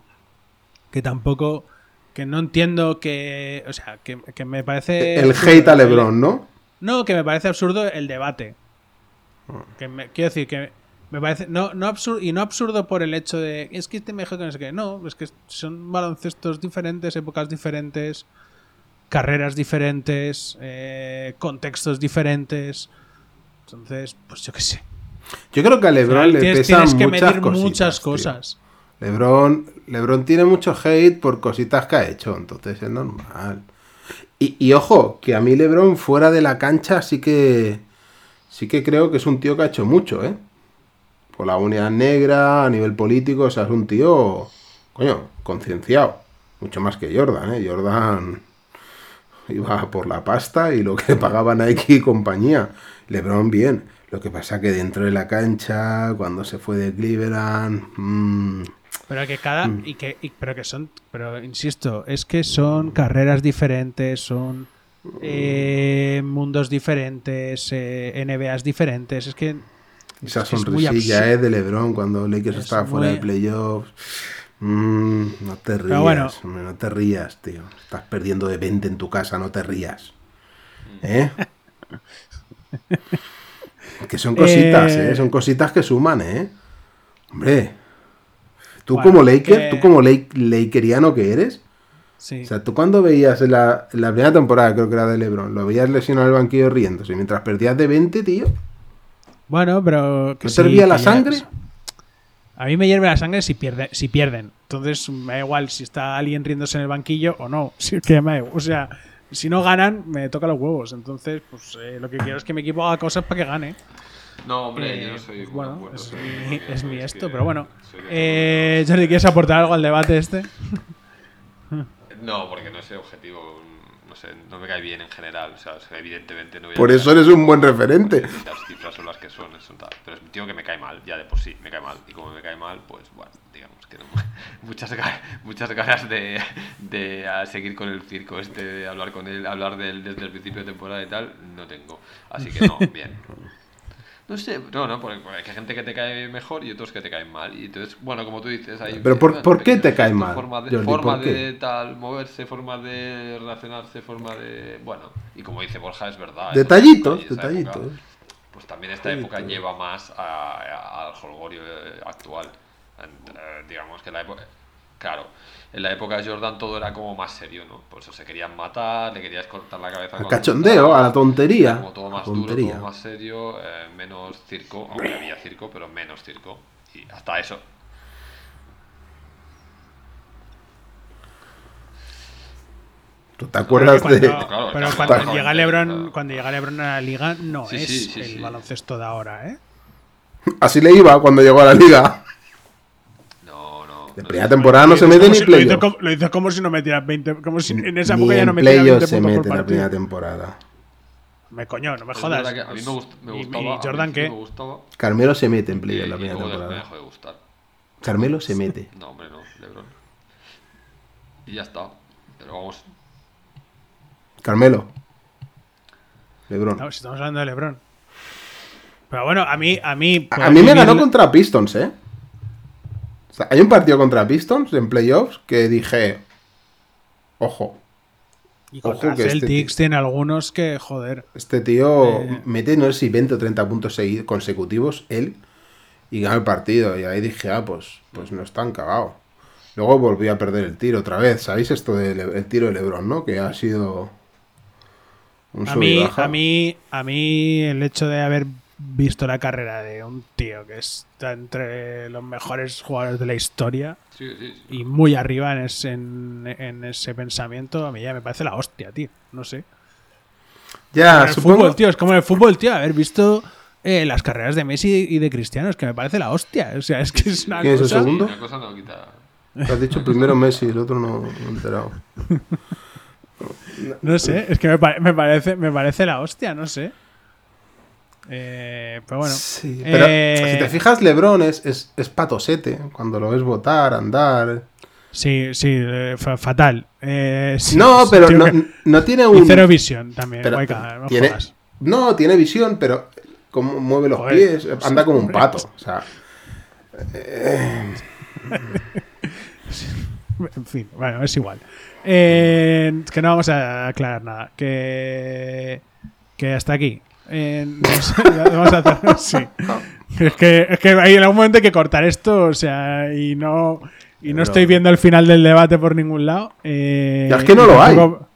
Speaker 2: Que tampoco. Que no entiendo que. O sea, que, que me parece.
Speaker 3: El hate a LeBron, ¿no?
Speaker 2: No, que me parece absurdo el debate.
Speaker 3: Ah.
Speaker 2: Que me- quiero decir que me parece. No, no absurdo, y no absurdo por el hecho de. Es que este mejor que no sé qué. No, es que son baloncestos diferentes, épocas diferentes, carreras diferentes, eh, contextos diferentes. Entonces, pues yo qué sé.
Speaker 3: Yo creo que a LeBron le
Speaker 2: tienes,
Speaker 3: pesan
Speaker 2: tienes que
Speaker 3: muchas
Speaker 2: medir
Speaker 3: cositas,
Speaker 2: muchas
Speaker 3: tío.
Speaker 2: cosas.
Speaker 3: LeBron, LeBron tiene mucho hate por cositas que ha hecho, entonces es normal. Y, y ojo, que a mí LeBron fuera de la cancha sí que sí que creo que es un tío que ha hecho mucho, ¿eh? Por la unidad negra, a nivel político, o sea, es un tío, coño, concienciado. Mucho más que Jordan, ¿eh? Jordan iba por la pasta y lo que pagaba Nike y compañía. LeBron bien. Lo que pasa que dentro de la cancha, cuando se fue de Cleveland... mm,
Speaker 2: Pero que cada.
Speaker 3: Mm.
Speaker 2: Y que, y- pero que son. Pero insisto, es que son carreras diferentes, son. eh, mundos diferentes, eh, NBAs diferentes. Es que.
Speaker 3: Esa
Speaker 2: es es
Speaker 3: sonrisilla
Speaker 2: absurdo.
Speaker 3: eh, de LeBron cuando Lakers
Speaker 2: Es
Speaker 3: estaba fuera
Speaker 2: muy-
Speaker 3: de playoffs. Mm, no te rías,
Speaker 2: Pero bueno.
Speaker 3: hombre, no te rías, tío. Estás perdiendo de 20 en tu casa, no te rías. ¿Eh? que son cositas,
Speaker 2: Eh.
Speaker 3: ¿eh? Son cositas que suman, ¿eh? Hombre. Tú
Speaker 2: Bueno,
Speaker 3: como Laker,
Speaker 2: que-
Speaker 3: tú como Lake- Lakeriano que eres,
Speaker 2: Sí.
Speaker 3: o sea, tú cuando veías en la, en la primera temporada, creo que era de LeBron, lo veías lesionado en el banquillo riéndose, mientras perdías de 20, tío.
Speaker 2: Bueno, pero. que
Speaker 3: ¿No
Speaker 2: sí,
Speaker 3: hervía la
Speaker 2: ya-
Speaker 3: sangre?
Speaker 2: A mí me hierve la sangre si, pierde, si pierden. Entonces me da igual si está alguien riéndose en el banquillo o no. Si, es que me da igual. o sea, si no ganan, me toca los huevos. Entonces, pues eh, lo que quiero es que mi equipo haga cosas para que gane.
Speaker 4: No, hombre,
Speaker 2: Eh,
Speaker 4: yo no soy
Speaker 2: pues
Speaker 4: muy
Speaker 2: bueno, es,
Speaker 4: soy-
Speaker 2: mi, es mi
Speaker 4: es
Speaker 2: esto,
Speaker 4: que
Speaker 2: pero bueno.
Speaker 4: soy
Speaker 2: Eh, Jordi, ¿quieres aportar algo al debate este?
Speaker 4: No, porque no es objetivo, no sé, no me cae bien en general, o sea, o sea, evidentemente no voy a
Speaker 3: Por eso eres un buen referente.
Speaker 4: Las cifras son las que son, son tal. Pero es un tío que me cae mal, ya de por sí, me cae mal. Y como me cae mal, pues bueno, digamos no. Muchas, muchas ganas de, de a seguir con el circo este, de hablar con él, hablar de él desde el principio de temporada y tal, no tengo. Así que no, bien. No sé, no, no, porque hay gente que te cae mejor y otros que te caen mal. Y entonces, bueno, como tú dices, hay.
Speaker 3: Pero ¿por-
Speaker 4: bueno,
Speaker 3: por qué te cae mal,
Speaker 4: Forma de,
Speaker 3: Jordi,
Speaker 4: forma
Speaker 3: por qué?
Speaker 4: de tal, moverse, forma de relacionarse, forma de. Bueno, y como dice Borja, es verdad.
Speaker 3: Detallitos,
Speaker 4: época,
Speaker 3: detallitos.
Speaker 4: pues también esta época lleva más a- a- al holgorio eh, actual. Eh, digamos que la época. Claro, en la época de Jordan todo era como más serio, ¿no? Por eso se querían matar, le querías cortar la cabeza.
Speaker 3: Al
Speaker 4: cuando
Speaker 3: cachondeo, a la tontería.
Speaker 4: Como todo más duro, todo más serio, eh, menos circo, aunque había circo, pero menos circo. Y hasta eso.
Speaker 3: ¿Tú te acuerdas de.?
Speaker 2: cuando,
Speaker 4: Claro,
Speaker 2: pero
Speaker 4: claro,
Speaker 2: cuando
Speaker 4: claro,
Speaker 2: llega. LeBron, cuando llega LeBron a la liga, no
Speaker 4: Sí,
Speaker 2: es
Speaker 4: sí, sí,
Speaker 2: el
Speaker 4: sí.
Speaker 2: baloncesto de ahora, ¿eh?
Speaker 3: Así le iba cuando llegó a la liga. De primera temporada no se mete ni
Speaker 2: si- lo hizo
Speaker 3: playoff.
Speaker 2: como- Lo hizo como si no metiera 20. Como si en esa época ya no metiera 20
Speaker 3: playoff se mete en la primera temporada.
Speaker 2: Me coño, no me jodas.
Speaker 4: que a mí me, gust- me
Speaker 2: ¿Y-
Speaker 4: gustaba.
Speaker 2: ¿Y
Speaker 4: al
Speaker 2: Jordan qué?
Speaker 4: Me gustaba.
Speaker 3: Carmelo se mete en playoff en la primera
Speaker 4: me
Speaker 3: temporada.
Speaker 4: dejó de gustar.
Speaker 3: Carmelo se mete.
Speaker 4: No, hombre, no, Lebron. Y ya está. Pero vamos.
Speaker 3: Carmelo. Lebron.
Speaker 2: No, si estamos hablando de LeBron. Pero bueno, a mí. A mí,
Speaker 3: A mí me ganó contra Pistons, ¿eh? O sea, hay un partido contra Pistons en playoffs que dije. Ojo,
Speaker 2: Y contra
Speaker 3: ojo que este
Speaker 2: Celtics tiene algunos que, joder.
Speaker 3: este tío
Speaker 2: Eh.
Speaker 3: mete no sé si 20 o 30 puntos consecutivos él y gana el partido. Y ahí dije, ah, pues, pues no están cagado. Luego volví a perder el tiro otra vez. ¿Sabéis esto del el tiro de Lebron, no? Que ha sido un
Speaker 2: A mí, a mí, a mí, el hecho de haber visto la carrera de un tío que está entre los mejores jugadores de la historia
Speaker 4: Sí, sí. sí.
Speaker 2: y muy arriba en ese, en, en ese pensamiento, a mí ya me parece la hostia, tío. No sé.
Speaker 3: Ya,
Speaker 2: En el
Speaker 3: supongo.
Speaker 2: fútbol, tío, es como en el fútbol, tío, haber visto eh, las carreras de Messi y de Cristiano, es que me parece la hostia. O sea, es que es una
Speaker 3: ¿Quién es el
Speaker 2: cosa.
Speaker 3: segundo?
Speaker 4: Una cosa no quita.
Speaker 3: Has dicho primero Messi, el otro no, no he enterado.
Speaker 2: No sé, es que me, me parece, me parece la hostia, no sé. Eh, pero bueno.
Speaker 3: Sí, pero
Speaker 2: Eh,
Speaker 3: si te fijas, Lebron es, es, es patosete. Cuando lo ves votar, andar.
Speaker 2: Sí, sí, eh, fa- fatal. Sí,
Speaker 3: no, pero no,
Speaker 2: que-
Speaker 3: no tiene
Speaker 2: y
Speaker 3: un.
Speaker 2: cero visión también,
Speaker 3: pero
Speaker 2: no
Speaker 3: tiene,
Speaker 2: jodas.
Speaker 3: no, tiene visión, pero como mueve los
Speaker 2: Joder,
Speaker 3: pies, anda como un pato.
Speaker 2: pues-
Speaker 3: O sea,
Speaker 2: En fin, bueno, es igual. Que no vamos a aclarar nada. Que, que hasta aquí. Eh, vamos, a- vamos a hacer. Sí. Es que, es que hay en algún momento hay que cortar esto, o sea, y no. Y no
Speaker 3: Pero-
Speaker 2: estoy viendo el final del debate por ningún lado. Eh,
Speaker 3: ya es que no lo hay.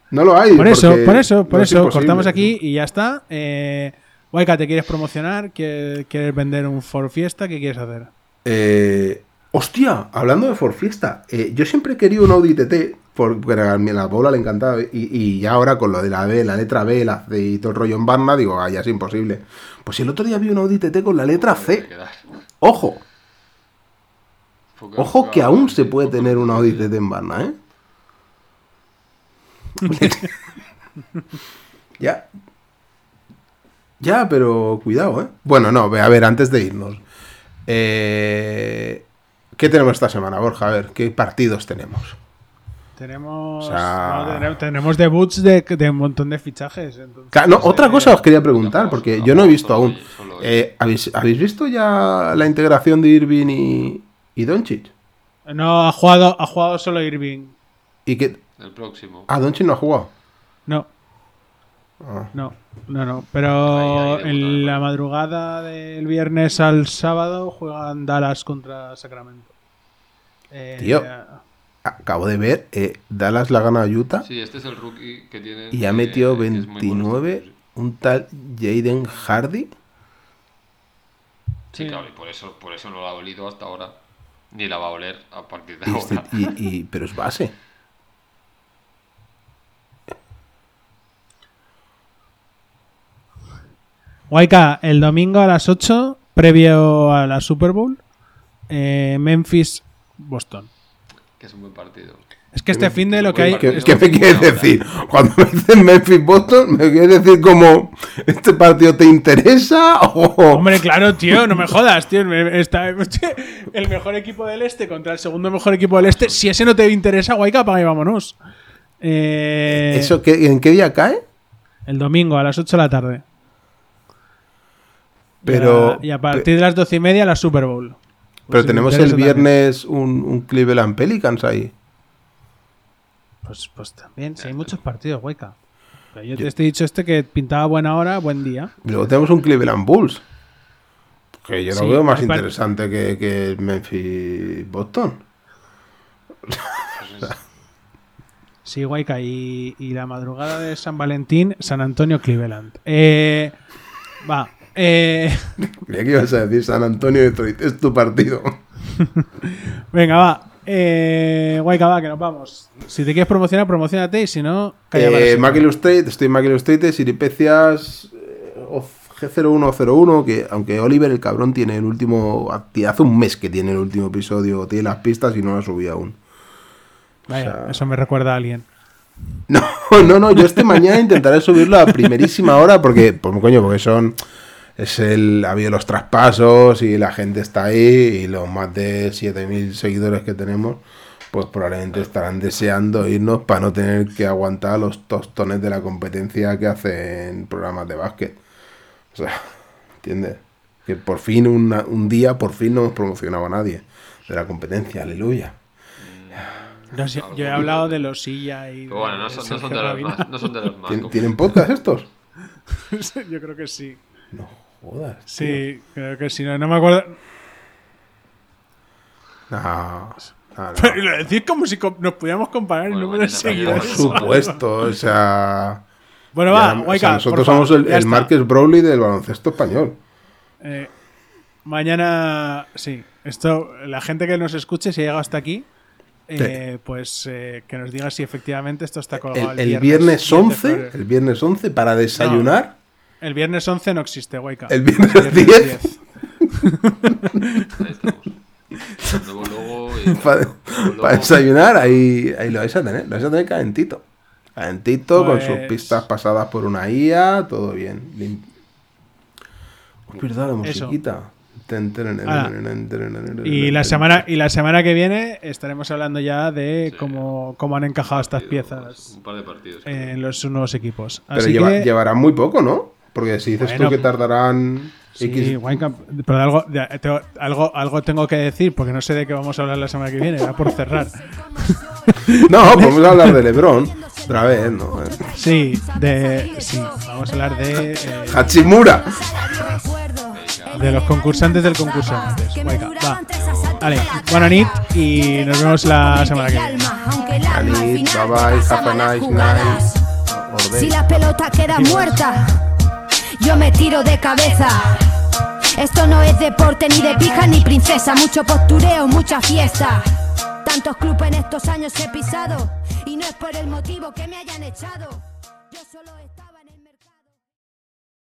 Speaker 3: No lo hay.
Speaker 2: Por eso, por eso, por
Speaker 3: no
Speaker 2: eso, cortamos aquí y ya está. Eh, Waika, ¿te quieres promocionar? ¿Quieres, quieres vender un For Fiesta? ¿Qué quieres hacer?
Speaker 3: Eh, hostia, hablando de For Fiesta, eh, yo siempre he querido un Audi TT, porque a la Paula le encantaba, y, y ya ahora con lo de la B, la letra B, la C y todo el rollo en Barna, digo, ah, ya es imposible. Pues el otro día vi un Audi TT con la letra C. Ojo, ojo que aún se puede tener un Audi TT en Barna, ¿eh? ya. Ya, pero cuidado, ¿eh? Bueno, no, a ver, antes de irnos. Eh, ¿Qué tenemos esta semana, Borja? A ver, ¿qué partidos tenemos?
Speaker 2: Tenemos,
Speaker 3: O sea-
Speaker 2: no, tenemos, tenemos debuts de, de un montón de fichajes. entonces,
Speaker 3: No,
Speaker 2: eh,
Speaker 3: otra cosa os quería preguntar,
Speaker 4: no,
Speaker 3: porque yo no he visto aún. Eh, ¿habéis, habéis visto ya la integración de Irving y, y Doncic?
Speaker 2: No, ha jugado, ha jugado solo Irving.
Speaker 3: ¿Y que
Speaker 4: El próximo.
Speaker 3: Ah, Doncic no ha jugado.
Speaker 2: No,
Speaker 3: Ah.
Speaker 2: no, no, no. Pero en la madrugada del viernes al sábado juegan Dallas contra Sacramento. Eh,
Speaker 3: Tío. Acabo de ver, eh, Dallas la gana a Utah
Speaker 4: Sí, este es el rookie que tiene.
Speaker 3: y ha metido 29 un tal Jaden Hardy.
Speaker 4: Sí, claro, y por eso, por eso no la ha olido hasta ahora. Ni la va a oler a partir de
Speaker 3: Y este-
Speaker 4: ahora.
Speaker 3: y- y- pero es base.
Speaker 2: Waika, el domingo a las 8, previo a la Super Bowl, eh, Memphis-Boston.
Speaker 4: Que es un buen partido.
Speaker 2: Es que este fin de lo que hay.
Speaker 3: ¿Qué,
Speaker 2: es-
Speaker 3: qué me quieres decir? Cuando me dicen Memphis Boston, ¿me quieres decir como este partido te interesa? O...
Speaker 2: Hombre, claro, tío, no me jodas, tío. Está, el mejor equipo del este contra el segundo mejor equipo del este. Si ese no te interesa, Waika, apaga y vámonos. Eh,
Speaker 3: ¿Eso qué, en qué día cae?
Speaker 2: El domingo a las 8 de la tarde.
Speaker 3: Pero-
Speaker 2: Y a, y a partir de las 12 y media, la Super Bowl.
Speaker 3: Pero
Speaker 2: Pues si
Speaker 3: tenemos el viernes un, un Cleveland Pelicans ahí.
Speaker 2: Pues, pues también, si hay muchos partidos. Pero yo te he dicho este que pintaba buena hora, buen día.
Speaker 3: Luego tenemos un Cleveland Bulls. Que yo lo
Speaker 2: Sí,
Speaker 3: veo más interesante que, que el Memphis Boston.
Speaker 2: Sí. Y, y la madrugada de San Valentín, San Antonio, Cleveland. Eh, va. Eh,
Speaker 3: Creía que ibas a decir San Antonio Detroit. Es tu partido.
Speaker 2: venga, va. Eh, Waika, va, que nos vamos. Si te quieres promocionar, promocionate. Y si no, calla
Speaker 3: Eh. Mac estoy en Mac Illustrated, Siripecias, eh, Oz G0101, que aunque Oliver el cabrón tiene el último. Hace un mes que tiene el último episodio, tiene las pistas y no lo subí aún.
Speaker 2: Vaya,
Speaker 3: O sea-
Speaker 2: eso me recuerda a alguien.
Speaker 3: No, no, no, yo este mañana intentaré subirlo a primerísima hora porque, pues coño, porque son. Es el. Ha habido los traspasos y la gente está ahí y los más de 7000 seguidores que tenemos, pues probablemente estarán deseando irnos para no tener que aguantar los tostones de la competencia que hacen programas de básquet. O sea, ¿entiendes? Que por fin, una- un día, por fin no hemos promocionado a nadie de la competencia, aleluya.
Speaker 2: No sé, yo he hablado de los silla y.
Speaker 4: Pero bueno, no son, no
Speaker 2: Sergio
Speaker 4: son de los más. No son de los más.
Speaker 3: ¿Tien- ¿Tienen podcast estos?
Speaker 2: yo creo que sí.
Speaker 3: No jodas.
Speaker 2: Sí, creo que sí. No, no me acuerdo.
Speaker 3: No, no, no.
Speaker 2: Pero lo decís como si nos pudiéramos comparar el
Speaker 4: Bueno,
Speaker 2: número de seguidores.
Speaker 3: Por supuesto, o sea.
Speaker 2: Bueno,
Speaker 3: ya-
Speaker 2: va,
Speaker 3: o sea, nosotros
Speaker 2: por favor,
Speaker 3: somos el, el. Marques Brownlee del baloncesto español.
Speaker 2: Eh, mañana, sí. Esto, la gente que nos escuche, si ha llegado hasta aquí, eh, pues eh, que nos diga si efectivamente esto está colgado
Speaker 3: El, el viernes
Speaker 2: 10 de
Speaker 3: 11,
Speaker 2: febrero.
Speaker 3: el viernes 11 para desayunar.
Speaker 2: El viernes 11 no existe, Waika.
Speaker 3: El viernes
Speaker 2: El
Speaker 3: 10.
Speaker 4: Ahí estamos. Luego, luego. y-
Speaker 3: Para,
Speaker 4: luego-
Speaker 3: para desayunar, ahí, ahí lo vais a tener. Lo vais a tener calentito. Calentito, con sus
Speaker 2: Pues-
Speaker 3: pistas pasadas por una IA, todo bien. Lim- Uy, perdón, la musiquita.
Speaker 2: Ah. Y la semana y la semana que viene estaremos hablando ya de cómo, cómo han encajado estas piezas
Speaker 4: Un par de partidos.
Speaker 2: en los nuevos equipos.
Speaker 3: Pero
Speaker 2: Así
Speaker 3: lleva-
Speaker 2: que,
Speaker 3: llevarán muy poco, ¿no? Porque si dices
Speaker 2: Bueno,
Speaker 3: tú que tardarán
Speaker 2: sí,
Speaker 3: X
Speaker 2: Winecamp, pero algo, de- tengo- algo, algo tengo que decir porque no sé de qué vamos a hablar la semana que viene. Era por cerrar.
Speaker 3: No, podemos hablar de Lebron. Otra vez, ¿no?
Speaker 2: Sí, de, sí, vamos a hablar de, eh,
Speaker 3: Hachimura.
Speaker 2: de los concursantes del va. Vale, buena nit y nos vemos la semana que viene.
Speaker 3: Anit, bye bye, have a nice night.
Speaker 1: Si la pelota queda muerta, yo me tiro de cabeza. Esto no es deporte ni de pija ni princesa, mucho postureo, mucha fiesta. Tantos clubes en estos años he pisado y no es por el motivo que me hayan echado. Yo solo